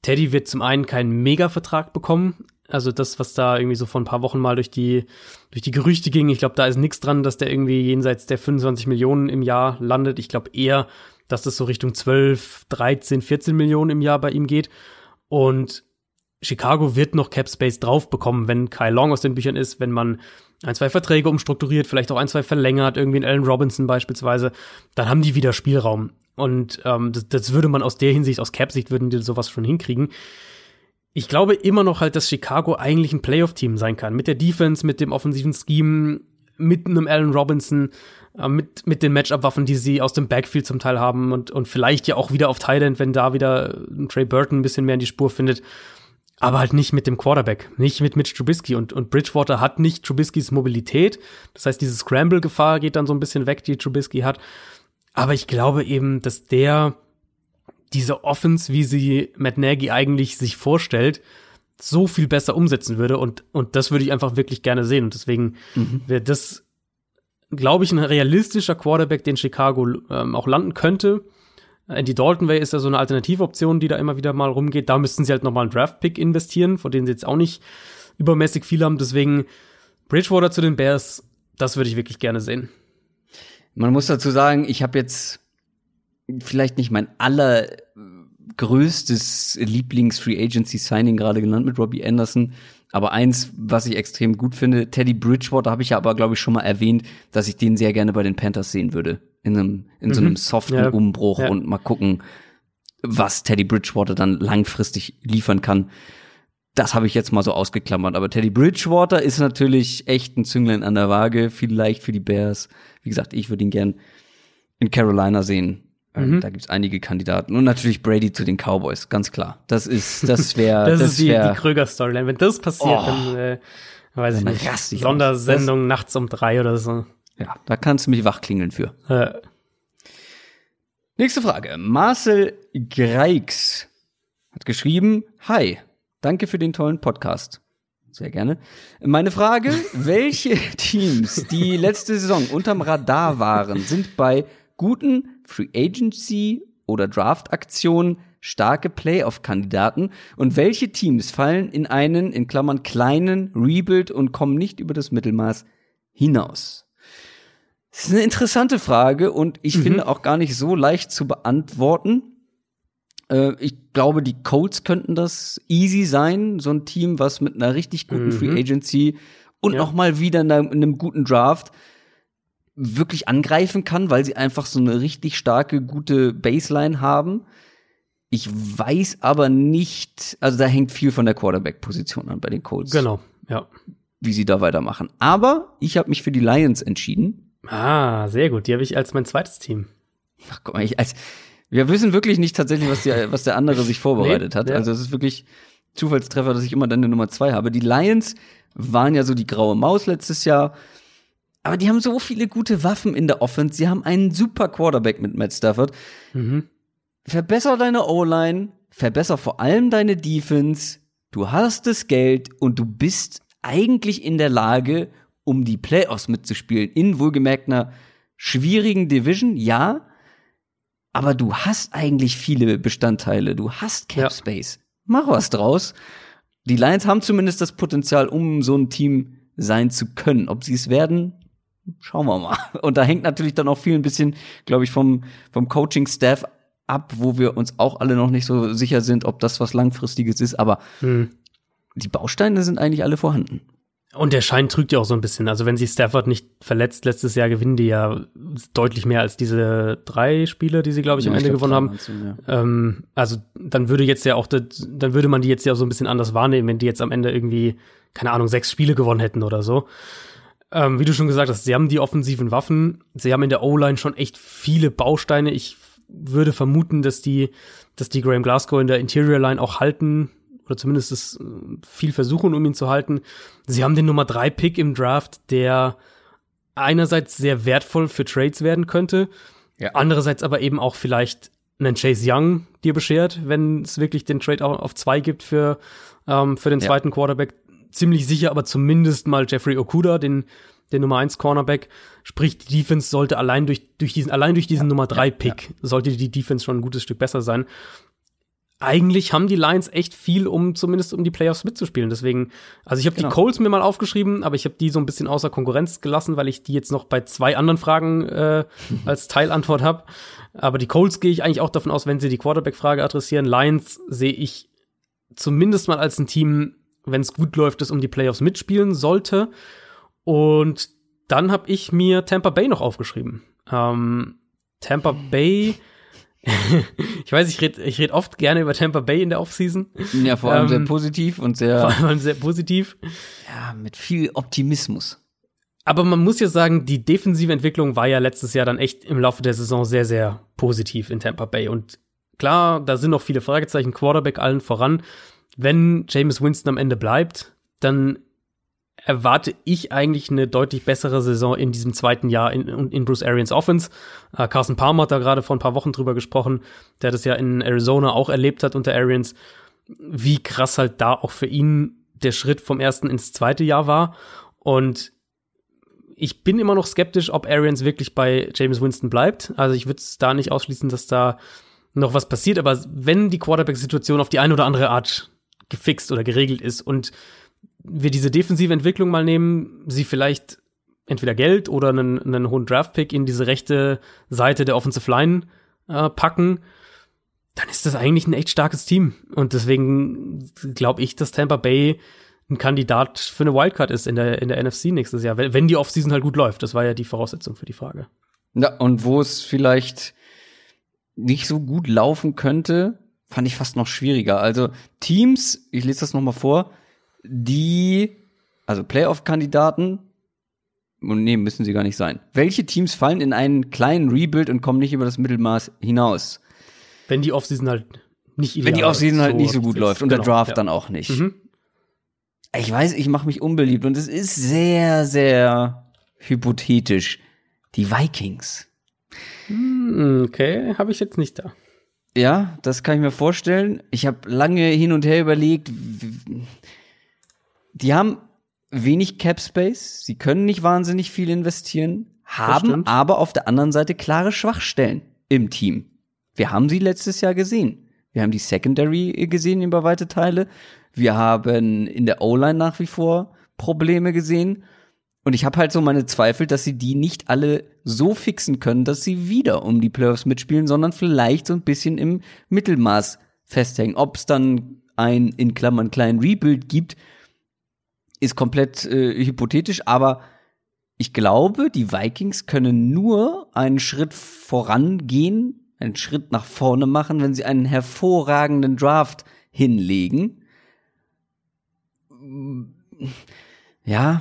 S2: Teddy wird zum einen keinen Mega-Vertrag bekommen. Also das, was da irgendwie so vor ein paar Wochen mal durch die, durch die Gerüchte ging, ich glaube, da ist nichts dran, dass der irgendwie jenseits der 25 Millionen im Jahr landet. Ich glaube eher, dass das so Richtung 12, 13, 14 Millionen im Jahr bei ihm geht. Und Chicago wird noch Cap Space drauf bekommen, wenn Kyle Long aus den Büchern ist, wenn man ein, zwei Verträge umstrukturiert, vielleicht auch ein, zwei verlängert, irgendwie in Allen Robinson beispielsweise, dann haben die wieder Spielraum. Und ähm, das, das würde man aus der Hinsicht, aus Cap-Sicht, würden die sowas schon hinkriegen. Ich glaube immer noch halt, dass Chicago eigentlich ein Playoff-Team sein kann. Mit der Defense, mit dem offensiven Scheme, mit einem Allen Robinson, äh, mit, mit den Matchup-Waffen, die sie aus dem Backfield zum Teil haben und, und vielleicht ja auch wieder auf Thailand, wenn da wieder ein Trey Burton ein bisschen mehr in die Spur findet. Aber halt nicht mit dem Quarterback, nicht mit Mitch Trubisky. Und, und Bridgewater hat nicht Trubiskys Mobilität. Das heißt, diese Scramble-Gefahr geht dann so ein bisschen weg, die Trubisky hat. Aber ich glaube eben, dass der diese Offense, wie sie Matt Nagy eigentlich sich vorstellt, so viel besser umsetzen würde. Und, und das würde ich einfach wirklich gerne sehen. Und deswegen wäre das, glaube ich, ein realistischer Quarterback, den Chicago ähm, auch landen könnte. Andy Dalton Way ist ja so eine Alternativoption, die da immer wieder mal rumgeht. Da müssten sie halt nochmal einen Draft-Pick investieren, von denen sie jetzt auch nicht übermäßig viel haben. Deswegen Bridgewater zu den Bears, das würde ich wirklich gerne sehen.
S1: Man muss dazu sagen, ich habe jetzt vielleicht nicht mein allergrößtes Lieblings-Free Agency Signing gerade genannt mit Robbie Anderson. Aber eins, was ich extrem gut finde, Teddy Bridgewater habe ich ja aber, glaube ich, schon mal erwähnt, dass ich den sehr gerne bei den Panthers sehen würde. In einem, in so einem soften
S2: Ja.
S1: Umbruch
S2: Ja.
S1: und mal gucken, was Teddy Bridgewater dann langfristig liefern kann. Das habe ich jetzt mal so ausgeklammert. Aber Teddy Bridgewater ist natürlich echt ein Zünglein an der Waage, vielleicht für die Bears. Wie gesagt, ich würde ihn gern in Carolina sehen. Ähm,
S2: Mhm.
S1: Da gibt's einige Kandidaten. Und natürlich Brady zu den Cowboys, ganz klar. Das ist, das wäre,
S2: Das,
S1: das,
S2: ist die,
S1: wär,
S2: die Kröger-Storyline. Wenn das passiert,
S1: Oh.
S2: dann äh, weiß ich nicht. Sondersendung nachts um drei oder so.
S1: ja, da kannst du mich wachklingeln für.
S2: Äh,
S1: Nächste Frage. Marcel Greix hat geschrieben, Hi, danke für den tollen Podcast. Sehr gerne. Meine Frage, welche Teams, die letzte Saison unterm Radar waren, sind bei guten Free Agency oder Draft Aktionen starke Playoff-Kandidaten und welche Teams fallen in einen, in Klammern, kleinen Rebuild und kommen nicht über das Mittelmaß hinaus? Das ist eine interessante Frage und ich mhm. finde auch gar nicht so leicht zu beantworten. Äh, ich glaube, die Colts könnten das easy sein, so ein Team, was mit einer richtig guten mhm. Free Agency und ja. noch mal wieder in einem, in einem guten Draft wirklich angreifen kann, weil sie einfach so eine richtig starke, gute Baseline haben. Ich weiß aber nicht, also da hängt viel von der Quarterback-Position an bei den Colts.
S2: Genau, ja.
S1: Wie sie da weitermachen. Aber ich habe mich für die Lions entschieden.
S2: Ah, sehr gut. Die habe ich als mein zweites Team.
S1: Ach, guck mal, ich, als, wir wissen wirklich nicht tatsächlich, was, die, was der andere sich vorbereitet nee, hat. Ja. Also es ist wirklich Zufallstreffer, dass ich immer dann eine Nummer zwei habe. Die Lions waren ja so die graue Maus letztes Jahr. Aber die haben so viele gute Waffen in der Offense. Sie haben einen super Quarterback mit Matt Stafford. Mhm verbessere deine O-Line, verbessere vor allem deine Defense. Du hast das Geld und du bist eigentlich in der Lage, um die Playoffs mitzuspielen. In wohlgemerkt einer schwierigen Division, ja. Aber du hast eigentlich viele Bestandteile. Du hast Cap Space. Ja. Mach was draus. Die Lions haben zumindest das Potenzial, um so ein Team sein zu können. Ob sie es werden, schauen wir mal. Und da hängt natürlich dann auch viel ein bisschen, glaube ich, vom, vom Coaching-Staff ab, wo wir uns auch alle noch nicht so sicher sind, ob das was Langfristiges ist, aber hm. die Bausteine sind eigentlich alle vorhanden.
S2: Und der Schein trügt ja auch so ein bisschen. Also wenn sich Stafford nicht verletzt, letztes Jahr gewinnen die ja deutlich mehr als diese drei Spiele, die sie, glaube ich, am ja, Ende gewonnen haben. Sind, ja. ähm, also dann würde jetzt ja auch, dann würde man die jetzt ja auch so ein bisschen anders wahrnehmen, wenn die jetzt am Ende irgendwie, keine Ahnung, sechs Spiele gewonnen hätten oder so. Ähm, wie du schon gesagt hast, sie haben die offensiven Waffen. Sie haben in der O-Line schon echt viele Bausteine. Ich würde vermuten, dass die, dass die Graham Glasgow in der Interior Line auch halten oder zumindest es äh, viel versuchen, um ihn zu halten. Sie haben den Nummer drei Pick im Draft, der einerseits sehr wertvoll für Trades werden könnte, ja. andererseits aber eben auch vielleicht einen Chase Young dir beschert, wenn es wirklich den Trade auf zwei gibt für, ähm, für den zweiten ja. Quarterback. Ziemlich sicher, aber zumindest mal Jeffrey Okuda, den der Nummer 1 Cornerback. Sprich, die Defense sollte allein durch, durch diesen, allein durch diesen ja, Nummer 3 Pick, ja, ja. sollte die Defense schon ein gutes Stück besser sein. Eigentlich haben die Lions echt viel, um zumindest um die Playoffs mitzuspielen. Deswegen, also ich habe genau. die Colts mir mal aufgeschrieben, aber ich habe die so ein bisschen außer Konkurrenz gelassen, weil ich die jetzt noch bei zwei anderen Fragen äh, als Teilantwort habe. Aber die Colts gehe ich eigentlich auch davon aus, wenn sie die Quarterback-Frage adressieren. Lions sehe ich zumindest mal als ein Team, wenn es gut läuft, das um die Playoffs mitspielen sollte. Und dann habe ich mir Tampa Bay noch aufgeschrieben. Ähm, Tampa Bay. ich weiß, ich rede ich red oft gerne über Tampa Bay in der Offseason.
S1: Ja, vor allem ähm, sehr positiv und sehr.
S2: Vor allem sehr positiv.
S1: Ja, mit viel Optimismus.
S2: Aber man muss ja sagen, die defensive Entwicklung war ja letztes Jahr dann echt im Laufe der Saison sehr, sehr positiv in Tampa Bay. Und klar, da sind noch viele Fragezeichen, Quarterback allen voran. Wenn James Winston am Ende bleibt, dann erwarte ich eigentlich eine deutlich bessere Saison in diesem zweiten Jahr in, in Bruce Arians Offense. Äh, Carson Palmer hat da gerade vor ein paar Wochen drüber gesprochen, der das ja in Arizona auch erlebt hat unter Arians, wie krass halt da auch für ihn der Schritt vom ersten ins zweite Jahr war. Und ich bin immer noch skeptisch, ob Arians wirklich bei James Winston bleibt. Also ich würde es da nicht ausschließen, dass da noch was passiert. Aber wenn die Quarterback-Situation auf die eine oder andere Art gefixt oder geregelt ist und wir diese defensive Entwicklung mal nehmen, sie vielleicht entweder Geld oder einen, einen hohen Draftpick in diese rechte Seite der Offensive Line äh, packen, dann ist das eigentlich ein echt starkes Team. Und deswegen glaube ich, dass Tampa Bay ein Kandidat für eine Wildcard ist in der, in der NFC nächstes Jahr, wenn die Offseason halt gut läuft. Das war ja die Voraussetzung für die Frage.
S1: Ja, und wo es vielleicht nicht so gut laufen könnte, fand ich fast noch schwieriger. Also Teams, ich lese das noch mal vor, die, also Playoff-Kandidaten, nee, müssen sie gar nicht sein. Welche Teams fallen in einen kleinen Rebuild und kommen nicht über das Mittelmaß hinaus?
S2: Wenn die Offseason halt nicht
S1: ideal Wenn die Offseason halt nicht so gut läuft und genau, der Draft ja. dann auch nicht. Mhm. Ich weiß, ich mache mich unbeliebt und es ist sehr, sehr hypothetisch. Die Vikings.
S2: Hm, okay, habe ich jetzt nicht da.
S1: Ja, das kann ich mir vorstellen. Ich habe lange hin und her überlegt, die haben wenig Cap Space, sie können nicht wahnsinnig viel investieren, haben aber auf der anderen Seite klare Schwachstellen im Team. Wir haben sie letztes Jahr gesehen. Wir haben die Secondary gesehen über weite Teile. Wir haben in der O-Line nach wie vor Probleme gesehen. Und ich habe halt so meine Zweifel, dass sie die nicht alle so fixen können, dass sie wieder um die Playoffs mitspielen, sondern vielleicht so ein bisschen im Mittelmaß festhängen. Ob es dann ein in Klammern kleinen Rebuild gibt, ist komplett äh, hypothetisch, aber ich glaube, die Vikings können nur einen Schritt vorangehen, einen Schritt nach vorne machen, wenn sie einen hervorragenden Draft hinlegen. Ja,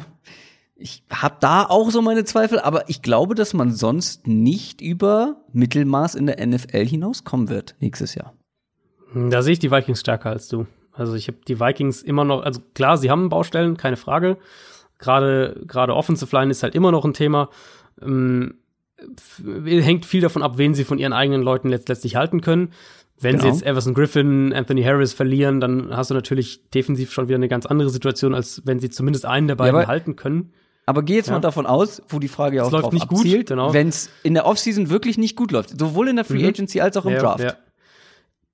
S1: ich habe da auch so meine Zweifel, aber ich glaube, dass man sonst nicht über Mittelmaß in der NFL hinauskommen wird nächstes Jahr.
S2: Da sehe ich die Vikings stärker als du. Also ich habe die Vikings immer noch, also klar, sie haben Baustellen, keine Frage. Gerade gerade Offensive Line ist halt immer noch ein Thema. Ähm, hängt viel davon ab, wen sie von ihren eigenen Leuten letztlich halten können. Wenn genau. sie jetzt Everson Griffin, Anthony Harris verlieren, dann hast du natürlich defensiv schon wieder eine ganz andere Situation, als wenn sie zumindest einen der beiden ja, halten können.
S1: Aber geh jetzt ja. mal davon aus, wo die Frage ja auch
S2: läuft drauf nicht abzielt, gut,
S1: genau. wenn es in der Offseason wirklich nicht gut läuft, sowohl in der Free mhm. Agency als auch im ja, Draft.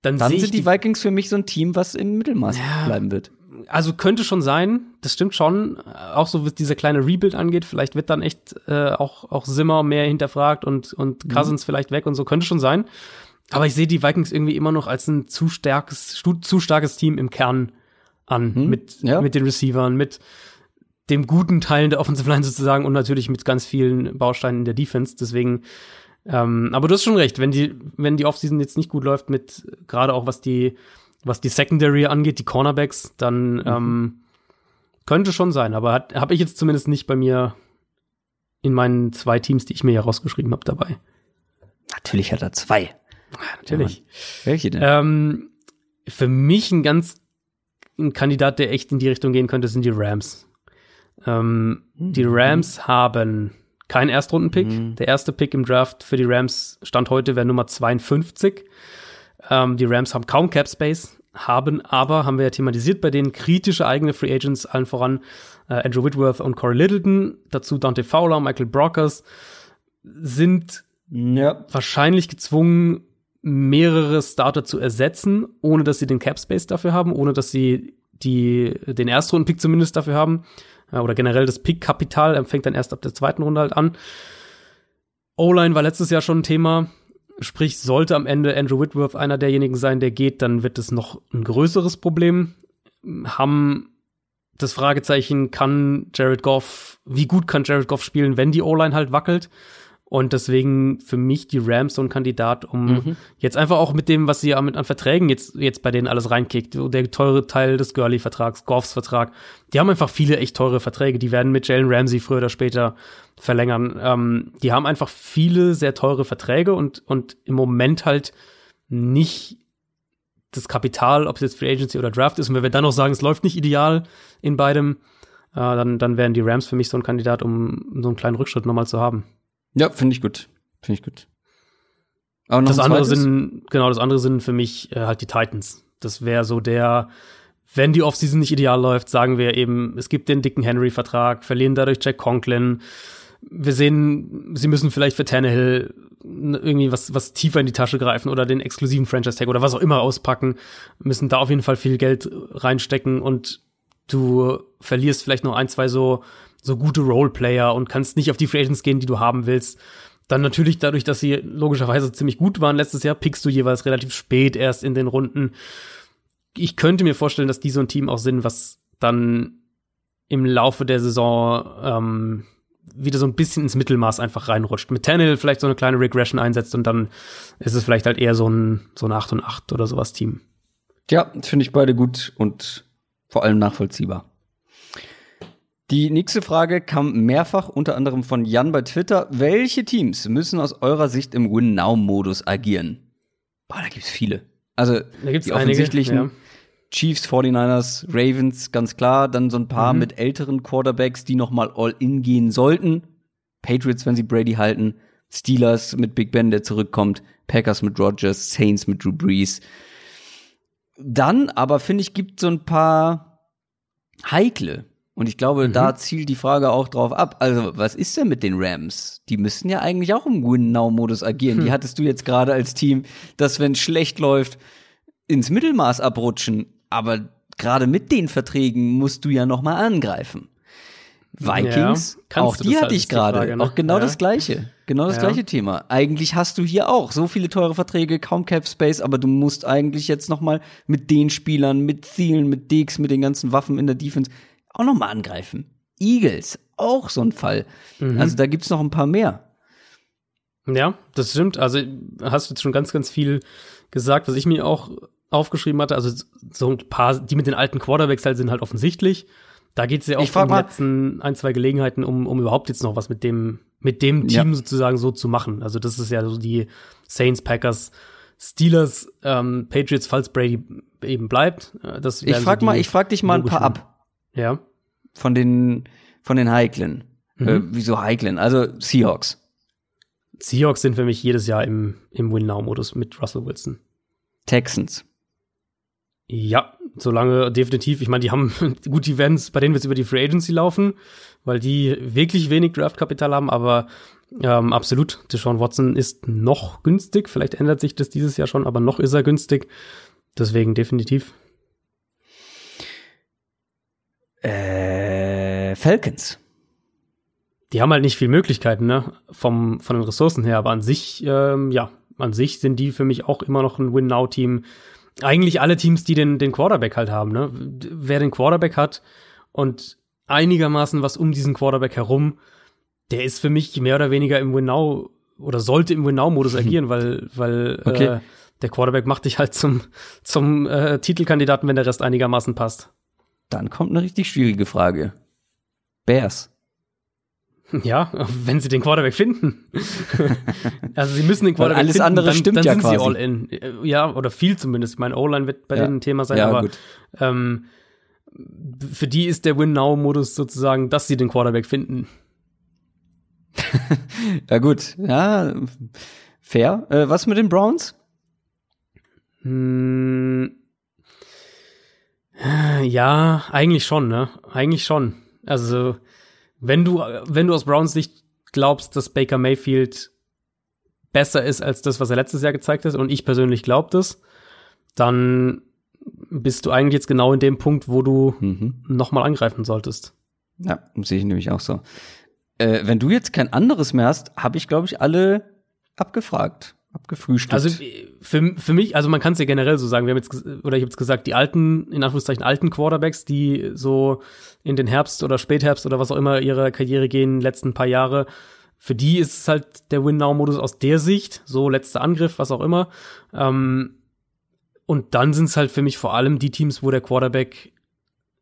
S1: Dann, dann sind die, die Vikings für mich so ein Team, was im Mittelmaß bleiben wird
S2: also könnte schon sein, das stimmt schon, auch so was dieser kleine Rebuild angeht, vielleicht wird dann echt äh, auch, auch Zimmer mehr hinterfragt und, und mhm. Cousins mhm. vielleicht weg und so, könnte schon sein. Aber ich sehe die Vikings irgendwie immer noch als ein zu starkes, zu starkes Team im Kern an, mhm. mit, ja. mit den Receivern, mit dem guten Teilen der Offensive Line sozusagen und natürlich mit ganz vielen Bausteinen in der Defense. Deswegen, ähm, aber du hast schon recht, wenn die, wenn die Offseason jetzt nicht gut läuft, mit gerade auch was die was die Secondary angeht, die Cornerbacks, dann mhm. ähm, könnte schon sein. Aber habe ich jetzt zumindest nicht bei mir in meinen zwei Teams, die ich mir ja rausgeschrieben habe, dabei.
S1: Natürlich hat er zwei.
S2: Ja, natürlich. Ja,
S1: welche denn?
S2: Ähm, für mich ein ganz ein Kandidat, der echt in die Richtung gehen könnte, sind die Rams. Ähm, mhm. Die Rams haben keinen Erstrundenpick. Mhm. Der erste Pick im Draft für die Rams stand heute wäre Nummer 52. Ähm, die Rams haben kaum Cap Space, haben aber, haben wir ja thematisiert, bei denen kritische eigene Free Agents, allen voran äh, Andrew Whitworth und Corey Littleton, dazu Dante Fowler, Michael Brockers, sind ja. wahrscheinlich gezwungen, mehrere Starter zu ersetzen, ohne dass sie den Cap Space dafür haben, ohne dass sie die, den Erstrunden-Pick zumindest dafür haben. Oder generell das Pick-Kapital fängt dann erst ab der zweiten Runde halt an. O-Line war letztes Jahr schon ein Thema. Sprich, sollte am Ende Andrew Whitworth einer derjenigen sein, der geht, dann wird es noch ein größeres Problem. Haben das Fragezeichen, kann Jared Goff, wie gut kann Jared Goff spielen, wenn die O-Line halt wackelt? Und deswegen für mich die Rams so ein Kandidat, um mhm. jetzt einfach auch mit dem, was sie mit an Verträgen jetzt, jetzt bei denen alles reinkickt, der teure Teil des Gurley-Vertrags, Goffs Vertrag, die haben einfach viele echt teure Verträge. Die werden mit Jalen Ramsey früher oder später verlängern. Ähm, die haben einfach viele sehr teure Verträge und, und im Moment halt nicht das Kapital, ob es jetzt Free Agency oder Draft ist. Und wenn wir dann noch sagen, es läuft nicht ideal in beidem, äh, dann, dann wären die Rams für mich so ein Kandidat, um so einen kleinen Rückschritt nochmal zu haben.
S1: Ja, finde ich gut. Finde ich gut.
S2: Aber noch das andere zweites? sind, genau, das andere sind für mich äh, halt die Titans. Das wäre so der, wenn die Offseason nicht ideal läuft, sagen wir eben, es gibt den dicken Henry-Vertrag, verlieren dadurch Jack Conklin. Wir sehen, sie müssen vielleicht für Tannehill irgendwie was, was tiefer in die Tasche greifen oder den exklusiven Franchise-Tag oder was auch immer auspacken, müssen da auf jeden Fall viel Geld reinstecken und du verlierst vielleicht noch ein, zwei so so gute Roleplayer und kannst nicht auf die Free Agents gehen, die du haben willst. Dann natürlich dadurch, dass sie logischerweise ziemlich gut waren letztes Jahr, pickst du jeweils relativ spät erst in den Runden. Ich könnte mir vorstellen, dass die so ein Team auch sind, was dann im Laufe der Saison ähm, wieder so ein bisschen ins Mittelmaß einfach reinrutscht. Mit Tannehill vielleicht so eine kleine Regression einsetzt und dann ist es vielleicht halt eher so ein, so ein 8 und 8 oder sowas Team.
S1: Ja, finde ich beide gut und vor allem nachvollziehbar. Die nächste Frage kam mehrfach, unter anderem von Jan bei Twitter. Welche Teams müssen aus eurer Sicht im Win-Now-Modus agieren? Boah, da gibt's viele. Also
S2: die offensichtlichen einige, ja.
S1: Chiefs, 49ers, Ravens, ganz klar. Dann so ein paar mhm. mit älteren Quarterbacks, die noch mal All-In gehen sollten. Patriots, wenn sie Brady halten. Steelers mit Big Ben, der zurückkommt. Packers mit Rogers. Saints mit Drew Brees. Dann aber, finde ich, gibt so ein paar heikle und ich glaube, mhm. da zielt die Frage auch drauf ab. Also, was ist denn mit den Rams? Die müssen ja eigentlich auch im Win-Now-Modus agieren. Hm. Die hattest du jetzt gerade als Team, dass wenn es schlecht läuft, ins Mittelmaß abrutschen, aber gerade mit den Verträgen musst du ja noch mal angreifen. Vikings,
S2: Ja,
S1: auch die hatte
S2: halt,
S1: ich gerade,
S2: ne?
S1: auch genau
S2: Ja.
S1: das gleiche, genau das
S2: Ja.
S1: gleiche Thema. Eigentlich hast du hier auch so viele teure Verträge, kaum Cap Space, aber du musst eigentlich jetzt noch mal mit den Spielern, mit Thielen, mit Diggs, mit den ganzen Waffen in der Defense auch noch mal angreifen. Eagles, auch so ein Fall.
S2: Mhm.
S1: Also da gibt's noch ein paar mehr.
S2: Ja, das stimmt. Also hast du jetzt schon ganz, ganz viel gesagt, was ich mir auch aufgeschrieben hatte. Also so ein paar, die mit den alten Quarterbacks halt sind halt offensichtlich. Da geht es ja auch in den letzten ein, zwei Gelegenheiten, um, um überhaupt jetzt noch was mit dem, mit dem
S1: Ja.
S2: Team sozusagen so zu machen. Also das ist ja so die Saints, Packers, Steelers, ähm, Patriots, falls Brady eben bleibt. Äh, Das
S1: Ich frag
S2: so
S1: mal, ich frag dich mal ein paar ab
S2: Ja.
S1: von den von den heiklen.
S2: Mhm.
S1: Äh, wieso heiklen? Also Seahawks.
S2: Seahawks sind für mich jedes Jahr im, im Win-Now-Modus mit Russell Wilson.
S1: Texans.
S2: Ja, solange definitiv. Ich meine, die haben, gut, die werden bei denen wird über die Free Agency laufen, weil die wirklich wenig Draftkapital haben, aber ähm, absolut. Deshaun Watson ist noch günstig. Vielleicht ändert sich das dieses Jahr schon, aber noch ist er günstig. Deswegen definitiv.
S1: Äh, Falcons.
S2: Die haben halt nicht viel Möglichkeiten, ne? Vom, von den Ressourcen her, aber an sich, ähm, ja, an sich sind die für mich auch immer noch ein Win-Now-Team. Eigentlich alle Teams, die den, den Quarterback halt haben, ne? Wer den Quarterback hat und einigermaßen was um diesen Quarterback herum, der ist für mich mehr oder weniger im Win-Now oder sollte im Win-Now-Modus agieren, weil, weil
S1: Okay.
S2: äh, der Quarterback macht dich halt zum, zum äh, Titelkandidaten, wenn der Rest einigermaßen passt.
S1: Dann kommt eine richtig schwierige Frage. Bears.
S2: Ja, wenn sie den Quarterback finden. also sie müssen den Quarterback
S1: alles
S2: finden,
S1: andere
S2: dann,
S1: stimmt
S2: dann
S1: ja
S2: sind
S1: quasi.
S2: sie all in. Ja, oder viel zumindest. Mein O-Line wird bei
S1: Ja.
S2: denen ein Thema sein,
S1: Ja,
S2: aber ähm, für die ist der Win-Now-Modus sozusagen, dass sie den Quarterback finden.
S1: Ja gut, ja, fair. Äh, was mit den Browns?
S2: Hm, ja, eigentlich schon, ne? Eigentlich schon. Also, wenn du, wenn du aus Browns Sicht glaubst, dass Baker Mayfield besser ist als das, was er letztes Jahr gezeigt hat, und ich persönlich glaube das, dann bist du eigentlich jetzt genau in dem Punkt, wo du
S1: Mhm.
S2: nochmal angreifen solltest.
S1: Ja, sehe ich nämlich auch so. Äh, wenn du jetzt kein anderes mehr hast, habe ich, glaube ich, alle abgefragt, abgefrühstückt.
S2: Also für, für mich, also man kann es ja generell so sagen, wir haben jetzt, oder ich habe jetzt gesagt, die alten, in Anführungszeichen alten Quarterbacks, die so in den Herbst oder Spätherbst oder was auch immer ihre Karriere gehen, letzten paar Jahre, für die ist es halt der Win-Now-Modus aus der Sicht, so letzter Angriff, was auch immer. Ähm, und dann sind es halt für mich vor allem die Teams, wo der Quarterback,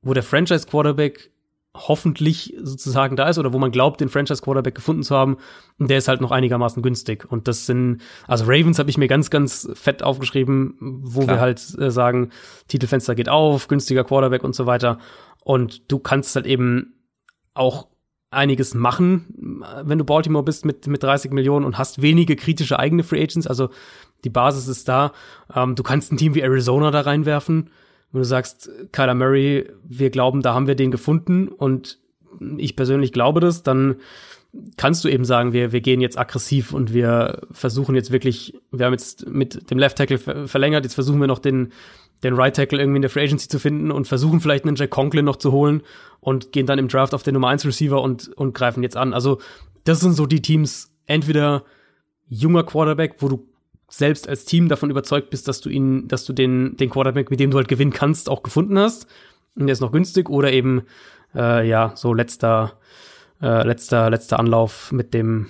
S2: wo der Franchise-Quarterback hoffentlich sozusagen da ist oder wo man glaubt, den Franchise-Quarterback gefunden zu haben. Und der ist halt noch einigermaßen günstig. Und das sind, also Ravens habe ich mir ganz, ganz fett aufgeschrieben, wo
S1: Klar.
S2: wir halt äh, sagen, Titelfenster geht auf, günstiger Quarterback und so weiter. Und du kannst halt eben auch einiges machen, wenn du Baltimore bist mit, mit 30 Millionen und hast wenige kritische eigene Free Agents. Also die Basis ist da. Ähm, du kannst ein Team wie Arizona da reinwerfen. Wenn du sagst, Kyler Murray, wir glauben, da haben wir den gefunden und ich persönlich glaube das, dann kannst du eben sagen, wir, wir gehen jetzt aggressiv und wir versuchen jetzt wirklich, wir haben jetzt mit dem Left Tackle ver verlängert, jetzt versuchen wir noch den, den Right Tackle irgendwie in der Free Agency zu finden und versuchen vielleicht einen Jack Conklin noch zu holen und gehen dann im Draft auf den Nummer 1 Receiver und, und greifen jetzt an. Also, das sind so die Teams, entweder junger Quarterback, wo du selbst als Team davon überzeugt bist, dass du ihn, dass du den, den Quarterback, mit dem du halt gewinnen kannst, auch gefunden hast. Und der ist noch günstig oder eben, äh, ja, so letzter, äh, letzter, letzter Anlauf mit dem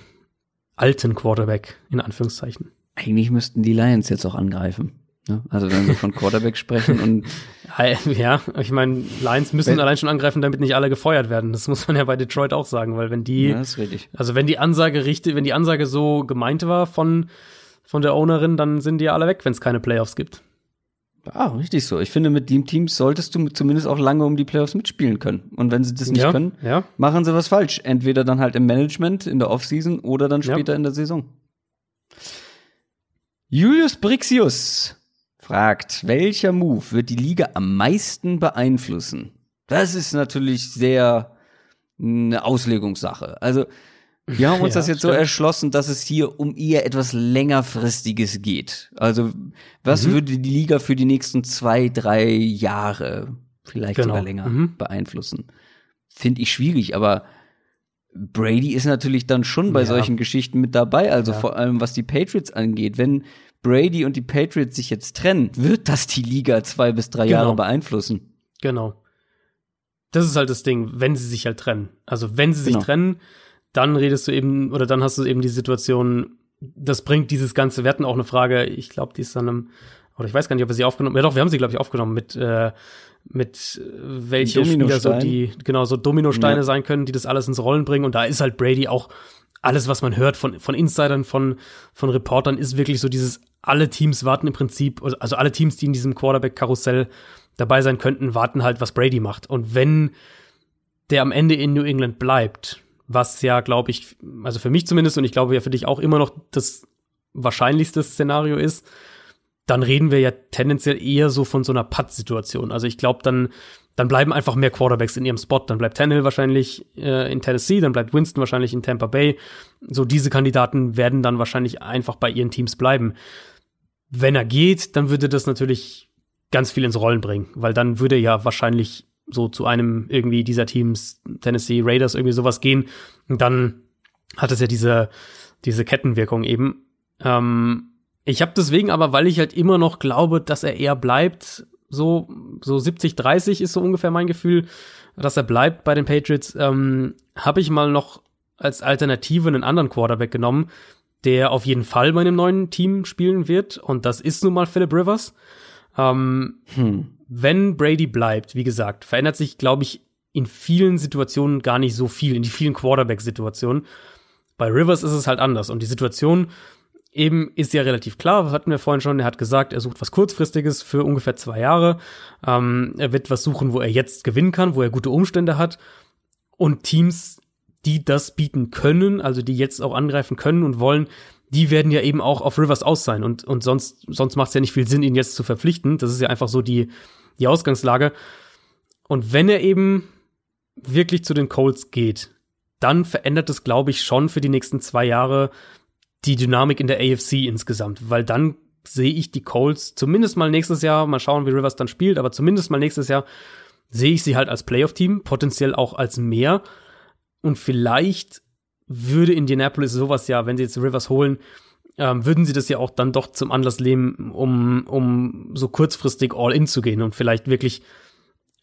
S2: alten Quarterback, in Anführungszeichen.
S1: Eigentlich müssten die Lions jetzt auch angreifen. Ne? Also wenn wir von Quarterback sprechen und
S2: Ja, ich meine, Lions müssen allein schon angreifen, damit nicht alle gefeuert werden. Das muss man ja bei Detroit auch sagen, weil wenn die,
S1: ja, das ist richtig.
S2: also wenn die Ansage richtig, wenn die Ansage so gemeint war von, von der Ownerin, dann sind die ja alle weg, wenn es keine Playoffs gibt.
S1: Ah, richtig so. Ich finde, mit den Teams solltest du zumindest auch lange um die Playoffs mitspielen können. Und wenn sie das nicht
S2: ja,
S1: können,
S2: ja.
S1: machen sie was falsch. Entweder dann halt im Management, in der Offseason oder dann
S2: Ja.
S1: später in der Saison. Julius Brixius fragt, welcher Move wird die Liga am meisten beeinflussen? Das ist natürlich sehr eine Auslegungssache. Also Wir haben uns
S2: Ja,
S1: das jetzt so
S2: stimmt.
S1: erschlossen, dass es hier um eher etwas längerfristiges geht. Also, was
S2: Mhm.
S1: würde die Liga für die nächsten zwei, drei Jahre, vielleicht
S2: Genau.
S1: sogar länger,
S2: Mhm.
S1: beeinflussen? Finde ich schwierig, aber Brady ist natürlich dann schon bei
S2: Ja.
S1: solchen Geschichten mit dabei, also
S2: Ja.
S1: vor allem was die Patriots angeht. Wenn Brady und die Patriots sich jetzt trennen, wird das die Liga zwei bis drei
S2: Genau.
S1: Jahre beeinflussen.
S2: Genau. Das ist halt das Ding, wenn sie sich halt trennen. Also wenn sie sich
S1: Genau.
S2: trennen, dann redest du eben, oder dann hast du eben die Situation, das bringt dieses Ganze, wir hatten auch eine Frage, ich glaube, die ist dann im, oder ich weiß gar nicht, ob wir sie aufgenommen, ja doch, wir haben sie, glaube ich, aufgenommen mit, äh, mit äh, welche Spieler so die, genau, so Dominosteine
S1: Ja.
S2: sein können, die das alles ins Rollen bringen. Und da ist halt Brady auch alles, was man hört von, von Insidern, von, von Reportern, ist wirklich so dieses, alle Teams warten im Prinzip, also alle Teams, die in diesem Quarterback-Karussell dabei sein könnten, warten halt, was Brady macht. Und wenn der am Ende in New England bleibt, was ja, glaube ich, also für mich zumindest und ich glaube ja für dich auch immer noch das wahrscheinlichste Szenario ist, dann reden wir ja tendenziell eher so von so einer Putt-Situation. Also ich glaube, dann, dann bleiben einfach mehr Quarterbacks in ihrem Spot. Dann bleibt Tannehill wahrscheinlich äh, in Tennessee, dann bleibt Winston wahrscheinlich in Tampa Bay. So diese Kandidaten werden dann wahrscheinlich einfach bei ihren Teams bleiben. Wenn er geht, dann würde das natürlich ganz viel ins Rollen bringen, weil dann würde ja wahrscheinlich so zu einem irgendwie dieser Teams, Tennessee Raiders, irgendwie sowas gehen. Dann hat es ja diese, diese Kettenwirkung eben. Ähm, ich habe deswegen aber, weil ich halt immer noch glaube, dass er eher bleibt, so, so 70, 30 ist so ungefähr mein Gefühl, dass er bleibt bei den Patriots, ähm, habe ich mal noch als Alternative einen anderen Quarterback genommen, der auf jeden Fall bei einem neuen Team spielen wird. Und das ist nun mal Philip Rivers. Ähm,
S1: Hm.
S2: Wenn Brady bleibt, wie gesagt, verändert sich, glaube ich, in vielen Situationen gar nicht so viel, in die vielen Quarterback-Situationen. Bei Rivers ist es halt anders. Und die Situation eben ist ja relativ klar, hatten wir vorhin schon, er hat gesagt, er sucht was Kurzfristiges für ungefähr zwei Jahre. Ähm, er wird was suchen, wo er jetzt gewinnen kann, wo er gute Umstände hat. Und Teams, die das bieten können, also die jetzt auch angreifen können und wollen, die werden ja eben auch auf Rivers aus sein. Und, und sonst, sonst macht es ja nicht viel Sinn, ihn jetzt zu verpflichten. Das ist ja einfach so die, die Ausgangslage. Und wenn er eben wirklich zu den Colts geht, dann verändert es, glaube ich, schon für die nächsten zwei Jahre die Dynamik in der AFC insgesamt, weil dann sehe ich die Colts zumindest mal nächstes Jahr, mal schauen, wie Rivers dann spielt, aber zumindest mal nächstes Jahr sehe ich sie halt als Playoff-Team, potenziell auch als mehr. Und vielleicht würde Indianapolis sowas ja, wenn sie jetzt Rivers holen, ähm, würden sie das ja auch dann doch zum Anlass nehmen, um, um so kurzfristig all-in zu gehen und vielleicht wirklich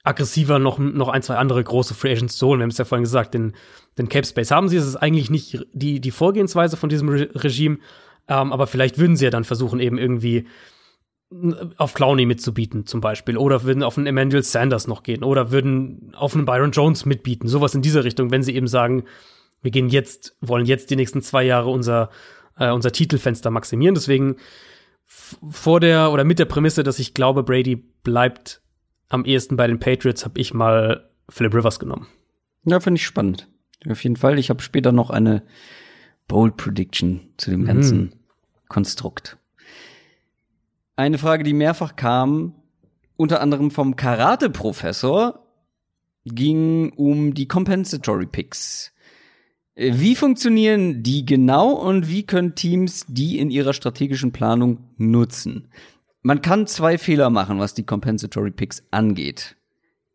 S2: aggressiver noch, noch ein, zwei andere große Free Agents zu holen. Wir haben es ja vorhin gesagt, den, den Cape Space haben sie. Es ist eigentlich nicht die, die Vorgehensweise von diesem Re Regime, ähm, aber vielleicht würden sie ja dann versuchen, eben irgendwie auf Clowney mitzubieten, zum Beispiel. Oder würden auf einen Emmanuel Sanders noch gehen. Oder würden auf einen Byron Jones mitbieten. Sowas in dieser Richtung, wenn sie eben sagen, wir gehen jetzt, wollen jetzt die nächsten zwei Jahre unser, äh, unser Titelfenster maximieren. Deswegen vor der oder mit der Prämisse, dass ich glaube, Brady bleibt am ehesten bei den Patriots, habe ich mal Philip Rivers genommen.
S1: Ja, finde ich spannend. Auf jeden Fall. Ich habe später noch eine Bold Prediction zu dem ganzen
S2: Mhm.
S1: Konstrukt. Eine Frage, die mehrfach kam, unter anderem vom Karate-Professor, ging um die Compensatory Picks. Äh, Wie funktionieren die genau und wie können Teams die in ihrer strategischen Planung nutzen? Man kann zwei Fehler machen, was die Compensatory Picks angeht.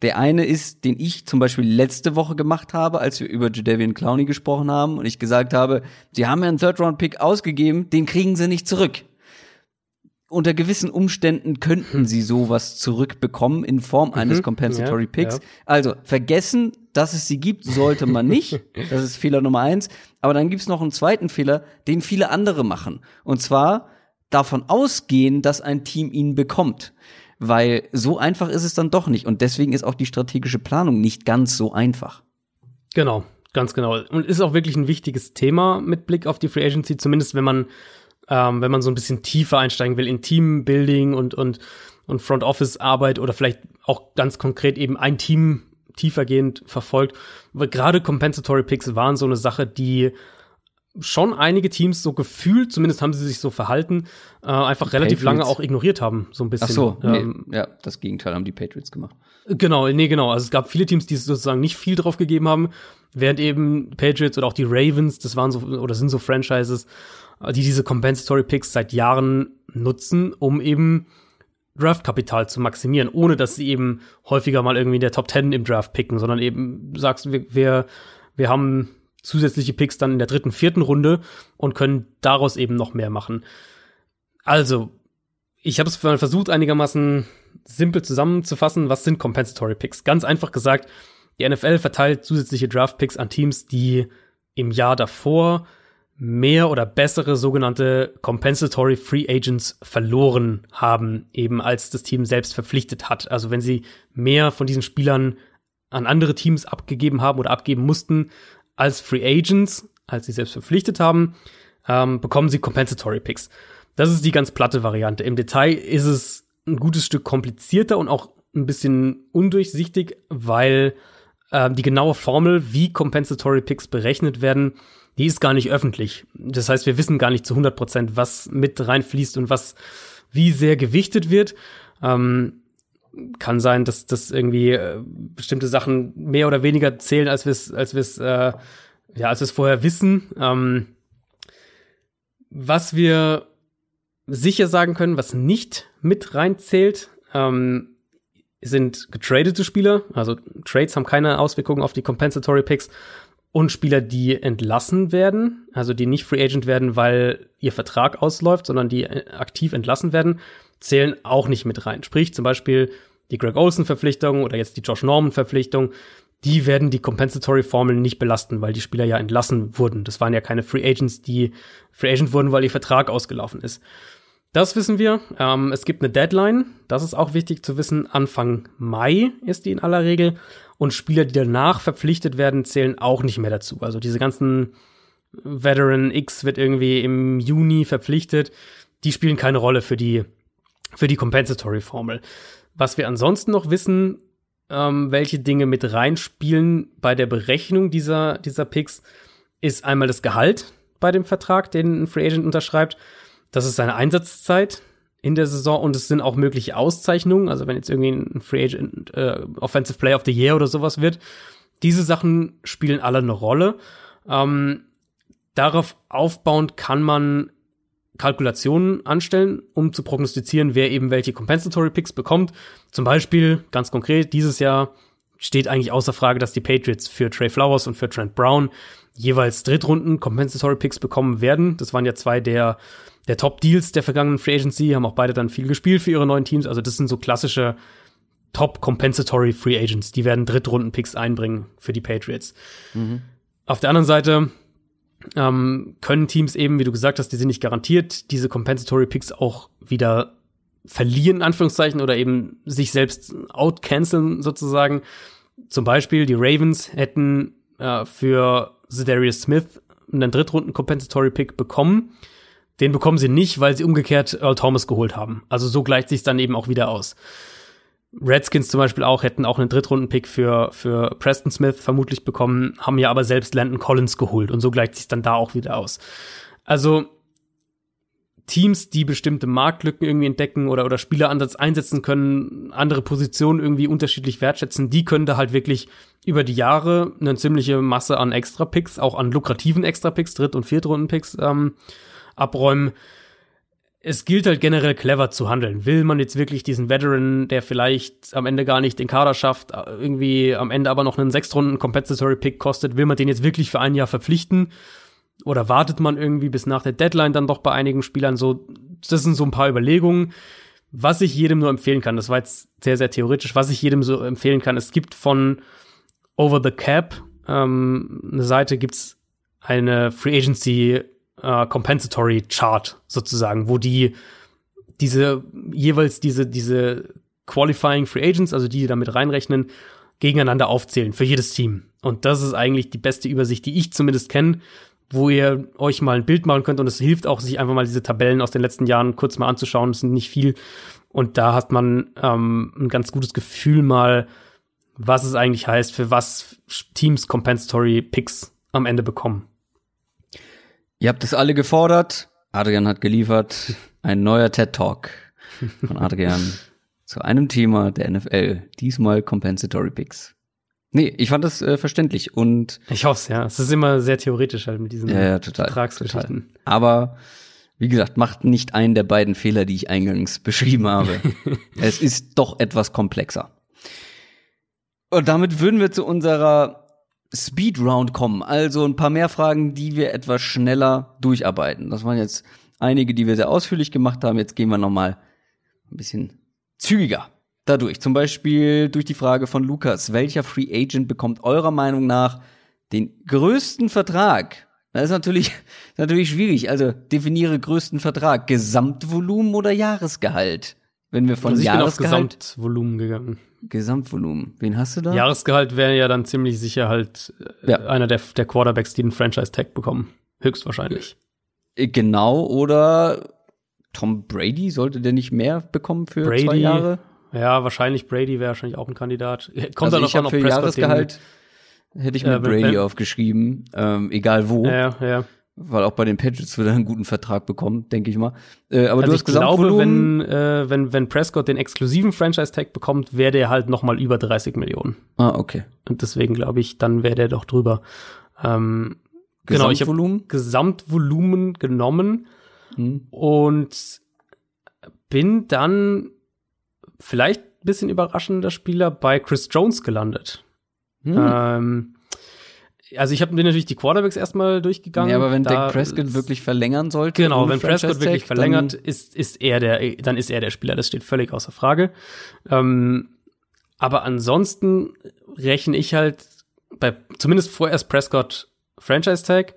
S1: Der eine ist, den ich zum Beispiel letzte Woche gemacht habe, als wir über Jadavian Clowney gesprochen haben und ich gesagt habe, sie haben ja einen Third-Round-Pick ausgegeben, den kriegen sie nicht zurück. Unter gewissen Umständen könnten sie sowas zurückbekommen in Form eines
S2: Mhm,
S1: Compensatory
S2: ja,
S1: Picks.
S2: ja.
S1: Also vergessen, dass es sie gibt, sollte man nicht. Das ist Fehler Nummer eins. Aber dann gibt's noch einen zweiten Fehler, den viele andere machen. Und zwar davon ausgehen, dass ein Team ihn bekommt. Weil so einfach ist es dann doch nicht. Und deswegen ist auch die strategische Planung nicht ganz so einfach.
S2: Genau, ganz genau. Und ist auch wirklich ein wichtiges Thema mit Blick auf die Free Agency, zumindest wenn man, ähm, wenn man so ein bisschen tiefer einsteigen will in Teambuilding und, und, und Front Office Arbeit oder vielleicht auch ganz konkret eben ein Team tiefergehend verfolgt. Weil gerade Compensatory Picks waren so eine Sache, die schon einige Teams so gefühlt, zumindest haben sie sich so verhalten, äh, einfach relativ
S1: Patriots.
S2: lange auch ignoriert haben, so ein bisschen.
S1: Ach so, nee,
S2: ähm,
S1: ja, das Gegenteil haben die Patriots gemacht.
S2: Genau, nee, genau. Also es gab viele Teams, die sozusagen nicht viel drauf gegeben haben. während eben Patriots oder auch die Ravens, das waren so oder sind so Franchises, die diese Compensatory Picks seit Jahren nutzen, um eben Draftkapital zu maximieren, ohne dass sie eben häufiger mal irgendwie in der Top 10 im Draft picken, sondern eben sagst, wir, wir, wir haben zusätzliche Picks dann in der dritten, vierten Runde und können daraus eben noch mehr machen. Also, ich habe es versucht, einigermaßen simpel zusammenzufassen. Was sind Compensatory Picks? Ganz einfach gesagt, die NFL verteilt zusätzliche Draft Picks an Teams, die im Jahr davor mehr oder bessere sogenannte Compensatory Free Agents verloren haben, eben als das Team selbst verpflichtet hat. Also wenn sie mehr von diesen Spielern an andere Teams abgegeben haben oder abgeben mussten als Free Agents, als sie selbst verpflichtet haben, ähm, bekommen sie Compensatory Picks. Das ist die ganz platte Variante. Im Detail ist es ein gutes Stück komplizierter und auch ein bisschen undurchsichtig, weil ähm, die genaue Formel, wie Compensatory Picks berechnet werden, die ist gar nicht öffentlich. Das heißt, wir wissen gar nicht zu 100 Prozent, was mit reinfließt und was wie sehr gewichtet wird. Ähm, kann sein, dass dass irgendwie äh, bestimmte Sachen mehr oder weniger zählen, als wir es als wir es äh, ja als wir es vorher wissen. Ähm, was wir sicher sagen können, was nicht mit reinzählt, ähm, sind getradete Spieler. Also Trades haben keine Auswirkungen auf die Compensatory Picks und Spieler, die entlassen werden, also die nicht Free Agent werden, weil ihr Vertrag ausläuft, sondern die äh, aktiv entlassen werden, zählen auch nicht mit rein. Sprich zum Beispiel die Greg Olsen-Verpflichtung oder jetzt die Josh Norman-Verpflichtung, die werden die Compensatory-Formeln nicht belasten, weil die Spieler ja entlassen wurden. Das waren ja keine Free Agents, die Free Agent wurden, weil ihr Vertrag ausgelaufen ist. Das wissen wir. Ähm, es gibt eine Deadline. Das ist auch wichtig zu wissen. Anfang Mai ist die in aller Regel. Und Spieler, die danach verpflichtet werden, zählen auch nicht mehr dazu. Also diese ganzen Veteran X wird irgendwie im Juni verpflichtet. Die spielen keine Rolle für die, für die Compensatory Formel. Was wir ansonsten noch wissen, ähm, welche Dinge mit reinspielen bei der Berechnung dieser, dieser Picks, ist einmal das Gehalt bei dem Vertrag, den ein Free Agent unterschreibt. Das ist seine Einsatzzeit in der Saison und es sind auch mögliche Auszeichnungen. Also wenn jetzt irgendwie ein Free Agent äh, Offensive Player of the Year oder sowas wird, diese Sachen spielen alle eine Rolle. Ähm, darauf aufbauend kann man Kalkulationen anstellen, um zu prognostizieren, wer eben welche Compensatory Picks bekommt. Zum Beispiel, ganz konkret, dieses Jahr steht eigentlich außer Frage, dass die Patriots für Trey Flowers und für Trent Brown jeweils Drittrunden Compensatory Picks bekommen werden. Das waren ja zwei der der Top-Deals der vergangenen Free Agency, haben auch beide dann viel gespielt für ihre neuen Teams. Also das sind so klassische Top-Compensatory Free Agents. Die werden Drittrunden-Picks einbringen für die Patriots. Mhm. Auf der anderen Seite ähm, können Teams eben, wie du gesagt hast, die sind nicht garantiert, diese Compensatory Picks auch wieder verlieren, in Anführungszeichen, oder eben sich selbst outcanceln sozusagen. Zum Beispiel die Ravens hätten äh, für Zedarius Smith einen Drittrunden Compensatory Pick bekommen den bekommen sie nicht, weil sie umgekehrt Earl Thomas geholt haben. Also so gleicht sich dann eben auch wieder aus. Redskins zum Beispiel auch hätten auch einen Drittrunden-Pick für, für Preston Smith vermutlich bekommen, haben ja aber selbst Landon Collins geholt und so gleicht sich dann da auch wieder aus. Also Teams, die bestimmte Marktlücken irgendwie entdecken oder, oder Spieleransatz einsetzen können, andere Positionen irgendwie unterschiedlich wertschätzen, die können da halt wirklich über die Jahre eine ziemliche Masse an Extra-Picks, auch an lukrativen Extra-Picks, Dritt- und Viertrunden-Picks ähm, abräumen. Es gilt halt generell clever zu handeln. Will man jetzt wirklich diesen Veteran, der vielleicht am Ende gar nicht den Kader schafft, irgendwie am Ende aber noch einen Sechstrunden Compensatory Pick kostet, will man den jetzt wirklich für ein Jahr verpflichten? Oder wartet man irgendwie bis nach der Deadline dann doch bei einigen Spielern so? Das sind so ein paar Überlegungen. Was ich jedem nur empfehlen kann, das war jetzt sehr, sehr theoretisch, was ich jedem so empfehlen kann, es gibt von Over the Cap ähm, eine Seite, gibt's eine Free Agency äh, Compensatory Chart sozusagen, wo die diese jeweils diese diese Qualifying Free Agents, also die, die damit reinrechnen, gegeneinander aufzählen für jedes Team. Und das ist eigentlich die beste Übersicht, die ich zumindest kenne, wo ihr euch mal ein Bild machen könnt und es hilft auch, sich einfach mal diese Tabellen aus den letzten Jahren kurz mal anzuschauen. Das sind nicht viel. Und da hat man ähm, ein ganz gutes Gefühl mal, was es eigentlich heißt, für was Teams Compensatory Picks am Ende bekommen.
S1: Ihr habt es alle gefordert. Adrian hat geliefert. Ein neuer TED Talk von Adrian zu einem Thema der NFL. Diesmal Compensatory Picks. Nee, ich fand das äh, verständlich und
S2: Ich hoffe es, ja. Es ist immer sehr theoretisch halt mit diesen
S1: ja, ja, total,
S2: Vertragsgeschichten.
S1: total. Aber wie gesagt, macht nicht einen der beiden Fehler, die ich eingangs beschrieben habe. es ist doch etwas komplexer. Und damit würden wir zu unserer Speed Round kommen. Also ein paar mehr Fragen, die wir etwas schneller durcharbeiten. Das waren jetzt einige, die wir sehr ausführlich gemacht haben. Jetzt gehen wir noch mal ein bisschen zügiger dadurch. Zum Beispiel durch die Frage von Lukas. Welcher Free Agent bekommt eurer Meinung nach den größten Vertrag? Das ist natürlich, natürlich schwierig. Also definiere größten Vertrag. Gesamtvolumen oder Jahresgehalt? Wenn wir von
S2: Also ich bin auf
S1: Jahresgehalt.
S2: Gesamtvolumen gegangen.
S1: Gesamtvolumen. Wen hast du da?
S2: Jahresgehalt wäre ja dann ziemlich sicher halt äh,
S1: Ja.
S2: einer der, der Quarterbacks, die den Franchise-Tag bekommen. Höchstwahrscheinlich.
S1: Äh, Genau, oder Tom Brady, sollte der nicht mehr bekommen für zwei
S2: Brady,
S1: Jahre?
S2: Ja, wahrscheinlich Brady wäre wahrscheinlich auch ein Kandidat. Kommt
S1: also
S2: dann
S1: ich habe für
S2: Prescott
S1: Jahresgehalt hätte ich mir
S2: Äh,
S1: Brady aufgeschrieben, ähm, egal wo,
S2: ja, ja.
S1: weil auch bei den Patriots wird er einen guten Vertrag bekommen, denke ich mal. Äh, aber
S2: Also
S1: du
S2: ich
S1: hast
S2: glaube,
S1: Gesamtvolumen.
S2: wenn, äh, wenn, wenn Prescott den exklusiven Franchise-Tag bekommt, wäre der halt noch mal über 30 Millionen.
S1: ah, okay.
S2: Und deswegen glaube ich, dann wäre der doch drüber. Ähm, genau, ich habe
S1: Gesamtvolumen?
S2: Gesamtvolumen genommen
S1: Hm.
S2: und bin dann vielleicht ein bisschen überraschender Spieler bei Chris Jones gelandet.
S1: Hm.
S2: Ähm, also ich habe mir natürlich die Quarterbacks erstmal durchgegangen.
S1: ja, aber wenn
S2: Da
S1: Dak Prescott wirklich verlängern sollte,
S2: Genau, wenn Prescott
S1: Franchise-Tag,
S2: wirklich verlängert, ist, ist er der, dann ist er der Spieler. Das steht völlig außer Frage. Ähm, aber ansonsten rechne ich halt bei, zumindest vorerst Prescott Franchise Tag,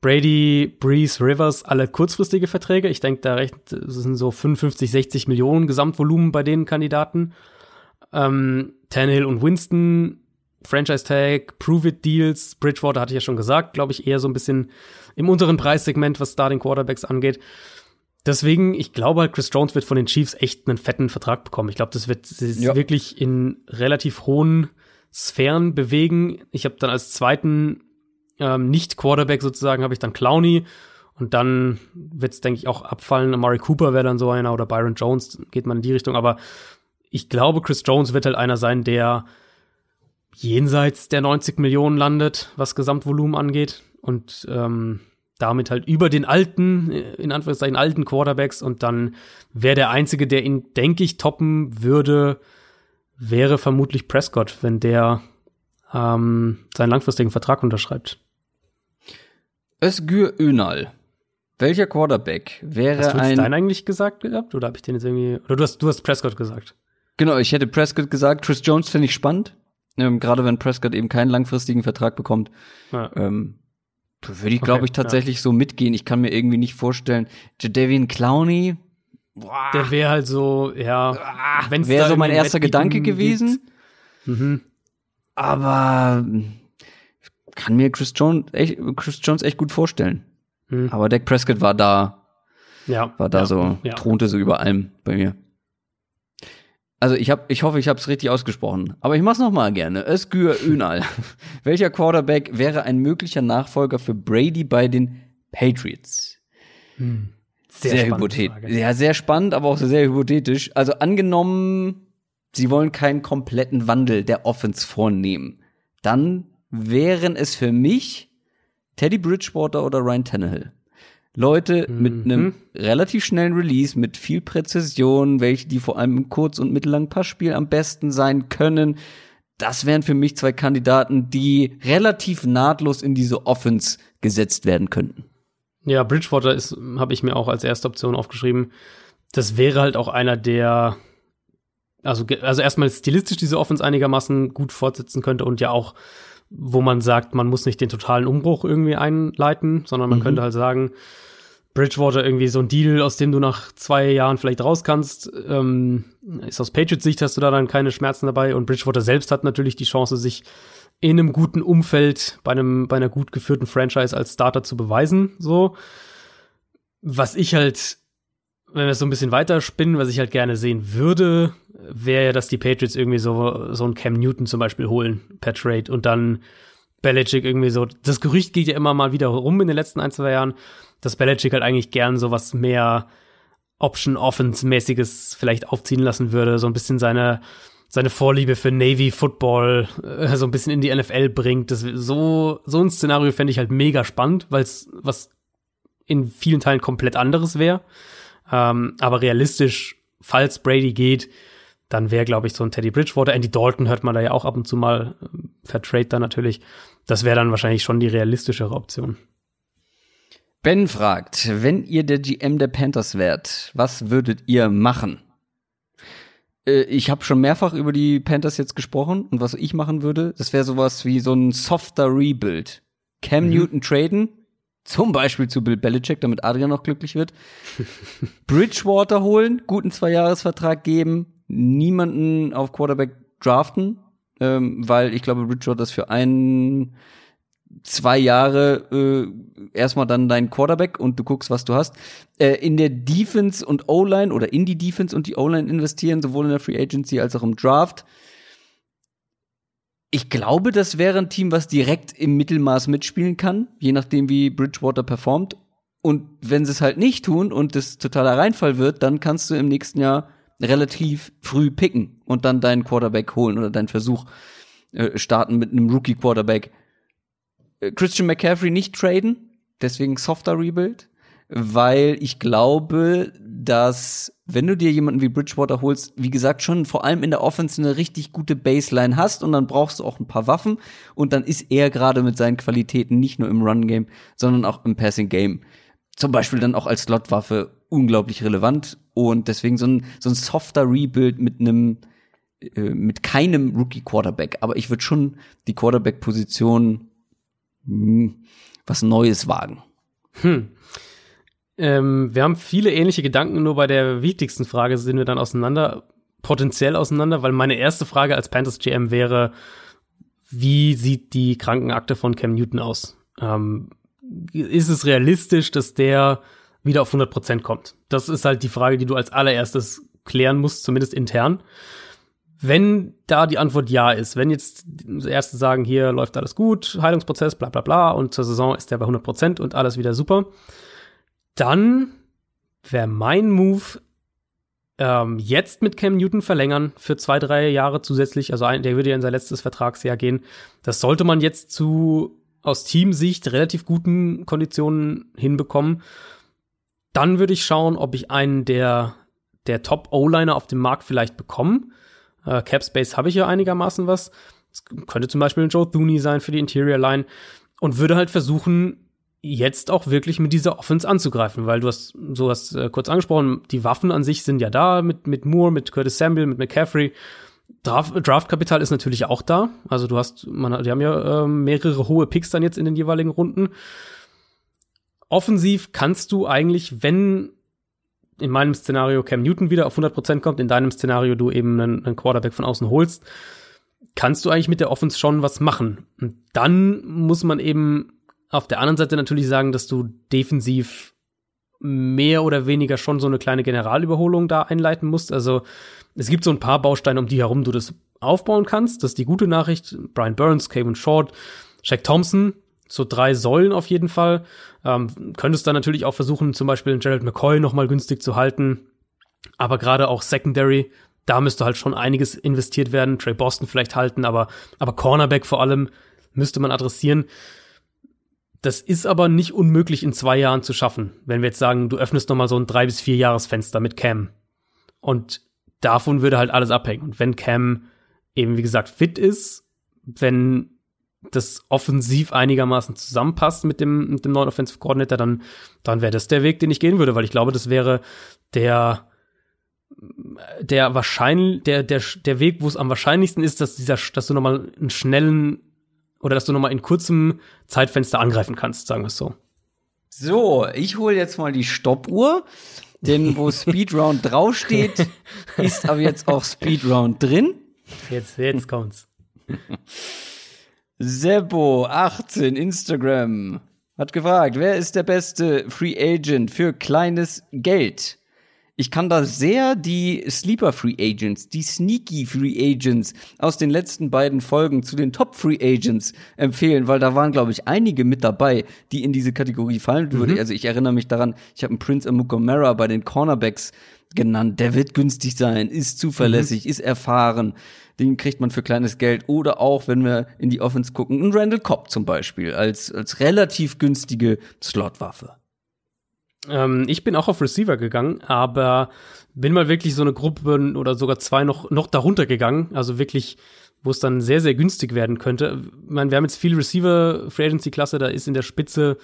S2: Brady, Breeze, Rivers, alle kurzfristige Verträge. Ich denke, da rechnet, das sind so 55, 60 Millionen Gesamtvolumen bei den Kandidaten. Ähm, Tannehill und Winston, Franchise Tag, Prove It Deals, Bridgewater hatte ich ja schon gesagt, glaube ich, eher so ein bisschen im unteren Preissegment, was da den Quarterbacks angeht. Deswegen, ich glaube halt, Chris Jones wird von den Chiefs echt einen fetten Vertrag bekommen. Ich glaube, das wird sich
S1: Ja.
S2: wirklich in relativ hohen Sphären bewegen. Ich habe dann als zweiten ähm, Nicht-Quarterback sozusagen, habe ich dann Clowney. Und dann wird es, denke ich, auch abfallen. Amari Cooper wäre dann so einer oder Byron Jones, geht man in die Richtung. Aber ich glaube, Chris Jones wird halt einer sein, der jenseits der 90 Millionen landet, was Gesamtvolumen angeht. Und ähm, damit halt über den alten, in Anführungszeichen alten Quarterbacks. Und dann wäre der Einzige, der ihn, denke ich, toppen würde, wäre vermutlich Prescott, wenn der ähm, seinen langfristigen Vertrag unterschreibt.
S1: Özgür Önal. Welcher Quarterback wäre
S2: Hast du
S1: ein
S2: deinen eigentlich gesagt gehabt? Oder habe ich den jetzt irgendwie. Oder du hast, du hast Prescott gesagt.
S1: Genau, ich hätte Prescott gesagt. Chris Jones finde ich spannend. Ähm, Gerade wenn Prescott eben keinen langfristigen Vertrag bekommt.
S2: Ja.
S1: Ähm, da würde ich, glaube
S2: Okay,
S1: ich, tatsächlich so mitgehen. Ich kann mir irgendwie nicht vorstellen. Jadavian Clowney boah,
S2: Der wäre halt so, ja, wenn's
S1: wäre so mein erster Gedanke gewesen.
S2: Mhm.
S1: Aber kann mir Chris Jones echt, Chris Jones echt gut vorstellen.
S2: Mhm.
S1: Aber Dak Prescott war da,
S2: Ja.
S1: war da
S2: ja,
S1: so,
S2: Ja.
S1: thronte so über allem bei mir. Also ich hab, ich hoffe, ich habe es richtig ausgesprochen. Aber ich mach's noch mal gerne. Özgür Ünal. Welcher Quarterback wäre ein möglicher Nachfolger für Brady bei den Patriots? Sehr,
S2: spannende
S1: hypothetisch. Ja, sehr spannend, aber auch sehr hypothetisch. Also angenommen, sie wollen keinen kompletten Wandel der Offense vornehmen, dann wären es für mich Teddy Bridgewater oder Ryan Tannehill. Leute mit
S2: Mhm.
S1: einem relativ schnellen Release, mit viel Präzision, welche die vor allem im Kurz- und mittellangen Passspiel am besten sein können. Das wären für mich zwei Kandidaten, die relativ nahtlos in diese Offense gesetzt werden könnten.
S2: Ja, Bridgewater ist, habe ich mir auch als erste Option aufgeschrieben. Das wäre halt auch einer, der also, also erstmal stilistisch diese Offense einigermaßen gut fortsetzen könnte und ja auch, wo man sagt, man muss nicht den totalen Umbruch irgendwie einleiten, sondern man
S1: Mhm.
S2: könnte halt sagen, Bridgewater irgendwie so ein Deal, aus dem du nach zwei Jahren vielleicht raus kannst, ähm, ist aus Patriots Sicht hast du da dann keine Schmerzen dabei und Bridgewater selbst hat natürlich die Chance, sich in einem guten Umfeld bei einem bei einer gut geführten Franchise als Starter zu beweisen, so. Was ich halt, wenn wir es so ein bisschen weiter spinnen, was ich halt gerne sehen würde, wäre ja, dass die Patriots irgendwie so, so einen Cam Newton zum Beispiel holen per Trade und dann Belichick irgendwie so, das Gerücht geht ja immer mal wieder rum in den letzten ein, zwei Jahren, dass Belichick halt eigentlich gern so was mehr Option-Offense-mäßiges vielleicht aufziehen lassen würde, so ein bisschen seine seine Vorliebe für Navy Football äh, so ein bisschen in die NFL bringt. Das, so, so ein Szenario fände ich halt mega spannend, weil es was in vielen Teilen komplett anderes wäre. Ähm, aber realistisch, falls Brady geht, dann wäre, glaube ich, so ein Teddy Bridgewater. Andy Dalton hört man da ja auch ab und zu mal, äh, dann natürlich. Das wäre dann wahrscheinlich schon die realistischere Option.
S1: Ben fragt, wenn ihr der GM der Panthers wärt, was würdet ihr machen? Äh, ich habe schon mehrfach über die Panthers jetzt gesprochen und was ich machen würde, das wäre sowas wie so ein softer Rebuild. Cam mhm. Newton traden, zum Beispiel zu Bill Belichick, damit Adrian noch glücklich wird. Bridgewater holen, guten Zweijahresvertrag geben, niemanden auf Quarterback draften, ähm, weil ich glaube, Bridgewater ist für einen zwei Jahre äh, erstmal dann dein Quarterback und du guckst, was du hast. Äh, in der Defense und O-Line oder in die Defense und die O-Line investieren, sowohl in der Free Agency als auch im Draft. Ich glaube, das wäre ein Team, was direkt im Mittelmaß mitspielen kann, je nachdem, wie Bridgewater performt. Und wenn sie es halt nicht tun und das totaler Reinfall wird, dann kannst du im nächsten Jahr relativ früh picken und dann deinen Quarterback holen oder deinen Versuch äh, starten mit einem Rookie-Quarterback äh, Christian McCaffrey nicht traden, deswegen softer Rebuild, weil ich glaube, dass wenn du dir jemanden wie Bridgewater holst, wie gesagt, schon vor allem in der Offense eine richtig gute Baseline hast und dann brauchst du auch ein paar Waffen und dann ist er gerade mit seinen Qualitäten nicht nur im Run-Game, sondern auch im Passing-Game zum Beispiel dann auch als Slotwaffe unglaublich relevant und deswegen so ein, so ein softer Rebuild mit einem äh, mit keinem Rookie Quarterback, aber ich würde schon die Quarterback Position hm, was Neues wagen.
S2: Hm. Ähm, wir haben viele ähnliche Gedanken, nur bei der wichtigsten Frage sind wir dann auseinander, potenziell auseinander, weil meine erste Frage als Panthers GM wäre, wie sieht die Krankenakte von Cam Newton aus? Ähm, ist es realistisch, dass der wieder auf 100% kommt? Das ist halt die Frage, die du als allererstes klären musst, zumindest intern. Wenn da die Antwort ja ist, wenn jetzt die Erste sagen, hier läuft alles gut, Heilungsprozess, bla bla bla, und zur Saison ist der bei 100 Prozent und alles wieder super, dann wäre mein Move ähm, jetzt mit Cam Newton verlängern für zwei, drei Jahre zusätzlich. Also ein, der würde ja in sein letztes Vertragsjahr gehen. Das sollte man jetzt zu aus Teamsicht relativ guten Konditionen hinbekommen. Dann würde ich schauen, ob ich einen der, der Top-O-Liner auf dem Markt vielleicht bekomme. Äh, Cap Space habe ich ja einigermaßen was. Es könnte zum Beispiel ein Joe Thuney sein für die Interior Line und würde halt versuchen, jetzt auch wirklich mit dieser Offense anzugreifen, weil du hast sowas äh, kurz angesprochen, die Waffen an sich sind ja da mit, mit Moore, mit Curtis Samuel, mit McCaffrey. Draft, Draftkapital ist natürlich auch da. Also du hast, man, die haben ja äh, mehrere hohe Picks dann jetzt in den jeweiligen Runden. Offensiv kannst du eigentlich, wenn in meinem Szenario Cam Newton wieder auf 100% kommt, in deinem Szenario du eben einen, einen Quarterback von außen holst, kannst du eigentlich mit der Offense schon was machen. Und dann muss man eben auf der anderen Seite natürlich sagen, dass du defensiv mehr oder weniger schon so eine kleine Generalüberholung da einleiten musst. Also es gibt so ein paar Bausteine, um die herum du das aufbauen kannst. Das ist die gute Nachricht. Brian Burns, Kevin Short, Shaq Thompson, so drei Säulen auf jeden Fall. Ähm, könntest dann natürlich auch versuchen, zum Beispiel den Gerald McCoy noch mal günstig zu halten. Aber gerade auch Secondary, da müsste halt schon einiges investiert werden. Trey Boston vielleicht halten, aber, aber Cornerback vor allem müsste man adressieren. Das ist aber nicht unmöglich in zwei Jahren zu schaffen. Wenn wir jetzt sagen, du öffnest noch mal so ein drei bis vier Jahresfenster mit Cam. Und davon würde halt alles abhängen. Und wenn Cam eben, wie gesagt, fit ist, wenn das offensiv einigermaßen zusammenpasst mit dem, mit dem neuen Offensive Coordinator, dann, dann wäre das der Weg, den ich gehen würde, weil ich glaube, das wäre der, der wahrscheinlich, der, der, der Weg, wo es am wahrscheinlichsten ist, dass dieser, dass du nochmal einen schnellen oder dass du nochmal in kurzem Zeitfenster angreifen kannst, sagen wir es so.
S1: So, ich hole jetzt mal die Stoppuhr, denn wo Speedround draufsteht, ist aber jetzt auch Speedround drin.
S2: Jetzt, jetzt kommt's.
S1: Sebo18 Instagram hat gefragt, wer ist der beste Free Agent für kleines Geld? Ich kann da sehr die Sleeper Free Agents, die Sneaky Free Agents aus den letzten beiden Folgen zu den Top Free Agents empfehlen, weil da waren, glaube ich, einige mit dabei, die in diese Kategorie fallen würde. Mhm. Also ich erinnere mich daran, ich habe einen Prince Amukamara bei den Cornerbacks genannt. Der wird günstig sein, ist zuverlässig, mhm. ist erfahren. Den kriegt man für kleines Geld. Oder auch, wenn wir in die Offense gucken, ein Randall Cobb zum Beispiel als, als relativ günstige Slotwaffe.
S2: Ähm, ich bin auch auf Receiver gegangen, aber bin mal wirklich so eine Gruppe oder sogar zwei noch, noch darunter gegangen. Also wirklich, wo es dann sehr, sehr günstig werden könnte. Ich meine, wir haben jetzt viel Receiver Free Agency Klasse, da ist in der Spitze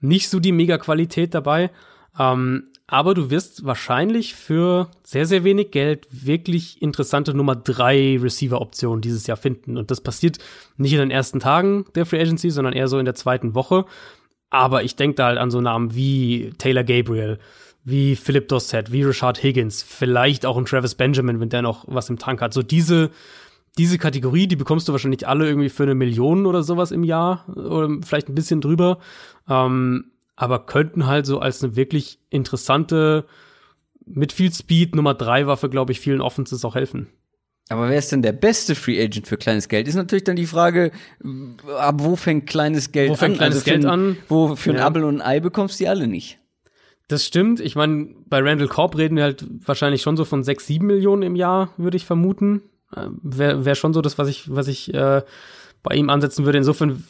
S2: nicht so die mega Qualität dabei. Ähm, aber du wirst wahrscheinlich für sehr, sehr wenig Geld wirklich interessante Nummer drei Receiver-Optionen dieses Jahr finden. Und das passiert nicht in den ersten Tagen der Free Agency, sondern eher so in der zweiten Woche. Aber ich denke da halt an so Namen wie Taylor Gabriel, wie Philip Dossett, wie Richard Higgins, vielleicht auch ein Travis Benjamin, wenn der noch was im Tank hat. So diese, diese Kategorie, die bekommst du wahrscheinlich alle irgendwie für eine Million oder sowas im Jahr oder vielleicht ein bisschen drüber. Ähm, aber könnten halt so als eine wirklich interessante, mit viel Speed Nummer drei Waffe, glaube ich, vielen Offenses auch helfen.
S1: Aber wer ist denn der beste Free Agent für kleines Geld? Ist natürlich dann die Frage, ab wo fängt kleines Geld
S2: wo fängt
S1: an?
S2: Kleines also Geld
S1: ein,
S2: an?
S1: Wo für ein ja. Apfel und ein Ei bekommst du die alle nicht.
S2: Das stimmt. Ich meine, bei Randall Korb reden wir halt wahrscheinlich schon so von sechs, sieben Millionen im Jahr, würde ich vermuten. Äh, Wäre wär schon so das, was ich, was ich äh, bei ihm ansetzen würde. Insofern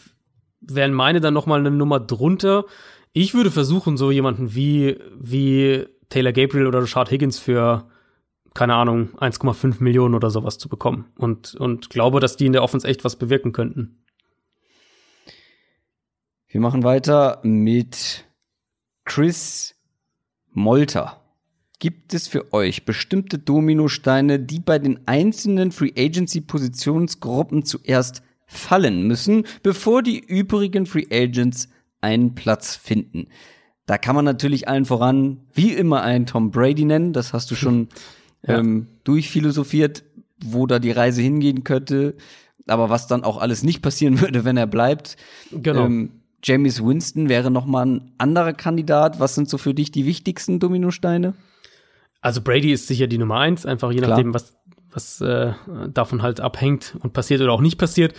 S2: wären meine dann noch mal eine Nummer drunter. Ich würde versuchen, so jemanden wie, wie Taylor Gabriel oder Richard Higgins für keine Ahnung, 1,5 Millionen oder sowas zu bekommen. Und, und glaube, dass die in der Offense echt was bewirken könnten.
S1: Wir machen weiter mit Chris Molter. Gibt es für euch bestimmte Dominosteine, die bei den einzelnen Free Agency Positionsgruppen zuerst fallen müssen, bevor die übrigen Free Agents einen Platz finden? Da kann man natürlich allen voran, wie immer, einen Tom Brady nennen. Das hast du schon ja. ähm, durchphilosophiert, wo da die Reise hingehen könnte, aber was dann auch alles nicht passieren würde, wenn er bleibt. Genau. Ähm, James Winston wäre noch mal ein anderer Kandidat. Was sind so für dich die wichtigsten Dominosteine?
S2: Also Brady ist sicher die Nummer eins, einfach je nachdem, was, was äh, davon halt abhängt und passiert oder auch nicht passiert.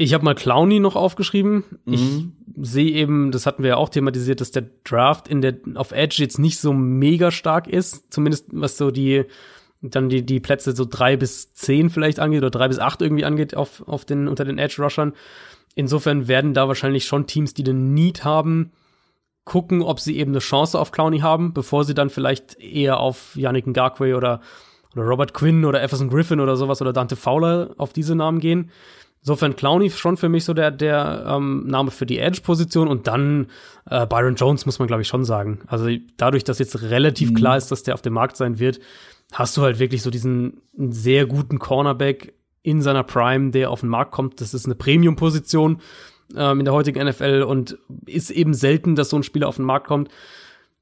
S2: Ich habe mal Clowny noch aufgeschrieben. Mhm. Ich sehe eben, das hatten wir ja auch thematisiert, dass der Draft in der auf Edge jetzt nicht so mega stark ist, zumindest was so die dann die die Plätze so drei bis zehn vielleicht angeht oder drei bis acht irgendwie angeht auf auf den unter den Edge Rushern. Insofern werden da wahrscheinlich schon Teams, die den Need haben, gucken, ob sie eben eine Chance auf Clowny haben, bevor sie dann vielleicht eher auf Yannick Ngakwe oder oder Robert Quinn oder Everson Griffin oder sowas oder Dante Fowler auf diese Namen gehen. Insofern Clowny schon für mich so der, der ähm, Name für die Edge-Position und dann äh, Byron Jones muss man, glaube ich, schon sagen. Also dadurch, dass jetzt relativ mhm. klar ist, dass der auf dem Markt sein wird, hast du halt wirklich so diesen sehr guten Cornerback in seiner Prime, der auf den Markt kommt. Das ist eine Premium-Position ähm, in der heutigen NFL und ist eben selten, dass so ein Spieler auf den Markt kommt.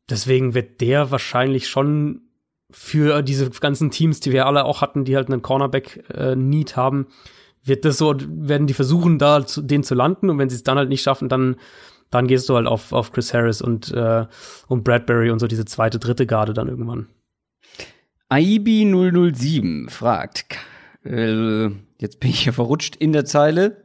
S2: Deswegen wird der wahrscheinlich schon für diese ganzen Teams, die wir alle auch hatten, die halt einen Cornerback-Need äh, haben, wird das so, werden die versuchen, da zu, den zu landen und wenn sie es dann halt nicht schaffen, dann, dann gehst du halt auf, auf Chris Harris und, äh, und Bradbury und so diese zweite, dritte Garde dann irgendwann.
S1: Aibi 007 fragt, äh, jetzt bin ich hier verrutscht in der Zeile.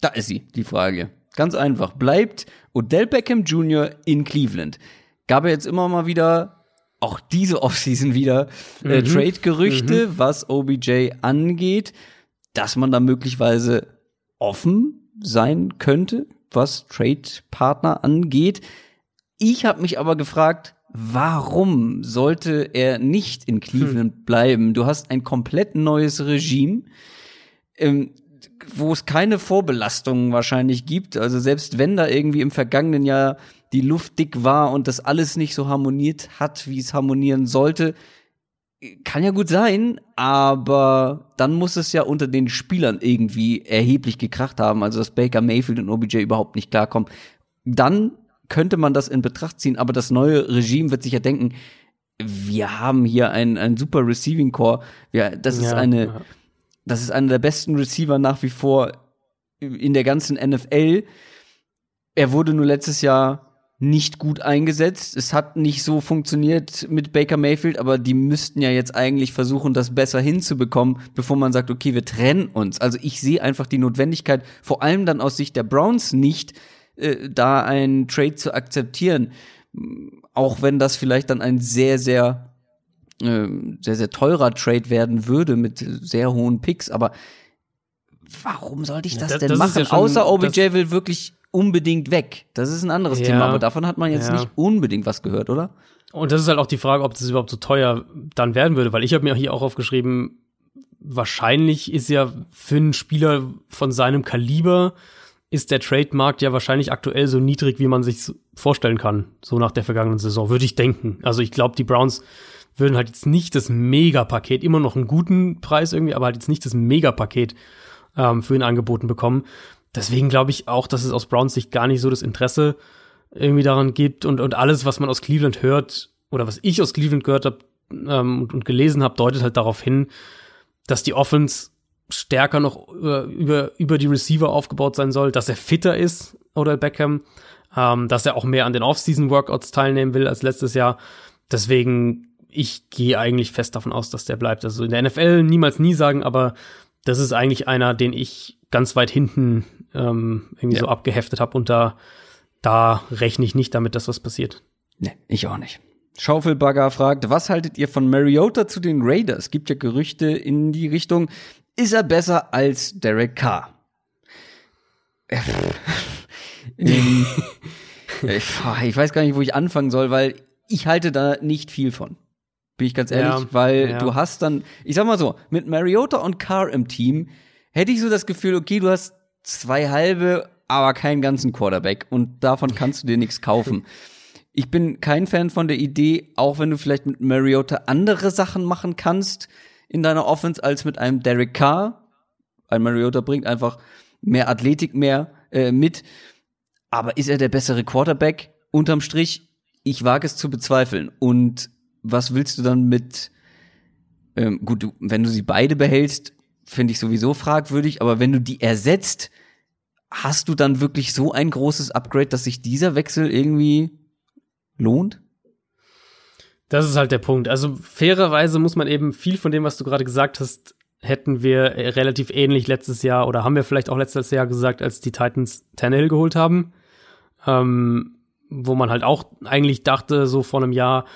S1: Da ist sie, die Frage. Ganz einfach. Bleibt Odell Beckham Jr. in Cleveland? Gab er jetzt immer mal wieder, auch diese Offseason wieder, äh, mhm. Trade-Gerüchte, mhm. was OBJ angeht dass man da möglicherweise offen sein könnte, was Trade-Partner angeht. Ich habe mich aber gefragt, warum sollte er nicht in Cleveland hm. bleiben? Du hast ein komplett neues Regime, ähm, wo es keine Vorbelastungen wahrscheinlich gibt. Also selbst wenn da irgendwie im vergangenen Jahr die Luft dick war und das alles nicht so harmoniert hat, wie es harmonieren sollte, kann ja gut sein, aber dann muss es ja unter den Spielern irgendwie erheblich gekracht haben, also dass Baker Mayfield und OBJ überhaupt nicht klarkommen. Dann könnte man das in Betracht ziehen, aber das neue Regime wird sich ja denken, wir haben hier ein, ein super Receiving Core. Wir, das ist ja, eine, ja. das ist einer der besten Receiver nach wie vor in der ganzen NFL. Er wurde nur letztes Jahr nicht gut eingesetzt. Es hat nicht so funktioniert mit Baker Mayfield, aber die müssten ja jetzt eigentlich versuchen, das besser hinzubekommen, bevor man sagt, okay, wir trennen uns. Also ich sehe einfach die Notwendigkeit, vor allem dann aus Sicht der Browns nicht, äh, da einen Trade zu akzeptieren. Auch wenn das vielleicht dann ein sehr, sehr, äh, sehr, sehr teurer Trade werden würde mit sehr hohen Picks, aber warum sollte ich das, das denn das machen? Ja schon, Außer OBJ will wirklich unbedingt weg. Das ist ein anderes ja, Thema, aber davon hat man jetzt ja. nicht unbedingt was gehört, oder?
S2: Und das ist halt auch die Frage, ob das überhaupt so teuer dann werden würde, weil ich habe mir hier auch aufgeschrieben, wahrscheinlich ist ja für einen Spieler von seinem Kaliber ist der Trademarkt ja wahrscheinlich aktuell so niedrig, wie man sich vorstellen kann, so nach der vergangenen Saison, würde ich denken. Also ich glaube, die Browns würden halt jetzt nicht das Megapaket, immer noch einen guten Preis irgendwie, aber halt jetzt nicht das Megapaket ähm, für ihn angeboten bekommen deswegen glaube ich auch, dass es aus Browns Sicht gar nicht so das Interesse irgendwie daran gibt und, und alles, was man aus Cleveland hört oder was ich aus Cleveland gehört habe ähm, und, und, gelesen habe, deutet halt darauf hin, dass die Offense stärker noch über, über, über die Receiver aufgebaut sein soll, dass er fitter ist, oder Beckham, ähm, dass er auch mehr an den Off-Season-Workouts teilnehmen will als letztes Jahr. Deswegen, ich gehe eigentlich fest davon aus, dass der bleibt. Also in der NFL niemals nie sagen, aber das ist eigentlich einer, den ich ganz weit hinten ähm, irgendwie ja. so abgeheftet habe und da, da rechne ich nicht damit, dass was passiert.
S1: Nee, ich auch nicht. Schaufelbagger fragt, was haltet ihr von Mariota zu den Raiders? Gibt ja Gerüchte in die Richtung, ist er besser als Derek Carr? ich, ich weiß gar nicht, wo ich anfangen soll, weil ich halte da nicht viel von. Bin ich ganz ehrlich, ja, weil ja. du hast dann, ich sag mal so, mit Mariota und Carr im Team hätte ich so das Gefühl, okay, du hast zwei halbe, aber keinen ganzen Quarterback und davon kannst du dir nichts kaufen. Ich bin kein Fan von der Idee, auch wenn du vielleicht mit Mariota andere Sachen machen kannst in deiner Offense als mit einem Derek Carr. Ein Mariota bringt einfach mehr Athletik mehr äh, mit. Aber ist er der bessere Quarterback? Unterm Strich, ich wage es zu bezweifeln. Und was willst du dann mit, ähm, gut, du, wenn du sie beide behältst, finde ich sowieso fragwürdig, aber wenn du die ersetzt, hast du dann wirklich so ein großes Upgrade, dass sich dieser Wechsel irgendwie lohnt?
S2: Das ist halt der Punkt. Also fairerweise muss man eben viel von dem, was du gerade gesagt hast, hätten wir relativ ähnlich letztes Jahr oder haben wir vielleicht auch letztes Jahr gesagt, als die Titans Tannehill geholt haben, ähm, wo man halt auch eigentlich dachte, so vor einem Jahr,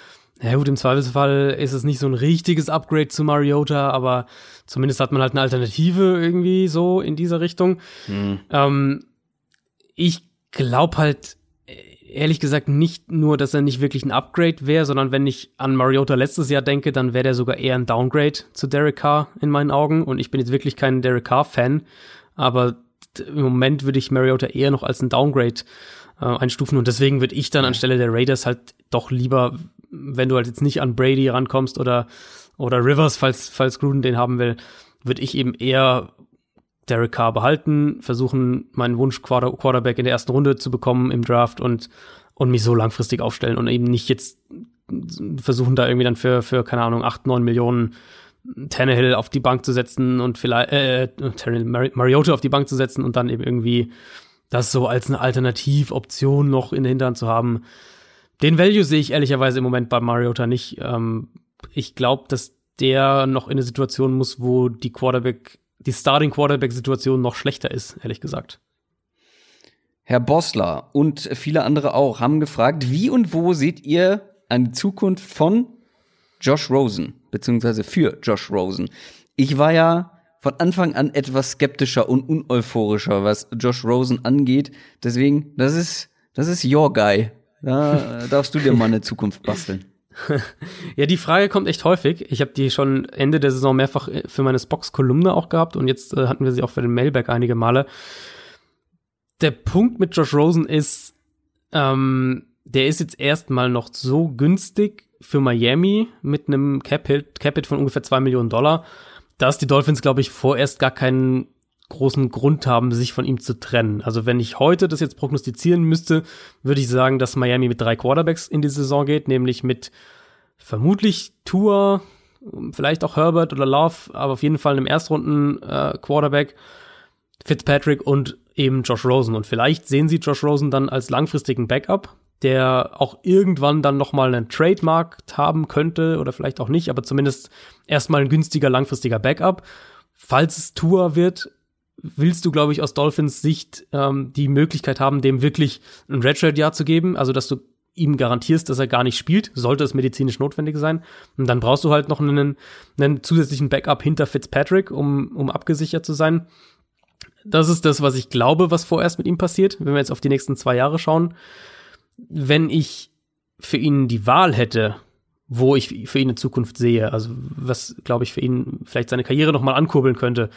S2: ja gut, im Zweifelsfall ist es nicht so ein richtiges Upgrade zu Mariota, aber zumindest hat man halt eine Alternative irgendwie so in dieser Richtung. Mhm. Ähm, ich glaube halt ehrlich gesagt nicht nur, dass er nicht wirklich ein Upgrade wäre, sondern wenn ich an Mariota letztes Jahr denke, dann wäre der sogar eher ein Downgrade zu Derek Carr in meinen Augen. Und ich bin jetzt wirklich kein Derek Carr-Fan, aber im Moment würde ich Mariota eher noch als ein Downgrade äh, einstufen. Und deswegen würde ich dann anstelle der Raiders halt doch lieber wenn du halt jetzt nicht an Brady rankommst oder, oder Rivers, falls, falls Gruden den haben will, würde ich eben eher Derek Carr behalten, versuchen, meinen Wunsch Quarterback in der ersten Runde zu bekommen im Draft und, und mich so langfristig aufstellen und eben nicht jetzt versuchen, da irgendwie dann für, für keine Ahnung, acht neun Millionen Tannehill auf die Bank zu setzen und vielleicht, äh, Mar Mariota auf die Bank zu setzen und dann eben irgendwie das so als eine Alternativoption noch in der Hinterhand zu haben. Den Value sehe ich ehrlicherweise im Moment bei Mariota nicht. Ähm, ich glaube, dass der noch in eine Situation muss, wo die Quarterback, die Starting Quarterback-Situation noch schlechter ist, ehrlich gesagt.
S1: Herr Bossler und viele andere auch haben gefragt, wie und wo seht ihr eine Zukunft von Josh Rosen, beziehungsweise für Josh Rosen? Ich war ja von Anfang an etwas skeptischer und uneuphorischer, was Josh Rosen angeht. Deswegen, das ist, das ist your guy. Da darfst du dir mal eine Zukunft basteln.
S2: ja, die Frage kommt echt häufig. Ich habe die schon Ende der Saison mehrfach für meine Spox-Kolumne auch gehabt und jetzt äh, hatten wir sie auch für den Mailback einige Male. Der Punkt mit Josh Rosen ist, ähm, der ist jetzt erstmal noch so günstig für Miami mit einem Cap-Hit Cap von ungefähr zwei Millionen Dollar, dass die Dolphins, glaube ich, vorerst gar keinen großen Grund haben, sich von ihm zu trennen. Also wenn ich heute das jetzt prognostizieren müsste, würde ich sagen, dass Miami mit drei Quarterbacks in die Saison geht, nämlich mit vermutlich Tour, vielleicht auch Herbert oder Love, aber auf jeden Fall einem Erstrunden äh, Quarterback, Fitzpatrick und eben Josh Rosen. Und vielleicht sehen sie Josh Rosen dann als langfristigen Backup der auch irgendwann dann noch mal einen Trademark haben könnte oder vielleicht auch nicht, aber zumindest erstmal ein günstiger langfristiger Backup. Falls es Tour wird, willst du, glaube ich, aus Dolphins Sicht ähm, die Möglichkeit haben, dem wirklich ein Redshirt-Jahr zu geben, also dass du ihm garantierst, dass er gar nicht spielt, sollte es medizinisch notwendig sein. Und dann brauchst du halt noch einen, einen zusätzlichen Backup hinter Fitzpatrick, um, um abgesichert zu sein. Das ist das, was ich glaube, was vorerst mit ihm passiert, wenn wir jetzt auf die nächsten zwei Jahre schauen. Wenn ich für ihn die Wahl hätte, wo ich für ihn eine Zukunft sehe, also was, glaube ich, für ihn vielleicht seine Karriere nochmal ankurbeln könnte,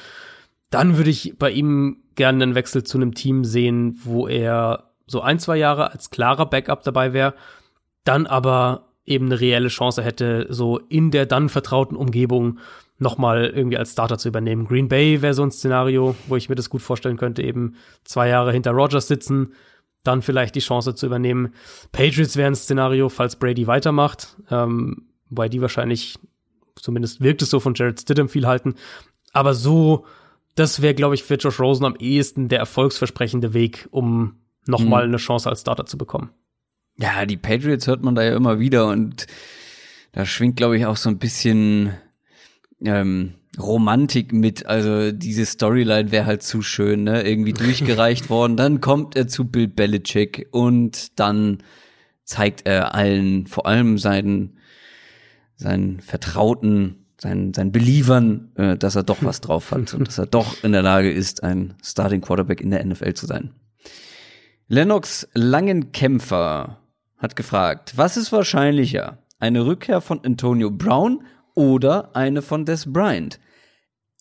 S2: dann würde ich bei ihm gerne einen Wechsel zu einem Team sehen, wo er so ein, zwei Jahre als klarer Backup dabei wäre, dann aber eben eine reelle Chance hätte, so in der dann vertrauten Umgebung nochmal irgendwie als Starter zu übernehmen. Green Bay wäre so ein Szenario, wo ich mir das gut vorstellen könnte, eben zwei Jahre hinter Rogers sitzen, dann vielleicht die Chance zu übernehmen. Patriots wäre ein Szenario, falls Brady weitermacht, ähm, wobei die wahrscheinlich, zumindest wirkt es so von Jared Stidham viel halten. Aber so, das wäre, glaube ich, für Josh Rosen am ehesten der erfolgsversprechende Weg, um nochmal mhm. eine Chance als Starter zu bekommen.
S1: Ja, die Patriots hört man da ja immer wieder und da schwingt, glaube ich, auch so ein bisschen ähm, Romantik mit. Also diese Storyline wäre halt zu schön, ne? Irgendwie durchgereicht worden. Dann kommt er zu Bill Belichick und dann zeigt er allen, vor allem seinen, seinen Vertrauten, seinen, seinen Believern, äh, dass er doch was drauf hat und dass er doch in der Lage ist, ein Starting Quarterback in der NFL zu sein. Lennox Langenkämpfer hat gefragt, was ist wahrscheinlicher? Eine Rückkehr von Antonio Brown oder eine von Des Bryant?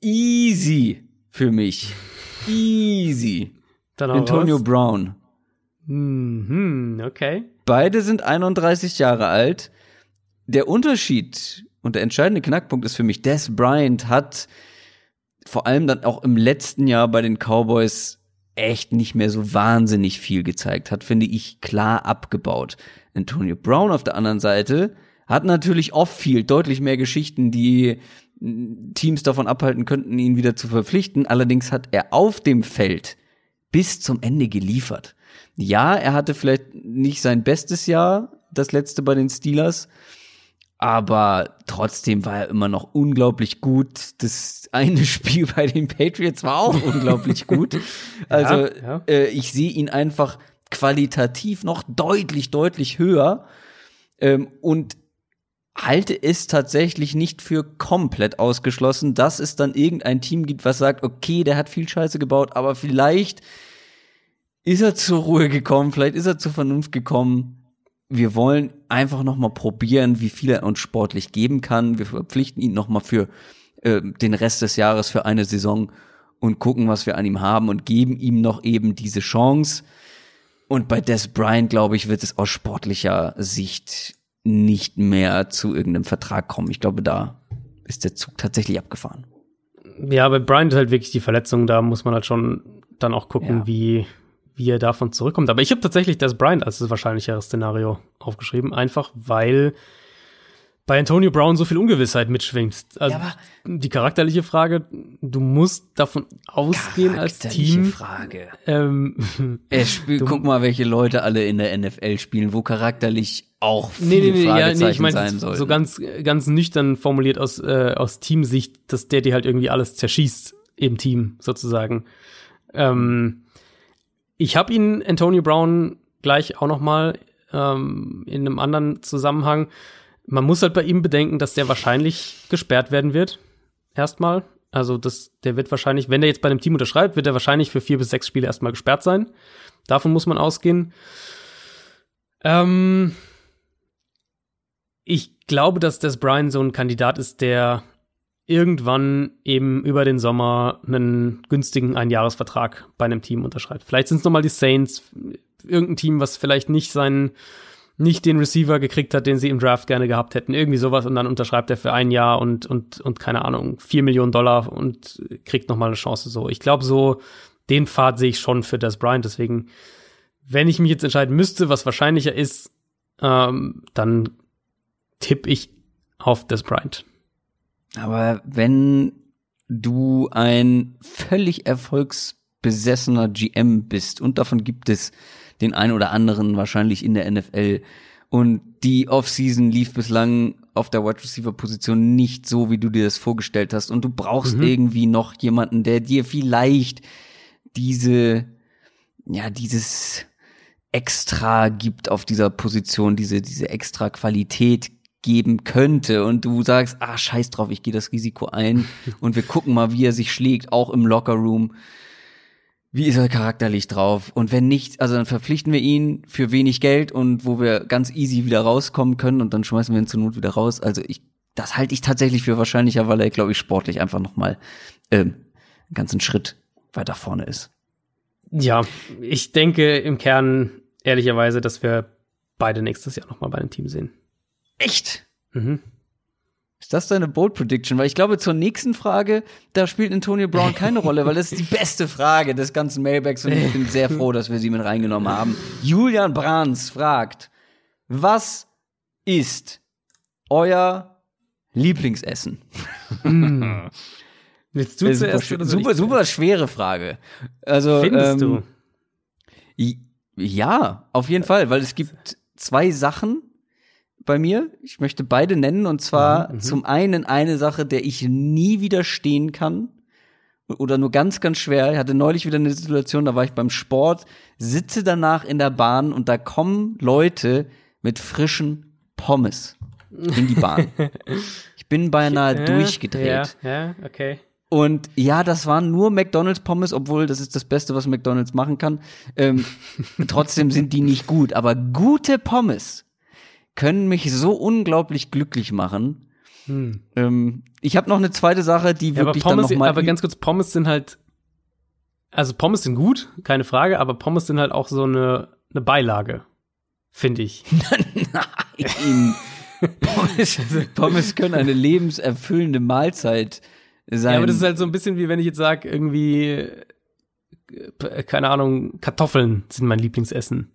S1: Easy für mich. Easy. Dann Antonio was? Brown.
S2: Mhm, okay.
S1: Beide sind 31 Jahre alt. Der Unterschied und der entscheidende Knackpunkt ist für mich, Des Bryant hat vor allem dann auch im letzten Jahr bei den Cowboys echt nicht mehr so wahnsinnig viel gezeigt hat, finde ich klar abgebaut. Antonio Brown auf der anderen Seite hat natürlich oft viel, deutlich mehr Geschichten, die Teams davon abhalten könnten, ihn wieder zu verpflichten. Allerdings hat er auf dem Feld bis zum Ende geliefert. Ja, er hatte vielleicht nicht sein bestes Jahr, das letzte bei den Steelers, aber trotzdem war er immer noch unglaublich gut. Das eine Spiel bei den Patriots war auch unglaublich gut. Also ja, ja. Äh, ich sehe ihn einfach qualitativ noch deutlich, deutlich höher ähm, und halte es tatsächlich nicht für komplett ausgeschlossen, dass es dann irgendein Team gibt, was sagt, okay, der hat viel Scheiße gebaut, aber vielleicht ist er zur Ruhe gekommen, vielleicht ist er zur Vernunft gekommen wir wollen einfach noch mal probieren, wie viel er uns sportlich geben kann. Wir verpflichten ihn noch mal für äh, den Rest des Jahres für eine Saison und gucken, was wir an ihm haben und geben ihm noch eben diese Chance. Und bei Des Bryant, glaube ich, wird es aus sportlicher Sicht nicht mehr zu irgendeinem Vertrag kommen. Ich glaube, da ist der Zug tatsächlich abgefahren.
S2: Ja, bei Bryant ist halt wirklich die Verletzung, da muss man halt schon dann auch gucken, ja. wie, wie er davon zurückkommt. Aber ich habe tatsächlich das Bryant als das wahrscheinlichere Szenario aufgeschrieben, einfach weil bei Antonio Brown so viel Ungewissheit mitschwingt. Also ja, die charakterliche Frage, du musst davon ausgehen als Team.
S1: Frage. Ähm, er spielt, guck mal, welche Leute alle in der NFL spielen, wo charakterlich auch viel nee, nee, nee, ja, nee, ich meine
S2: so ganz ganz nüchtern formuliert aus äh, aus Teamsicht, dass der dir halt irgendwie alles zerschießt im Team sozusagen. Ähm, ich habe ihn, Antonio Brown, gleich auch noch mal ähm, in einem anderen Zusammenhang. Man muss halt bei ihm bedenken, dass der wahrscheinlich gesperrt werden wird. Erstmal. Also das, der wird wahrscheinlich, wenn der jetzt bei einem Team unterschreibt, wird er wahrscheinlich für vier bis sechs Spiele erstmal gesperrt sein. Davon muss man ausgehen. Ähm, ich glaube, dass Des Brian so ein Kandidat ist, der irgendwann eben über den Sommer einen günstigen Einjahresvertrag bei einem Team unterschreibt. Vielleicht sind es nochmal die Saints, irgendein Team, was vielleicht nicht seinen, nicht den Receiver gekriegt hat, den sie im Draft gerne gehabt hätten, irgendwie sowas und dann unterschreibt er für ein Jahr und, und, und keine Ahnung, vier Millionen Dollar und kriegt nochmal eine Chance so. Ich glaube, so den Pfad sehe ich schon für das Bryant, deswegen, wenn ich mich jetzt entscheiden müsste, was wahrscheinlicher ist, ähm, dann tippe ich auf das Bryant.
S1: Aber wenn du ein völlig erfolgsbesessener GM bist und davon gibt es den einen oder anderen wahrscheinlich in der NFL. Und die Offseason lief bislang auf der Wide Receiver Position nicht so, wie du dir das vorgestellt hast. Und du brauchst mhm. irgendwie noch jemanden, der dir vielleicht diese, ja, dieses extra gibt auf dieser Position, diese, diese extra Qualität geben könnte und du sagst, ah, scheiß drauf, ich gehe das Risiko ein und wir gucken mal, wie er sich schlägt, auch im Lockerroom. Wie ist er charakterlich drauf? Und wenn nicht, also dann verpflichten wir ihn für wenig Geld und wo wir ganz easy wieder rauskommen können und dann schmeißen wir ihn zur Not wieder raus. Also ich, das halte ich tatsächlich für wahrscheinlicher, weil er, glaube ich, sportlich einfach nochmal ähm, einen ganzen Schritt weiter vorne ist.
S2: Ja, ich denke im Kern ehrlicherweise, dass wir beide nächstes Jahr nochmal bei einem Team sehen.
S1: Echt? Mhm. Ist das deine Bold Prediction? Weil ich glaube, zur nächsten Frage, da spielt Antonio Brown keine Rolle, weil das ist die beste Frage des ganzen Mailbacks und ich bin sehr froh, dass wir sie mit reingenommen haben. Julian Brands fragt, was ist euer Lieblingsessen?
S2: Willst du zuerst
S1: super, super, super schwere Frage. Also,
S2: Findest ähm,
S1: du? Ja, auf jeden Fall, weil es gibt zwei Sachen, bei mir. Ich möchte beide nennen und zwar mhm, mhm, zum einen eine Sache, der ich nie widerstehen kann oder nur ganz, ganz schwer. Ich hatte neulich wieder eine Situation, da war ich beim Sport, sitze danach in der Bahn und da kommen Leute mit frischen Pommes in die Bahn. ich bin beinahe durchgedreht.
S2: Ja, ja, okay.
S1: Und ja, das waren nur McDonald's Pommes, obwohl das ist das Beste, was McDonald's machen kann. Ähm, trotzdem sind die nicht gut. Aber gute Pommes können mich so unglaublich glücklich machen. Hm. Ähm, ich habe noch eine zweite Sache, die ja, wirklich
S2: aber Pommes,
S1: dann noch mal
S2: Aber ganz kurz, Pommes sind halt, also Pommes sind gut, keine Frage, aber Pommes sind halt auch so eine, eine Beilage, finde ich.
S1: Nein. Pommes, Pommes können eine lebenserfüllende Mahlzeit sein. Ja,
S2: aber das ist halt so ein bisschen wie wenn ich jetzt sage, irgendwie, äh, keine Ahnung, Kartoffeln sind mein Lieblingsessen.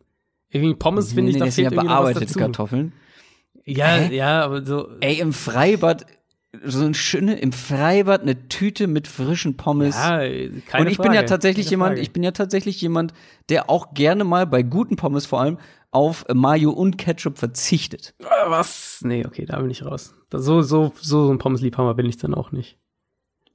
S2: Irgendwie Pommes finde ich, nee, da fehlt ja bearbeitete
S1: Kartoffeln.
S2: Ja, Hä? ja, aber so.
S1: Ey, im Freibad so ein schöne im Freibad eine Tüte mit frischen Pommes.
S2: Ja, keine
S1: Und ich
S2: Frage,
S1: bin ja tatsächlich jemand, ich bin ja tatsächlich jemand, der auch gerne mal bei guten Pommes vor allem auf Mayo und Ketchup verzichtet.
S2: Was? Nee, okay, da bin ich raus. So so so ein Pommesliebhaber bin ich dann auch nicht.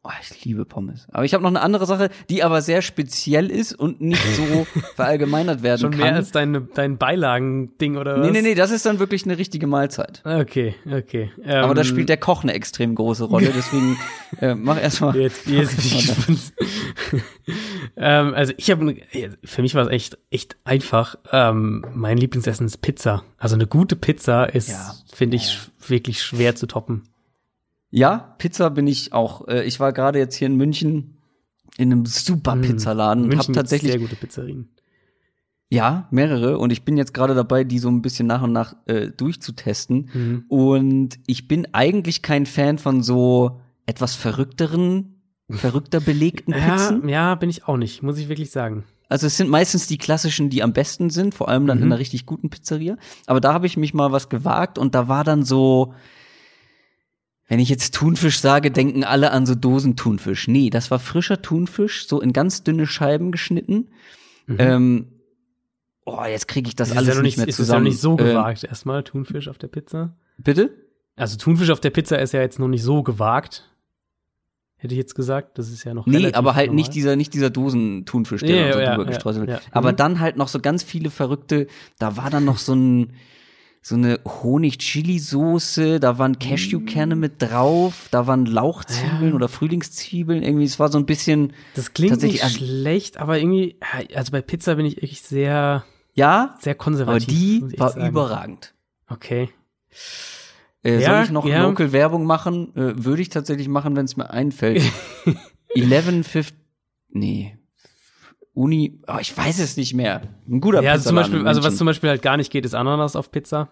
S1: Oh, ich liebe Pommes. Aber ich habe noch eine andere Sache, die aber sehr speziell ist und nicht so verallgemeinert werden
S2: Schon
S1: kann.
S2: mehr als dein, dein Beilagending oder was?
S1: Nee, nee, nee, das ist dann wirklich eine richtige Mahlzeit.
S2: Okay, okay.
S1: Ähm, aber da spielt der Koch eine extrem große Rolle, deswegen äh, mach erstmal.
S2: Jetzt, jetzt bin ich gespannt. ähm, also ich habe, für mich war es echt, echt einfach. Ähm, mein Lieblingsessen ist Pizza. Also eine gute Pizza ist, ja. finde ich, ja. wirklich schwer zu toppen.
S1: Ja, Pizza bin ich auch. Äh, ich war gerade jetzt hier in München in einem super hm, Pizzaladen
S2: und habe tatsächlich sehr gute Pizzerien.
S1: Ja, mehrere. Und ich bin jetzt gerade dabei, die so ein bisschen nach und nach äh, durchzutesten. Mhm. Und ich bin eigentlich kein Fan von so etwas verrückteren, verrückter belegten Pizzen.
S2: Ja, ja, bin ich auch nicht, muss ich wirklich sagen.
S1: Also es sind meistens die klassischen, die am besten sind, vor allem dann mhm. in einer richtig guten Pizzeria. Aber da habe ich mich mal was gewagt und da war dann so, wenn ich jetzt Thunfisch sage, denken alle an so Dosenthunfisch. Nee, das war frischer Thunfisch, so in ganz dünne Scheiben geschnitten. Mhm. Ähm, oh, jetzt kriege ich das, das alles ja nicht, mehr zusammen.
S2: Ist ja noch nicht so äh, gewagt, erstmal Thunfisch auf der Pizza.
S1: Bitte?
S2: Also Thunfisch auf der Pizza ist ja jetzt noch nicht so gewagt. Hätte ich jetzt gesagt, das ist ja noch
S1: Nee, aber halt normal. nicht dieser nicht dieser Dosen-Thunfisch, der ja, so ja, drüber ja, gestreut wird. Aber mhm. dann halt noch so ganz viele verrückte, da war dann noch so ein so eine Honig-Chili-Soße, da waren Cashewkerne mit drauf, da waren Lauchzwiebeln ja. oder Frühlingszwiebeln, irgendwie, es war so ein bisschen.
S2: Das klingt nicht schlecht, aber irgendwie, also bei Pizza bin ich wirklich sehr,
S1: ja,
S2: sehr konservativ.
S1: Aber die war sagen. überragend.
S2: Okay.
S1: Äh, ja, soll ich noch ja. Local Werbung machen? Äh, würde ich tatsächlich machen, wenn es mir einfällt. 11, 5, nee, Uni, oh, ich weiß es nicht mehr. Ein guter
S2: ja, also, zum Beispiel, also was zum Beispiel halt gar nicht geht, ist Ananas auf Pizza.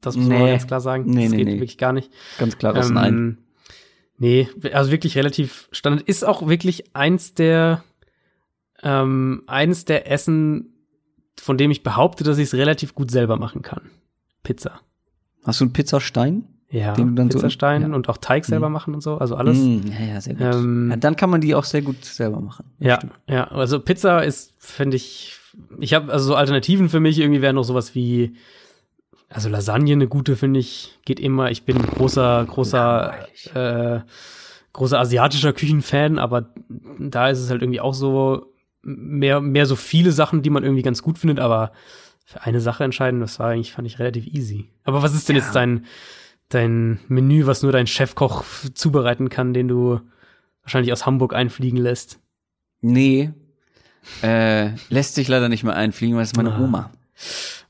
S2: Das muss nee. man ganz klar sagen. Nee, das nee, geht nee. wirklich gar nicht.
S1: Ganz klares ähm, Nein.
S2: Nee, also wirklich relativ Standard. Ist auch wirklich eins der, ähm, eins der Essen, von dem ich behaupte, dass ich es relativ gut selber machen kann. Pizza.
S1: Hast du einen Pizzastein?
S2: Ja, den dann Pizzastein so, ja. und auch Teig selber mhm. machen und so, also alles.
S1: Mhm, ja, ja, sehr gut. Ähm, ja, dann kann man die auch sehr gut selber machen.
S2: Ja, stimmt. ja, also Pizza ist, finde ich, ich habe also so Alternativen für mich irgendwie wären noch sowas wie also Lasagne eine gute finde ich geht immer. Ich bin großer großer äh, großer asiatischer Küchenfan, aber da ist es halt irgendwie auch so mehr mehr so viele Sachen, die man irgendwie ganz gut findet, aber für eine Sache entscheiden, das war eigentlich fand ich relativ easy. Aber was ist denn ja. jetzt dein dein Menü, was nur dein Chefkoch zubereiten kann, den du wahrscheinlich aus Hamburg einfliegen lässt?
S1: Nee, äh, lässt sich leider nicht mehr einfliegen, weil es ist meine ah. Oma.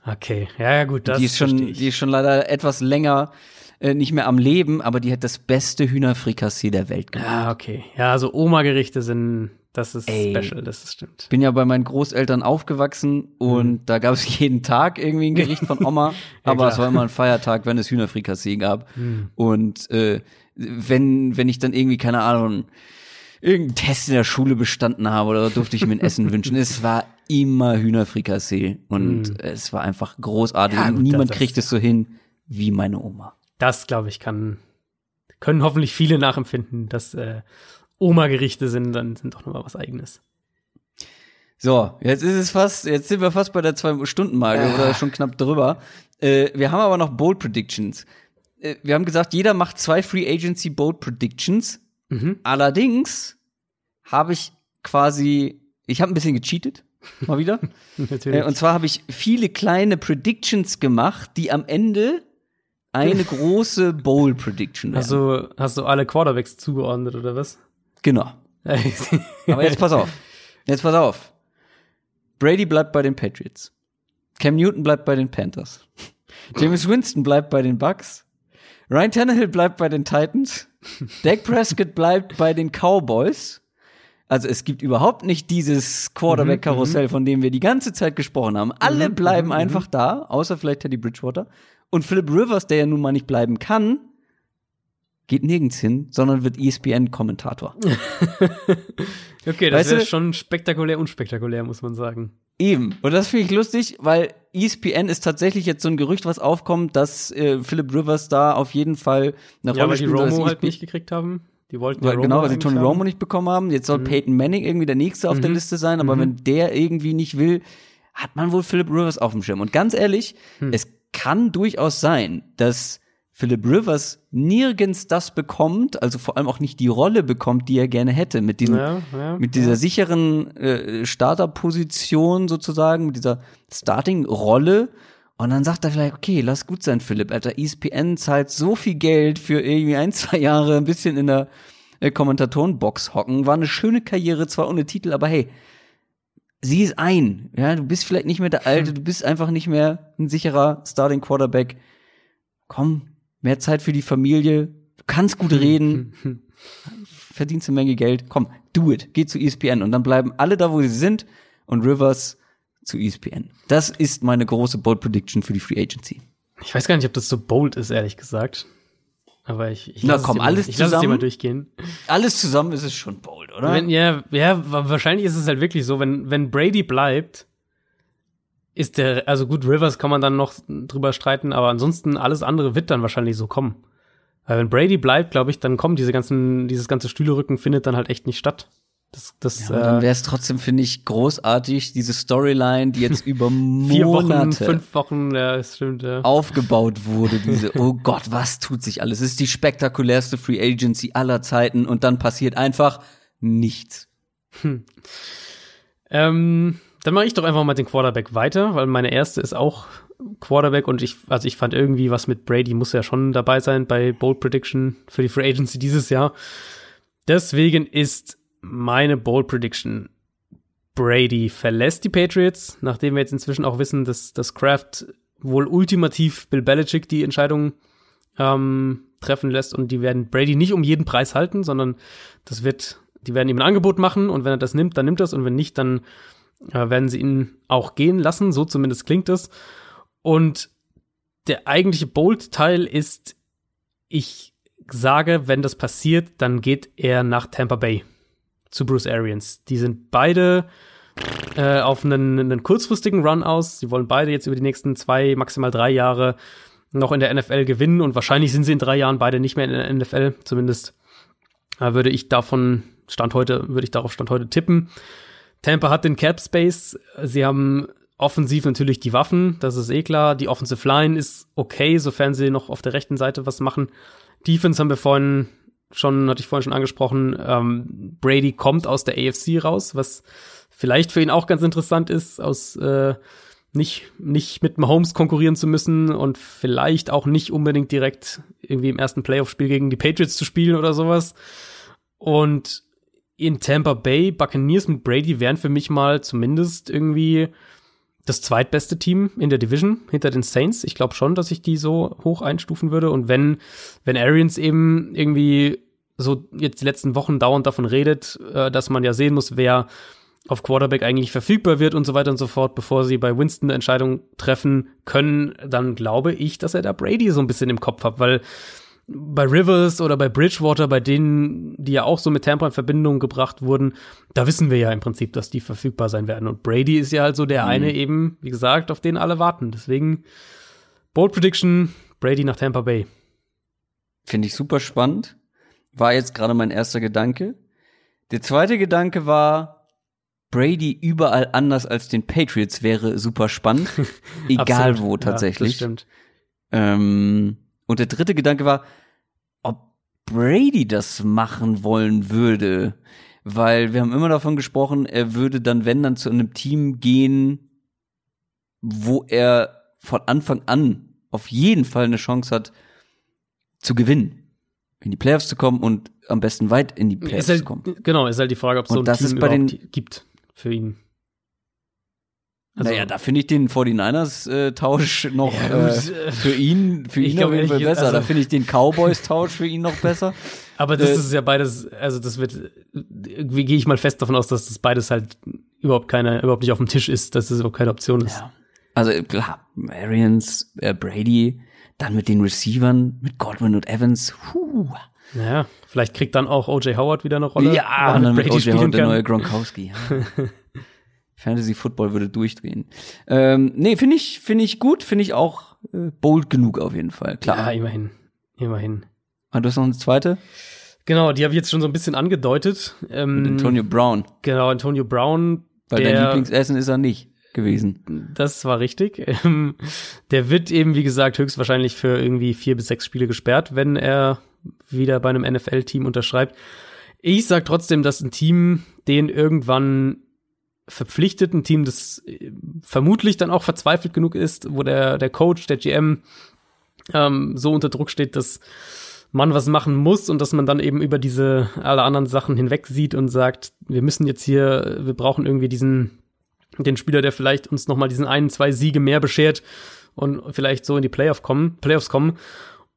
S2: Okay, ja, ja, gut,
S1: das die ist schon, die ist schon leider etwas länger äh, nicht mehr am Leben, aber die hat das beste Hühnerfrikassee der Welt
S2: gemacht. Ja, okay. Ja, also Oma-Gerichte sind, das ist Ey, special, das stimmt.
S1: Bin ja bei meinen Großeltern aufgewachsen und mhm. da gab es jeden Tag irgendwie ein Gericht von Oma, ja, aber es war immer ein Feiertag, wenn es Hühnerfrikassee gab. Mhm. Und äh, wenn, wenn ich dann irgendwie, keine Ahnung, irgendeinen Test in der Schule bestanden habe oder durfte ich mir ein Essen wünschen. Es war immer Hühnerfrikassee und mm. es war einfach großartig. Ja, gut, niemand kriegt es so hin wie meine Oma.
S2: Das, glaube ich, kann können hoffentlich viele nachempfinden, dass äh, Oma-Gerichte sind, dann sind doch noch mal was Eigenes.
S1: So, jetzt ist es fast, jetzt sind wir fast bei der zwei Stunden Marke äh. oder schon knapp drüber. Äh, wir haben aber noch Bold Predictions. Äh, wir haben gesagt, jeder macht zwei Free Agency Bold Predictions Mhm. Allerdings habe ich quasi, ich habe ein bisschen gecheatet, mal wieder. Natürlich. Äh, und zwar habe ich viele kleine Predictions gemacht, die am Ende eine große Bowl Prediction
S2: werden. Hast du, hast du alle Quarterbacks zugeordnet oder was?
S1: Genau. Aber jetzt pass auf. Jetzt pass auf. Brady bleibt bei den Patriots. Cam Newton bleibt bei den Panthers. James Winston bleibt bei den Bucks. Ryan Tannehill bleibt bei den Titans. Dak Prescott bleibt bei den Cowboys. Also es gibt überhaupt nicht dieses Quarterback-Karussell, mhm, von dem wir die ganze Zeit gesprochen haben. Alle mhm, bleiben mhm, einfach da, außer vielleicht Teddy Bridgewater. Und Philip Rivers, der ja nun mal nicht bleiben kann, geht nirgends hin, sondern wird ESPN-Kommentator.
S2: okay, das wäre schon spektakulär, unspektakulär, muss man sagen.
S1: Eben. Und das finde ich lustig, weil ESPN ist tatsächlich jetzt so ein Gerücht, was aufkommt, dass äh, Philip Rivers da auf jeden Fall
S2: eine ja, Rolle spielt. Ja, weil die Romo halt nicht gekriegt haben. Die wollten
S1: ja, Genau, weil sie Tony Romo nicht bekommen haben. Jetzt soll mhm. Peyton Manning irgendwie der Nächste auf mhm. der Liste sein, aber mhm. wenn der irgendwie nicht will, hat man wohl Philip Rivers auf dem Schirm. Und ganz ehrlich, hm. es kann durchaus sein, dass Philip Rivers nirgends das bekommt, also vor allem auch nicht die Rolle bekommt, die er gerne hätte, mit diesem, ja, ja, mit dieser ja. sicheren äh, Starterposition sozusagen, mit dieser Starting-Rolle. Und dann sagt er vielleicht, okay, lass gut sein, Philipp. Alter, ESPN zahlt so viel Geld für irgendwie ein, zwei Jahre ein bisschen in der äh, Kommentatorenbox hocken. War eine schöne Karriere, zwar ohne Titel, aber hey, sieh es ein. Ja, du bist vielleicht nicht mehr der Alte, du bist einfach nicht mehr ein sicherer Starting Quarterback. Komm, mehr Zeit für die Familie, du kannst gut reden, verdienst eine Menge Geld. Komm, do it, geh zu ESPN und dann bleiben alle da, wo sie sind und Rivers zu ESPN. Das ist meine große Bold Prediction für die Free Agency.
S2: Ich weiß gar nicht, ob das so bold ist, ehrlich gesagt. Aber ich, ich
S1: lasse komm, alles
S2: ich
S1: zusammen,
S2: lass es mal durchgehen.
S1: Alles zusammen ist es schon bold, oder?
S2: Wenn, ja, ja, wahrscheinlich ist es halt wirklich so, wenn, wenn Brady bleibt, ist der, also gut, Rivers kann man dann noch drüber streiten, aber ansonsten alles andere wird dann wahrscheinlich so kommen. Weil wenn Brady bleibt, glaube ich, dann kommen diese ganzen, dieses ganze Stühlerücken findet dann halt echt nicht statt. Das, das,
S1: ja, äh, dann wäre es trotzdem, finde ich, großartig, diese Storyline, die jetzt über Monate, Vier
S2: Wochen, fünf Wochen, ja, das stimmt, ja.
S1: aufgebaut wurde. Diese, oh Gott, was tut sich alles? Es ist die spektakulärste Free Agency aller Zeiten und dann passiert einfach nichts. Hm.
S2: Ähm, dann mache ich doch einfach mal den Quarterback weiter, weil meine erste ist auch Quarterback und ich, also ich fand irgendwie was mit Brady muss ja schon dabei sein bei Bold Prediction für die Free Agency dieses Jahr. Deswegen ist meine Bold Prediction Brady verlässt die Patriots, nachdem wir jetzt inzwischen auch wissen, dass das Kraft wohl ultimativ Bill Belichick die Entscheidung ähm, treffen lässt und die werden Brady nicht um jeden Preis halten, sondern das wird, die werden ihm ein Angebot machen und wenn er das nimmt, dann nimmt es und wenn nicht, dann äh, werden sie ihn auch gehen lassen, so zumindest klingt es. Und der eigentliche Bold-Teil ist, ich sage, wenn das passiert, dann geht er nach Tampa Bay zu Bruce Arians. Die sind beide äh, auf einen, einen kurzfristigen Run aus. Sie wollen beide jetzt über die nächsten zwei, maximal drei Jahre noch in der NFL gewinnen und wahrscheinlich sind sie in drei Jahren beide nicht mehr in der NFL. Zumindest äh, würde ich davon Stand heute, würde ich darauf Stand heute tippen. Tampa hat den Cap Space. Sie haben offensiv natürlich die Waffen, das ist eh klar. Die Offensive Line ist okay, sofern sie noch auf der rechten Seite was machen. Defense haben wir vorhin schon, hatte ich vorhin schon angesprochen. Ähm, Brady kommt aus der AFC raus, was vielleicht für ihn auch ganz interessant ist, aus äh, nicht, nicht mit Mahomes konkurrieren zu müssen und vielleicht auch nicht unbedingt direkt irgendwie im ersten Playoff-Spiel gegen die Patriots zu spielen oder sowas. Und in Tampa Bay, Buccaneers mit Brady wären für mich mal zumindest irgendwie das zweitbeste Team in der Division hinter den Saints. Ich glaube schon, dass ich die so hoch einstufen würde. Und wenn, wenn Arians eben irgendwie so jetzt die letzten Wochen dauernd davon redet, äh, dass man ja sehen muss, wer auf Quarterback eigentlich verfügbar wird und so weiter und so fort, bevor sie bei Winston eine Entscheidung treffen können, dann glaube ich, dass er da Brady so ein bisschen im Kopf hat, weil bei Rivers oder bei Bridgewater, bei denen, die ja auch so mit Tampa in Verbindung gebracht wurden, da wissen wir ja im Prinzip, dass die verfügbar sein werden. Und Brady ist ja halt so der mhm. eine eben, wie gesagt, auf den alle warten. Deswegen Bold Prediction, Brady nach Tampa Bay.
S1: Finde ich super spannend. War jetzt gerade mein erster Gedanke. Der zweite Gedanke war, Brady überall anders als den Patriots wäre super spannend. Egal wo tatsächlich. Ja, das stimmt. Ähm, und der dritte Gedanke war, ob Brady das machen wollen würde. Weil wir haben immer davon gesprochen, er würde dann, wenn dann zu einem Team gehen, wo er von Anfang an auf jeden Fall eine Chance hat, zu gewinnen. In die Playoffs zu kommen und am besten weit in die Playoffs
S2: halt,
S1: zu kommen.
S2: Genau, ist halt die Frage, ob es so ein
S1: das Team ist bei den,
S2: gibt für ihn.
S1: Also, naja, da finde ich den 49ers-Tausch äh, noch ja, äh, für ihn, für ihn auf jeden Fall besser. Also, da finde ich den Cowboys-Tausch für ihn noch besser.
S2: Aber das äh, ist ja beides, also das wird, wie gehe ich mal fest davon aus, dass das beides halt überhaupt keine, überhaupt nicht auf dem Tisch ist, dass das überhaupt keine Option ist. Ja.
S1: Also klar, Arians, äh, Brady, dann mit den Receivern, mit Godwin und Evans, huh.
S2: Naja, vielleicht kriegt dann auch O.J. Howard wieder eine Rolle.
S1: Ja, und dann mit O.J. Howard der neue Gronkowski. Ja. Fantasy Football würde durchdrehen. Ähm, nee, finde ich, finde ich gut, finde ich auch äh, bold genug auf jeden Fall. Klar.
S2: Ja, immerhin. Immerhin.
S1: Ah, du hast noch eine zweite?
S2: Genau, die habe ich jetzt schon so ein bisschen angedeutet.
S1: Ähm, Mit Antonio Brown.
S2: Genau, Antonio Brown.
S1: Weil der, dein Lieblingsessen ist er nicht gewesen.
S2: Das war richtig. Ähm, der wird eben, wie gesagt, höchstwahrscheinlich für irgendwie vier bis sechs Spiele gesperrt, wenn er wieder bei einem NFL-Team unterschreibt. Ich sag trotzdem, dass ein Team den irgendwann verpflichtet, ein Team, das äh, vermutlich dann auch verzweifelt genug ist, wo der, der Coach, der GM ähm, so unter Druck steht, dass man was machen muss und dass man dann eben über diese alle anderen Sachen hinweg sieht und sagt, wir müssen jetzt hier, wir brauchen irgendwie diesen, den Spieler, der vielleicht uns noch mal diesen einen, zwei Siege mehr beschert und vielleicht so in die Playoff kommen, Playoffs kommen.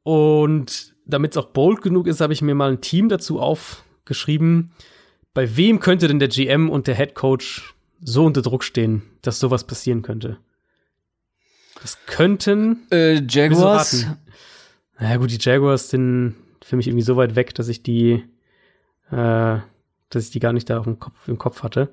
S2: Und damit es auch bold genug ist, habe ich mir mal ein Team dazu aufgeschrieben. Bei wem könnte denn der GM und der Head Coach so unter Druck stehen, dass sowas passieren könnte. Das könnten
S1: äh, Jaguars.
S2: Naja gut, die Jaguars sind für mich irgendwie so weit weg, dass ich die, äh, dass ich die gar nicht da auf dem Kopf, im Kopf hatte.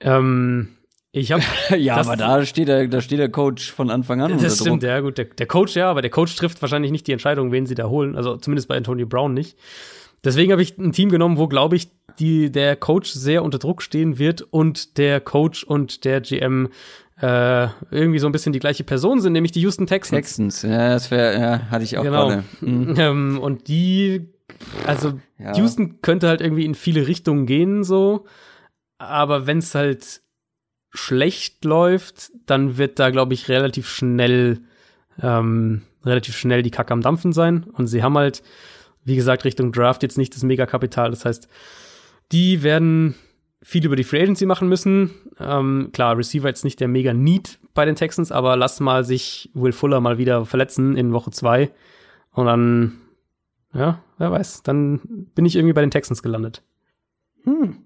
S2: Ähm, ich habe
S1: ja, aber da steht der, da steht der Coach von Anfang an.
S2: Das stimmt, Druck. ja gut, der, der Coach ja, aber der Coach trifft wahrscheinlich nicht die Entscheidung, wen sie da holen. Also zumindest bei Antonio Brown nicht. Deswegen habe ich ein Team genommen, wo, glaube ich, die, der Coach sehr unter Druck stehen wird und der Coach und der GM äh, irgendwie so ein bisschen die gleiche Person sind, nämlich die Houston Texans.
S1: Texans, ja, das wäre, ja, hatte ich auch genau. gerade.
S2: Mhm. Ähm, und die, also ja. Houston könnte halt irgendwie in viele Richtungen gehen, so, aber wenn es halt schlecht läuft, dann wird da, glaube ich, relativ schnell, ähm, relativ schnell die Kacke am Dampfen sein. Und sie haben halt wie gesagt, Richtung Draft jetzt nicht das Megakapital. Das heißt, die werden viel über die Free Agency machen müssen. Ähm, klar, Receiver jetzt nicht der mega Need bei den Texans, aber lass mal sich Will Fuller mal wieder verletzen in Woche zwei und dann, ja, wer weiß, dann bin ich irgendwie bei den Texans gelandet.
S1: Hm.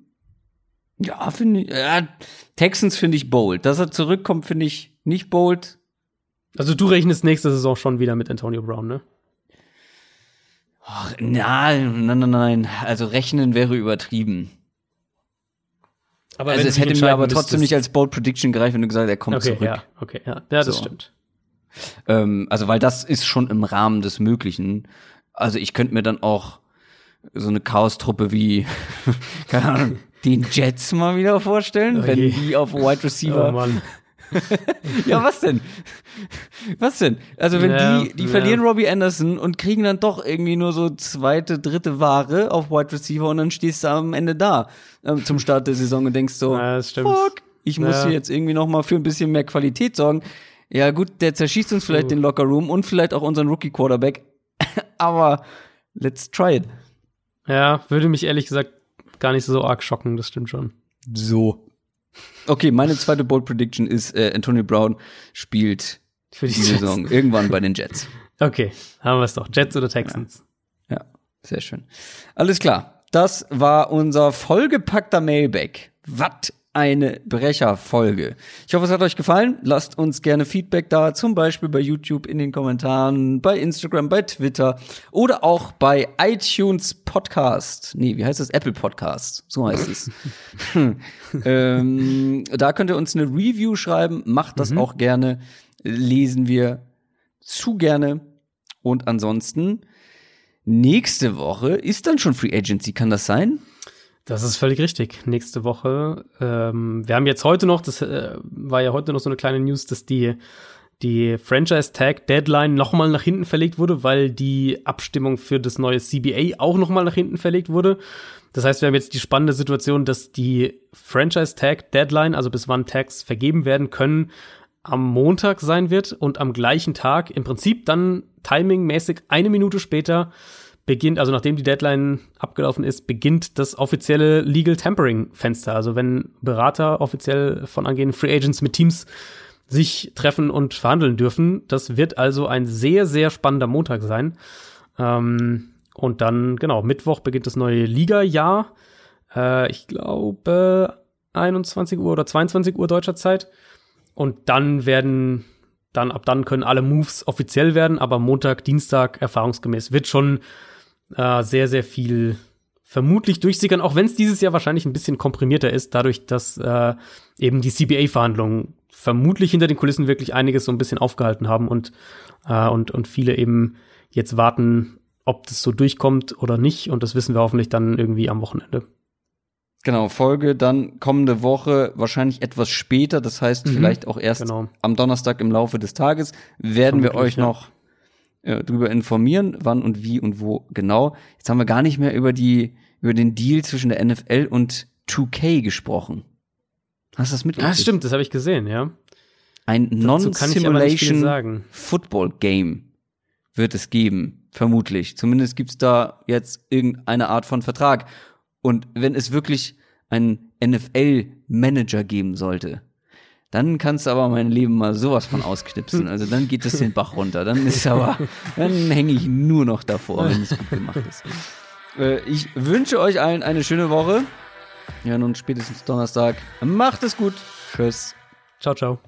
S1: Ja, finde ich, ja, Texans finde ich bold. Dass er zurückkommt, finde ich nicht bold.
S2: Also du rechnest nächste Saison schon wieder mit Antonio Brown, ne?
S1: Ach, nein, nein, nein, nein. Also rechnen wäre übertrieben. Aber also es hätte mir aber trotzdem nicht als Bold Prediction gereicht, wenn du gesagt hast, er kommt
S2: okay,
S1: zurück.
S2: Ja, okay, ja, ja das so. stimmt.
S1: Ähm, also weil das ist schon im Rahmen des Möglichen. Also ich könnte mir dann auch so eine Chaos-Truppe wie, keine Ahnung, den Jets mal wieder vorstellen,
S2: Oh
S1: wenn die auf Wide Receiver.
S2: Oh.
S1: ja, was denn? Was denn? Also wenn
S2: Ja,
S1: die, die
S2: ja.
S1: verlieren Robbie Anderson und kriegen dann doch irgendwie nur so zweite, dritte Ware auf Wide Receiver und dann stehst du am Ende da ähm, zum Start der Saison und denkst so,
S2: Ja, das stimmt.
S1: fuck, ich muss hier jetzt irgendwie noch mal für ein bisschen mehr Qualität sorgen. Ja gut, der zerschießt uns vielleicht
S2: Puh.
S1: den Locker Room und vielleicht auch unseren Rookie Quarterback, aber let's try it.
S2: Ja, würde mich ehrlich gesagt gar nicht so arg schocken, das stimmt schon.
S1: So. Okay, meine zweite Bold Prediction ist, äh, Antonio Brown spielt
S2: Für die
S1: die. Saison irgendwann bei den Jets.
S2: Okay, haben wir es doch. Jets oder Texans?
S1: Ja, sehr schön. Alles klar. Das war unser vollgepackter Mailback. Was eine Brecherfolge. Ich hoffe, es hat euch gefallen. Lasst uns gerne Feedback da, zum Beispiel bei YouTube in den Kommentaren, bei Instagram, bei Twitter oder auch bei iTunes Podcast. Nee, wie heißt das? Apple Podcast. So heißt es. Hm. ähm, da könnt ihr uns eine Review schreiben. Macht das auch gerne. Lesen wir zu gerne. Und ansonsten Nächste Woche ist dann schon Free Agency, kann das sein?
S2: Das ist völlig richtig. Nächste Woche. Ähm, wir haben jetzt heute noch, das äh, war ja heute noch so eine kleine News, dass die die Franchise Tag Deadline nochmal nach hinten verlegt wurde, weil die Abstimmung für das neue CBA auch nochmal nach hinten verlegt wurde. Das heißt, wir haben jetzt die spannende Situation, dass die Franchise Tag Deadline, also bis wann Tags vergeben werden können, am Montag sein wird und am gleichen Tag im Prinzip dann timingmäßig eine Minute später beginnt, also nachdem die Deadline abgelaufen ist, beginnt das offizielle Legal Tampering Fenster. Also wenn Berater offiziell von angehenden Free Agents mit Teams sich treffen und verhandeln dürfen. Das wird also ein sehr, sehr spannender Montag sein. Ähm, und dann, genau, Mittwoch beginnt das neue Liga-Jahr. Äh, ich glaube 21 Uhr oder 22 Uhr deutscher Zeit. Und dann werden, dann ab dann können alle Moves offiziell werden, aber Montag, Dienstag erfahrungsgemäß wird schon äh, sehr, sehr viel vermutlich durchsickern, auch wenn es dieses Jahr wahrscheinlich ein bisschen komprimierter ist, dadurch, dass äh, eben die CBA-Verhandlungen vermutlich hinter den Kulissen wirklich einiges so ein bisschen aufgehalten haben und, äh, und, und viele eben jetzt warten, ob das so durchkommt oder nicht. Und das wissen wir hoffentlich dann irgendwie am Wochenende.
S1: Genau, Folge dann kommende Woche wahrscheinlich etwas später, das heißt
S2: Mhm,
S1: vielleicht auch erst
S2: genau.
S1: am Donnerstag im Laufe des Tages werden wir
S2: Vermutlich,
S1: euch
S2: ja.
S1: noch äh, drüber informieren, wann und wie und wo genau. Jetzt haben wir gar nicht mehr über die über den Deal zwischen der NFL und 2K gesprochen. Hast du das mitgekriegt?
S2: Das stimmt, das habe ich gesehen, ja.
S1: Ein Non-Simulation. Football Game wird es geben, vermutlich. Zumindest gibt's da jetzt irgendeine Art von Vertrag. Und wenn es wirklich einen NFL-Manager geben sollte, dann kannst du aber mein Leben mal sowas von ausknipsen. Also dann geht es den Bach runter. Dann ist aber, dann hänge ich nur noch davor, wenn es gut gemacht ist. Äh, ich wünsche euch allen eine schöne Woche. Ja, nun spätestens Donnerstag. Macht es gut. Tschüss.
S2: Ciao, ciao.